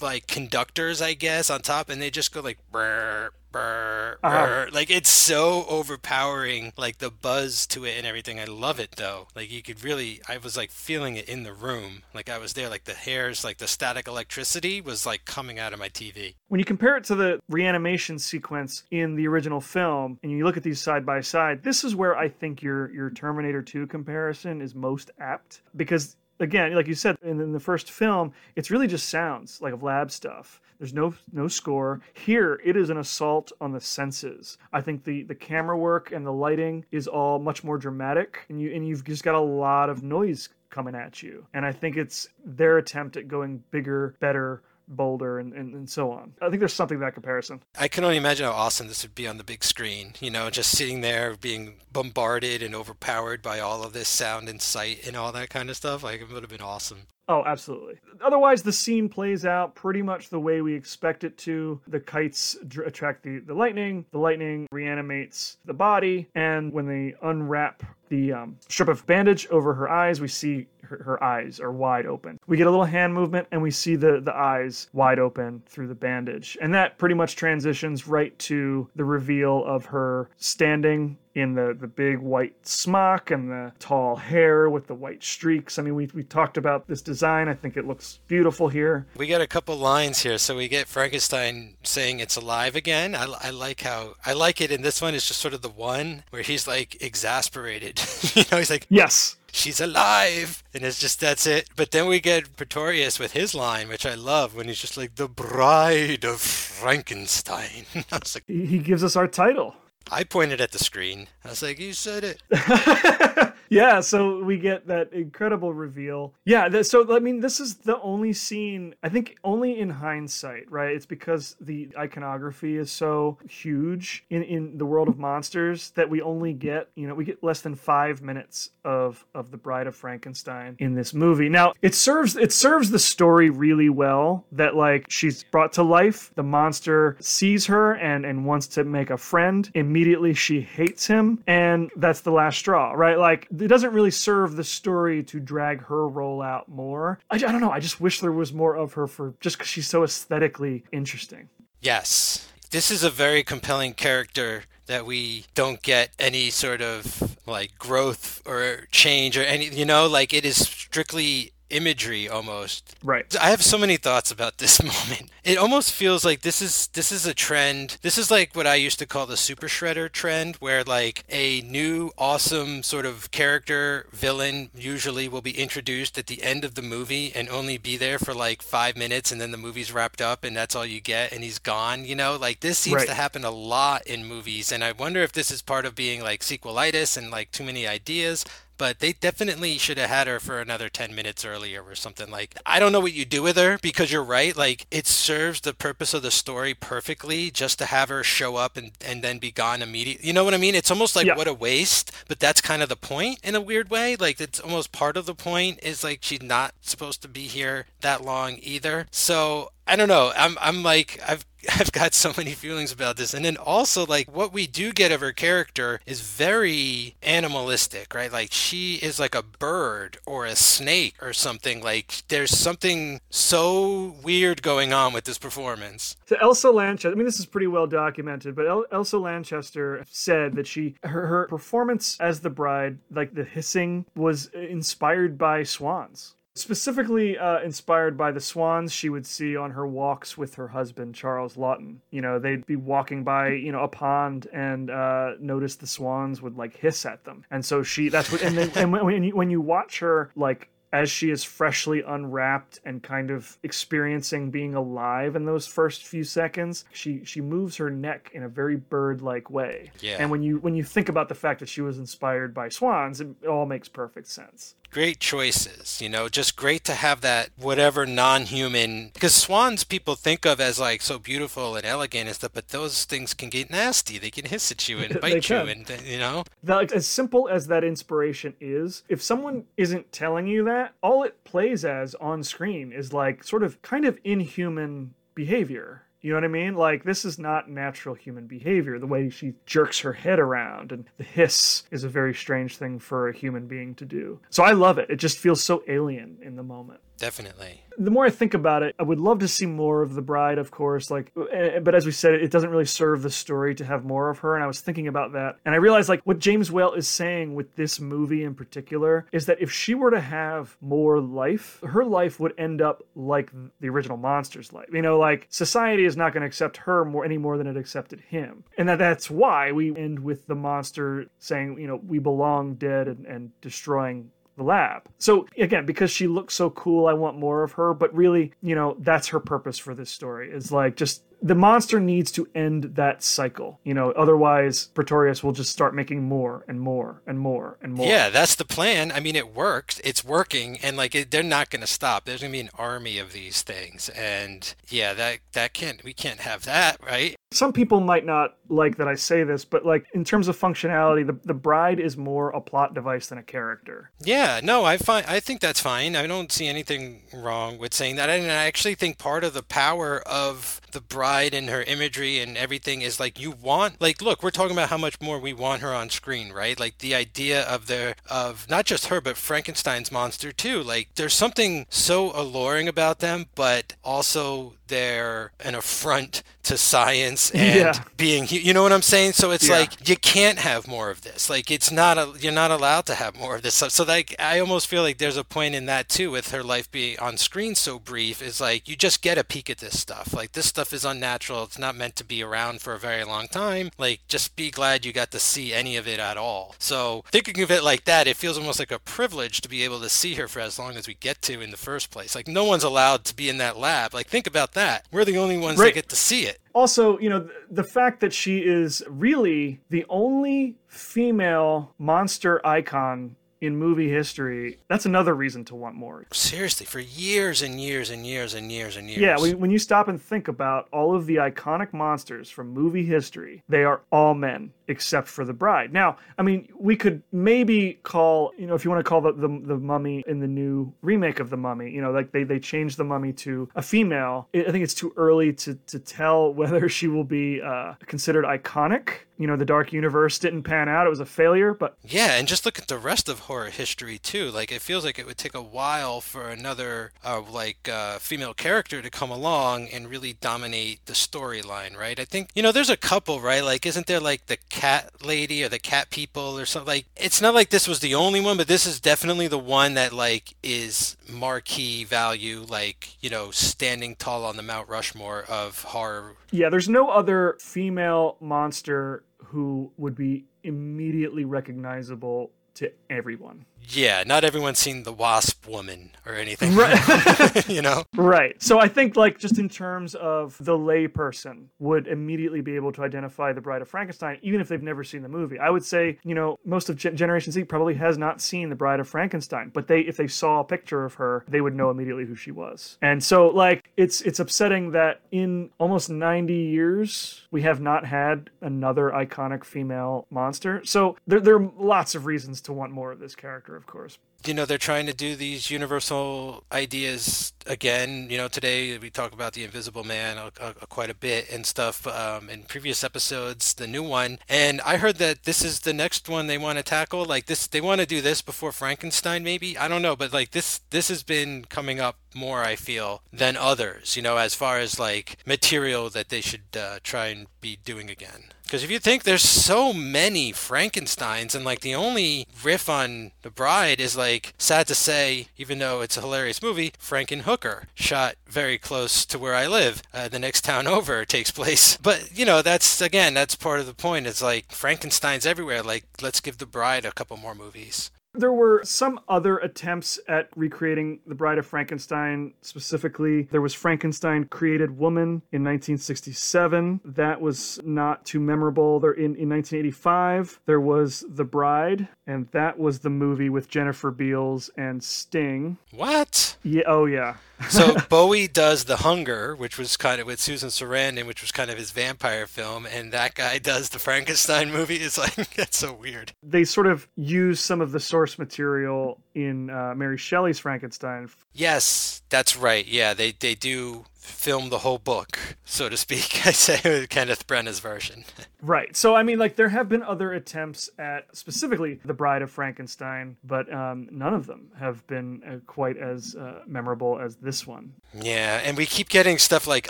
like conductors, I guess, on top, and they just go like brr, brr, Uh-huh. brr. like it's so overpowering, like the buzz to it and everything. I love it though. Like you could really, I was like feeling it in the room, like I was there. Like the hairs, like the static electricity was like coming out of my TV. When you compare it to the reanimation sequence in the original film and you look at these side by side, this is where I think your your Terminator 2 comparison is most apt because again, like you said in, in the first film, it's really just sounds like of lab stuff. There's no no score. Here it is an assault on the senses. I think the the camera work and the lighting is all much more dramatic and you and you've just got a lot of noise coming at you. And I think it's their attempt at going bigger, better, bolder and, and, and so on. I think there's something that comparison. I can only imagine how awesome this would be on the big screen. You know, just sitting there being bombarded and overpowered by all of this sound and sight and all that kind of stuff. Like it would have been awesome. Oh, absolutely. Otherwise, the scene plays out pretty much the way we expect it to. The kites dr- attract the, the lightning, the lightning reanimates the body, and when they unwrap the um, strip of bandage over her eyes, we see her, her eyes are wide open. We get a little hand movement and we see the, the eyes wide open through the bandage. And that pretty much transitions right to the reveal of her standing in the, the big white smock and the tall hair with the white streaks. I mean, we, we talked about this design. I think it looks beautiful here. We got a couple lines here. So we get Frankenstein saying it's alive again. I, I like how, I like it in this one. It's just sort of the one where he's like exasperated. you know, he's like, Yes. She's alive! And it's just that's it. But then we get pretorius with his line which i love when he's just like the bride of frankenstein. I was like He, he gives us our title. i pointed at the screen. I was like you said it yeah, so we get that incredible reveal. Yeah, th- so I mean, this is the only scene, I think, only in hindsight, right? It's because the iconography is so huge in, in the world of monsters that we only get, you know, we get less than five minutes of of the Bride of Frankenstein in this movie. Now, it serves it serves the story really well that like she's brought to life. The monster sees her and and wants to make a friend. Immediately, she hates him, and that's the last straw, right? Like it doesn't really serve the story to drag her role out more. I, I don't know. I just wish there was more of her for just because she's so aesthetically interesting. yes this is a very compelling character that we don't get any sort of like growth or change or any you know like it is strictly imagery almost Right. I have so many thoughts about this moment. It almost feels like this is this is a trend. This is like what I used to call the super shredder trend where like a new awesome sort of character villain usually will be introduced at the end of the movie and only be there for like 5 minutes and then the movie's wrapped up and that's all you get and he's gone, you know? Like this seems Right. to happen a lot in movies and I wonder if this is part of being like sequelitis and like too many ideas but they definitely should have had her for another 10 minutes earlier or something like i don't know what you do with her because you're right like it serves the purpose of the story perfectly just to have her show up and, and then be gone immediately you know what i mean it's almost like Yeah. what a waste but that's kind of the point in a weird way like it's almost part of the point is like she's not supposed to be here that long either so I don't know. I'm I'm like I've I've got so many feelings about this. And then also like what we do get of her character is very animalistic, right? Like she is like a bird or a snake or something. Like there's something so weird going on with this performance. So Elsa Lanchester, I mean, this is pretty well documented, but El- Elsa Lanchester said that she, her, her performance as the bride, like the hissing, was inspired by swans. Specifically uh, inspired by the swans she would see on her walks with her husband, Charles Laughton. You know, they'd be walking by, you know, a pond and uh, notice the swans would like hiss at them. And so she, that's what, and then, and when, when you, when you watch her, like, as she is freshly unwrapped and kind of experiencing being alive in those first few seconds she she moves her neck in a very bird-like way Yeah. and when you when you think about the fact that she was inspired by swans it all makes perfect sense Great choices, you know, just great to have that whatever non-human because swans people think of as like so beautiful and elegant and stuff, but those things can get nasty. They can hiss at you and bite you and you know. like, as simple as that inspiration is if someone isn't telling you that all it plays as on screen is like sort of kind of inhuman behavior you know what I mean? Like, this is not natural human behavior. The way she jerks her head around and the hiss is a very strange thing for a human being to do. So I love it. It just feels so alien in the moment. Definitely. the more I think about it, I would love to see more of the bride, of course. Like, eh, but as we said, it doesn't really serve the story to have more of her. And I was thinking about that, and I realized like what James Whale is saying with this movie in particular is that if she were to have more life, her life would end up like the original monster's life. You know, like society is not going to accept her more any more than it accepted him, and that that's why we end with the monster saying, you know, we belong dead and, and destroying the lab. So again, because she looks so cool, I want more of her, but really, you know, that's her purpose for this story. Is like just the monster needs to end that cycle. You know, otherwise Pretorius will just start making more and more and more and more. Yeah, that's the plan. I mean, it works. It's working, and like it, they're not going to stop. There's going to be an army of these things, and yeah, that that can't we can't have that, right? Some people might not like that I say this, but like in terms of functionality, the, the bride is more a plot device than a character. Yeah, no, I find I think that's fine. I don't see anything wrong with saying that. And I actually think part of the power of the bride and her imagery and everything is like you want like look, we're talking about how much more we want her on screen, right? Like the idea of their of not just her but Frankenstein's monster too. Like there's something so alluring about them, but also they're an affront to science and Yeah. being you know what i'm saying? So it's Yeah. like you can't have more of this. Like it's not a you're not allowed to have more of this stuff. So like i almost feel like there's a point in that too with her life being on screen so brief is like you just get a peek at this stuff. Like this stuff is unnatural. It's not meant to be around for a very long time. Like just be glad you got to see any of it at all. So thinking of it like that it feels almost like a privilege to be able to see her for as long as we get to in the first place. Like no one's allowed to be in that lab. Like think about that we're the only ones that get to see it. Also, you know, th- the fact that she is really the only female monster icon in movie history, that's another reason to want more. seriously for years and years and years and years and years. Yeah, when, when you stop and think about all of the iconic monsters from movie history, they are all men except for the bride. Now, I mean, we could maybe call, you know, if you want to call the, the, the mummy in the new remake of the mummy, you know, like they, they changed the mummy to a female. I think it's too early to, to tell whether she will be uh, considered iconic. You know, the Dark Universe didn't pan out, it was a failure, but Yeah, and just look at the rest of horror history too. Like it feels like it would take a while for another uh, like uh, female character to come along and really dominate the storyline, right? I think you know there's a couple, right? Like isn't there like the cat lady or the cat people or something? Like it's not like this was the only one, but this is definitely the one that like is marquee value, like you know standing tall on the Mount Rushmore of horror Yeah, there's no other female monster who would be immediately recognizable to everyone. Yeah, not everyone's seen the Wasp Woman or anything. Right. you know? Right. So I think, like, just in terms of the layperson would immediately be able to identify the Bride of Frankenstein, even if they've never seen the movie. I would say, you know, most of Gen- Generation Z probably has not seen the Bride of Frankenstein, but they, if they saw a picture of her, they would know immediately who she was. And so, like, it's it's upsetting that in almost 90 years we have not had another iconic female monster. So there there are lots of reasons to want more of this character, of course. you know they're trying to do these universal ideas again. You know today we talk about the invisible man uh, uh, quite a bit and stuff um, in previous episodes the new one. And i heard that this is the next one they want to tackle. Like this they want to do this before frankenstein maybe? I don't know but like this this has been coming up more i feel than others you know as far as like material that they should uh, try and be doing again because if you think there's so many Frankensteins, and like the only riff on The Bride is like, sad to say, even though it's a hilarious movie, Frankenhooker, shot very close to where I live. Uh, the next town over takes place. But, you know, that's, again, that's part of the point. It's like Frankenstein's everywhere. Like, let's give The Bride a couple more movies. There were some other attempts at recreating The Bride of Frankenstein. Specifically, there was Frankenstein Created Woman in 1967. That was not too memorable. There in, in 1985, there was The Bride, and that was the movie with Jennifer Beals and Sting. What? Yeah, oh yeah. So Bowie does The Hunger, which was kind of with Susan Sarandon, which was kind of his vampire film, and that guy does the Frankenstein movie. It's like, that's so weird. They sort of use some of the source material in uh, Mary Shelley's Frankenstein. Yes, that's right. Yeah, they they do film the whole book, so to speak. I say Kenneth Branagh's version. Right. So, I mean, like, there have been other attempts at specifically The Bride of Frankenstein, but um, none of them have been uh, quite as uh, memorable as this one. Yeah, and we keep getting stuff like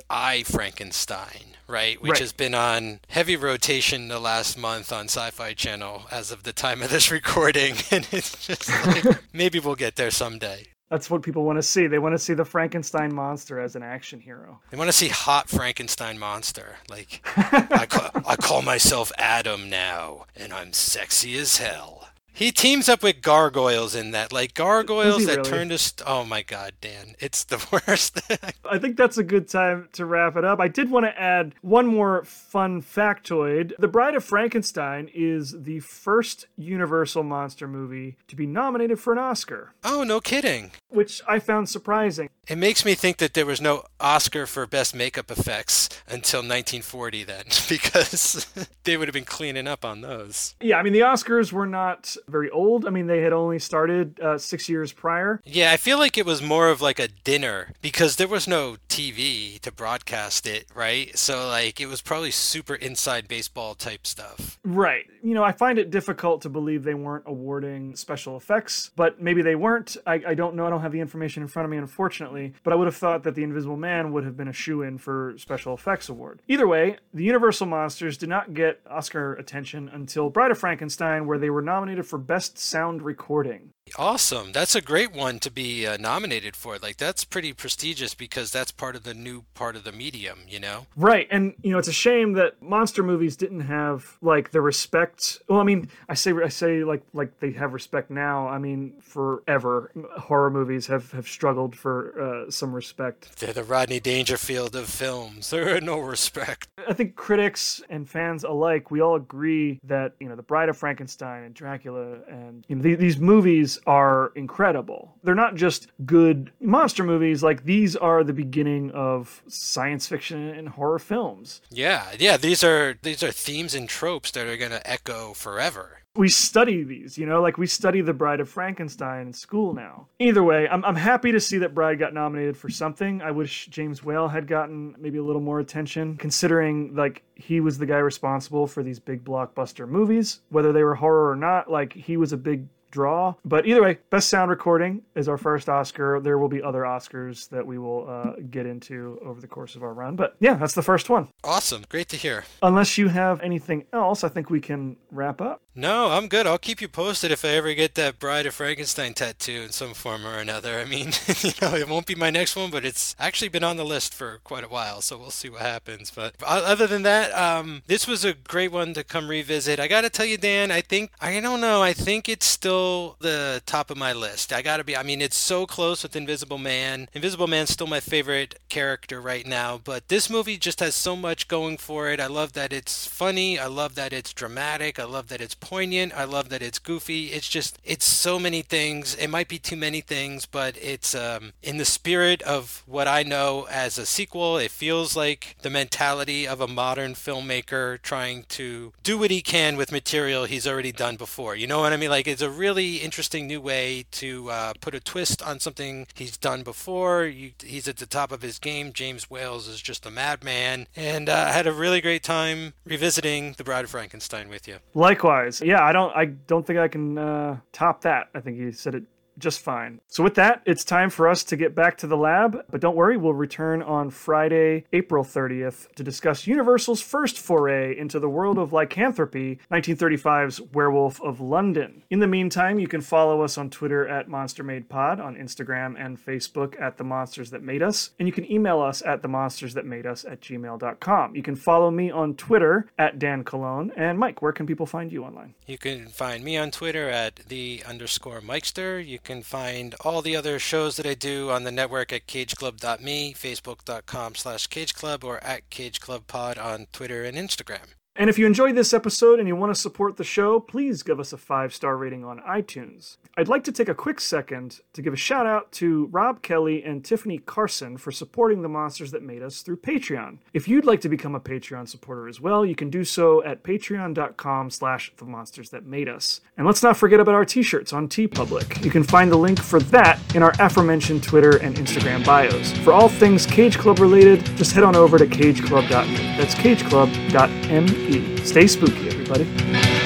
I Frankenstein, right? Which Right. has been on heavy rotation the last month on Sci-Fi Channel as of the time of this recording, and it's just like maybe we'll get there someday. That's what people want to see. They want to see the Frankenstein monster as an action hero. They want to see hot Frankenstein monster. Like I call, I call myself Adam now, and I'm sexy as hell. He teams up with gargoyles in that, like gargoyles that really? turn to. St- oh my god, Dan, it's the worst. I think that's a good time to wrap it up. I did want to add one more fun factoid. The Bride of Frankenstein is the first Universal monster movie to be nominated for an Oscar, oh, no kidding. Which I found surprising. It makes me think that there was no Oscar for best makeup effects until 1940, then, because they would have been cleaning up on those. Yeah, I mean, the Oscars were not very old. I mean, they had only started uh, six years prior. Yeah, I feel like it was more of like a dinner because there was no TV to broadcast it, right? So, like, it was probably super inside baseball type stuff. Right. You know, I find it difficult to believe they weren't awarding special effects, but maybe they weren't. I, I don't know. I don't have the information in front of me, unfortunately, but I would have thought that The Invisible Man would have been a shoe in for special effects award. Either way, the Universal Monsters did not get Oscar attention until Bride of Frankenstein, where they were nominated for Best Sound Recording. Awesome. That's a great one to be uh, nominated for. Like, that's pretty prestigious because that's part of the new part of the medium, you know? Right, and you know it's a shame that monster movies didn't have like the respect. Well, I mean, I say I say like like they have respect now. I mean, forever horror movies have have struggled for uh, some respect. They're the Rodney Dangerfield of films. There are no respect. I think critics and fans alike, we all agree that you know the Bride of Frankenstein and Dracula and you know th- these movies are incredible. They're not just good monster movies. Like these are the beginning of science fiction and horror films. Yeah, yeah, these are these are themes and tropes that are going to echo forever. we study these, you know, like we study The Bride of Frankenstein in school now. Either way, I'm, I'm happy to see that Bride got nominated for something. I wish James Whale had gotten maybe a little more attention, considering like he was the guy responsible for these big blockbuster movies, whether they were horror or not. Like he was a big draw. But either way, best sound recording is our first Oscar. There will be other Oscars that we will uh, get into over the course of our run. But yeah, that's the first one. Awesome. Great to hear. Unless you have anything else, I think we can wrap up. No, I'm good. I'll keep you posted if I ever get that Bride of Frankenstein tattoo in some form or another. I mean, you know, it won't be my next one, but it's actually been on the list for quite a while, so we'll see what happens. But other than that, um, this was a great one to come revisit. I got to tell you, Dan, I think, I don't know, I think it's still the top of my list. I got to be, I mean, it's so close with Invisible Man. Invisible Man's still my favorite character right now, but this movie just has so much going for it. I love that it's funny. I love that it's dramatic. I love that it's poignant. I love that it's goofy. It's just, it's so many things. It might be too many things, but it's um, in the spirit of what I know as a sequel. It feels like the mentality of a modern filmmaker trying to do what he can with material he's already done before. You know what I mean? Like, it's a really interesting new way to uh, put a twist on something he's done before. You, he's at the top of his game. James Whale's is just a madman. And uh, I had a really great time revisiting The Bride of Frankenstein with you. Likewise, yeah, I don't, I don't think I can uh, top that. I think you said it just fine. So with that, it's time for us to get back to the lab. But don't worry, we'll return on Friday, April 30th, to discuss Universal's first foray into the world of lycanthropy, 1935's Werewolf of London. In the meantime, you can follow us on Twitter at Monster Made Pod, on Instagram and Facebook at The Monsters That Made Us, and you can email us at The Monsters That Made Us at gmail.com. You can follow me on Twitter at Dan Cologne. And Mike, where can people find you online? You can find me on Twitter at the underscore Mikester. You can find all the other shows that I do on the network at cageclub.me, facebook.com slash cageclub, or at cageclubpod on Twitter and Instagram. And if you enjoyed this episode and you want to support the show, please give us a five star rating on iTunes. I'd like to take a quick second to give a shout out to Rob Kelly and Tiffany Carson for supporting the monsters that made us through Patreon. If you'd like to become a Patreon supporter as well, you can do so at patreon.com slash the monsters that made us. And let's not forget about our t-shirts on TeePublic. You can find the link for that in our aforementioned Twitter and Instagram bios. For all things Cage Club related, just head on over to cageclub.me. That's cageclub.me. Stay spooky, everybody.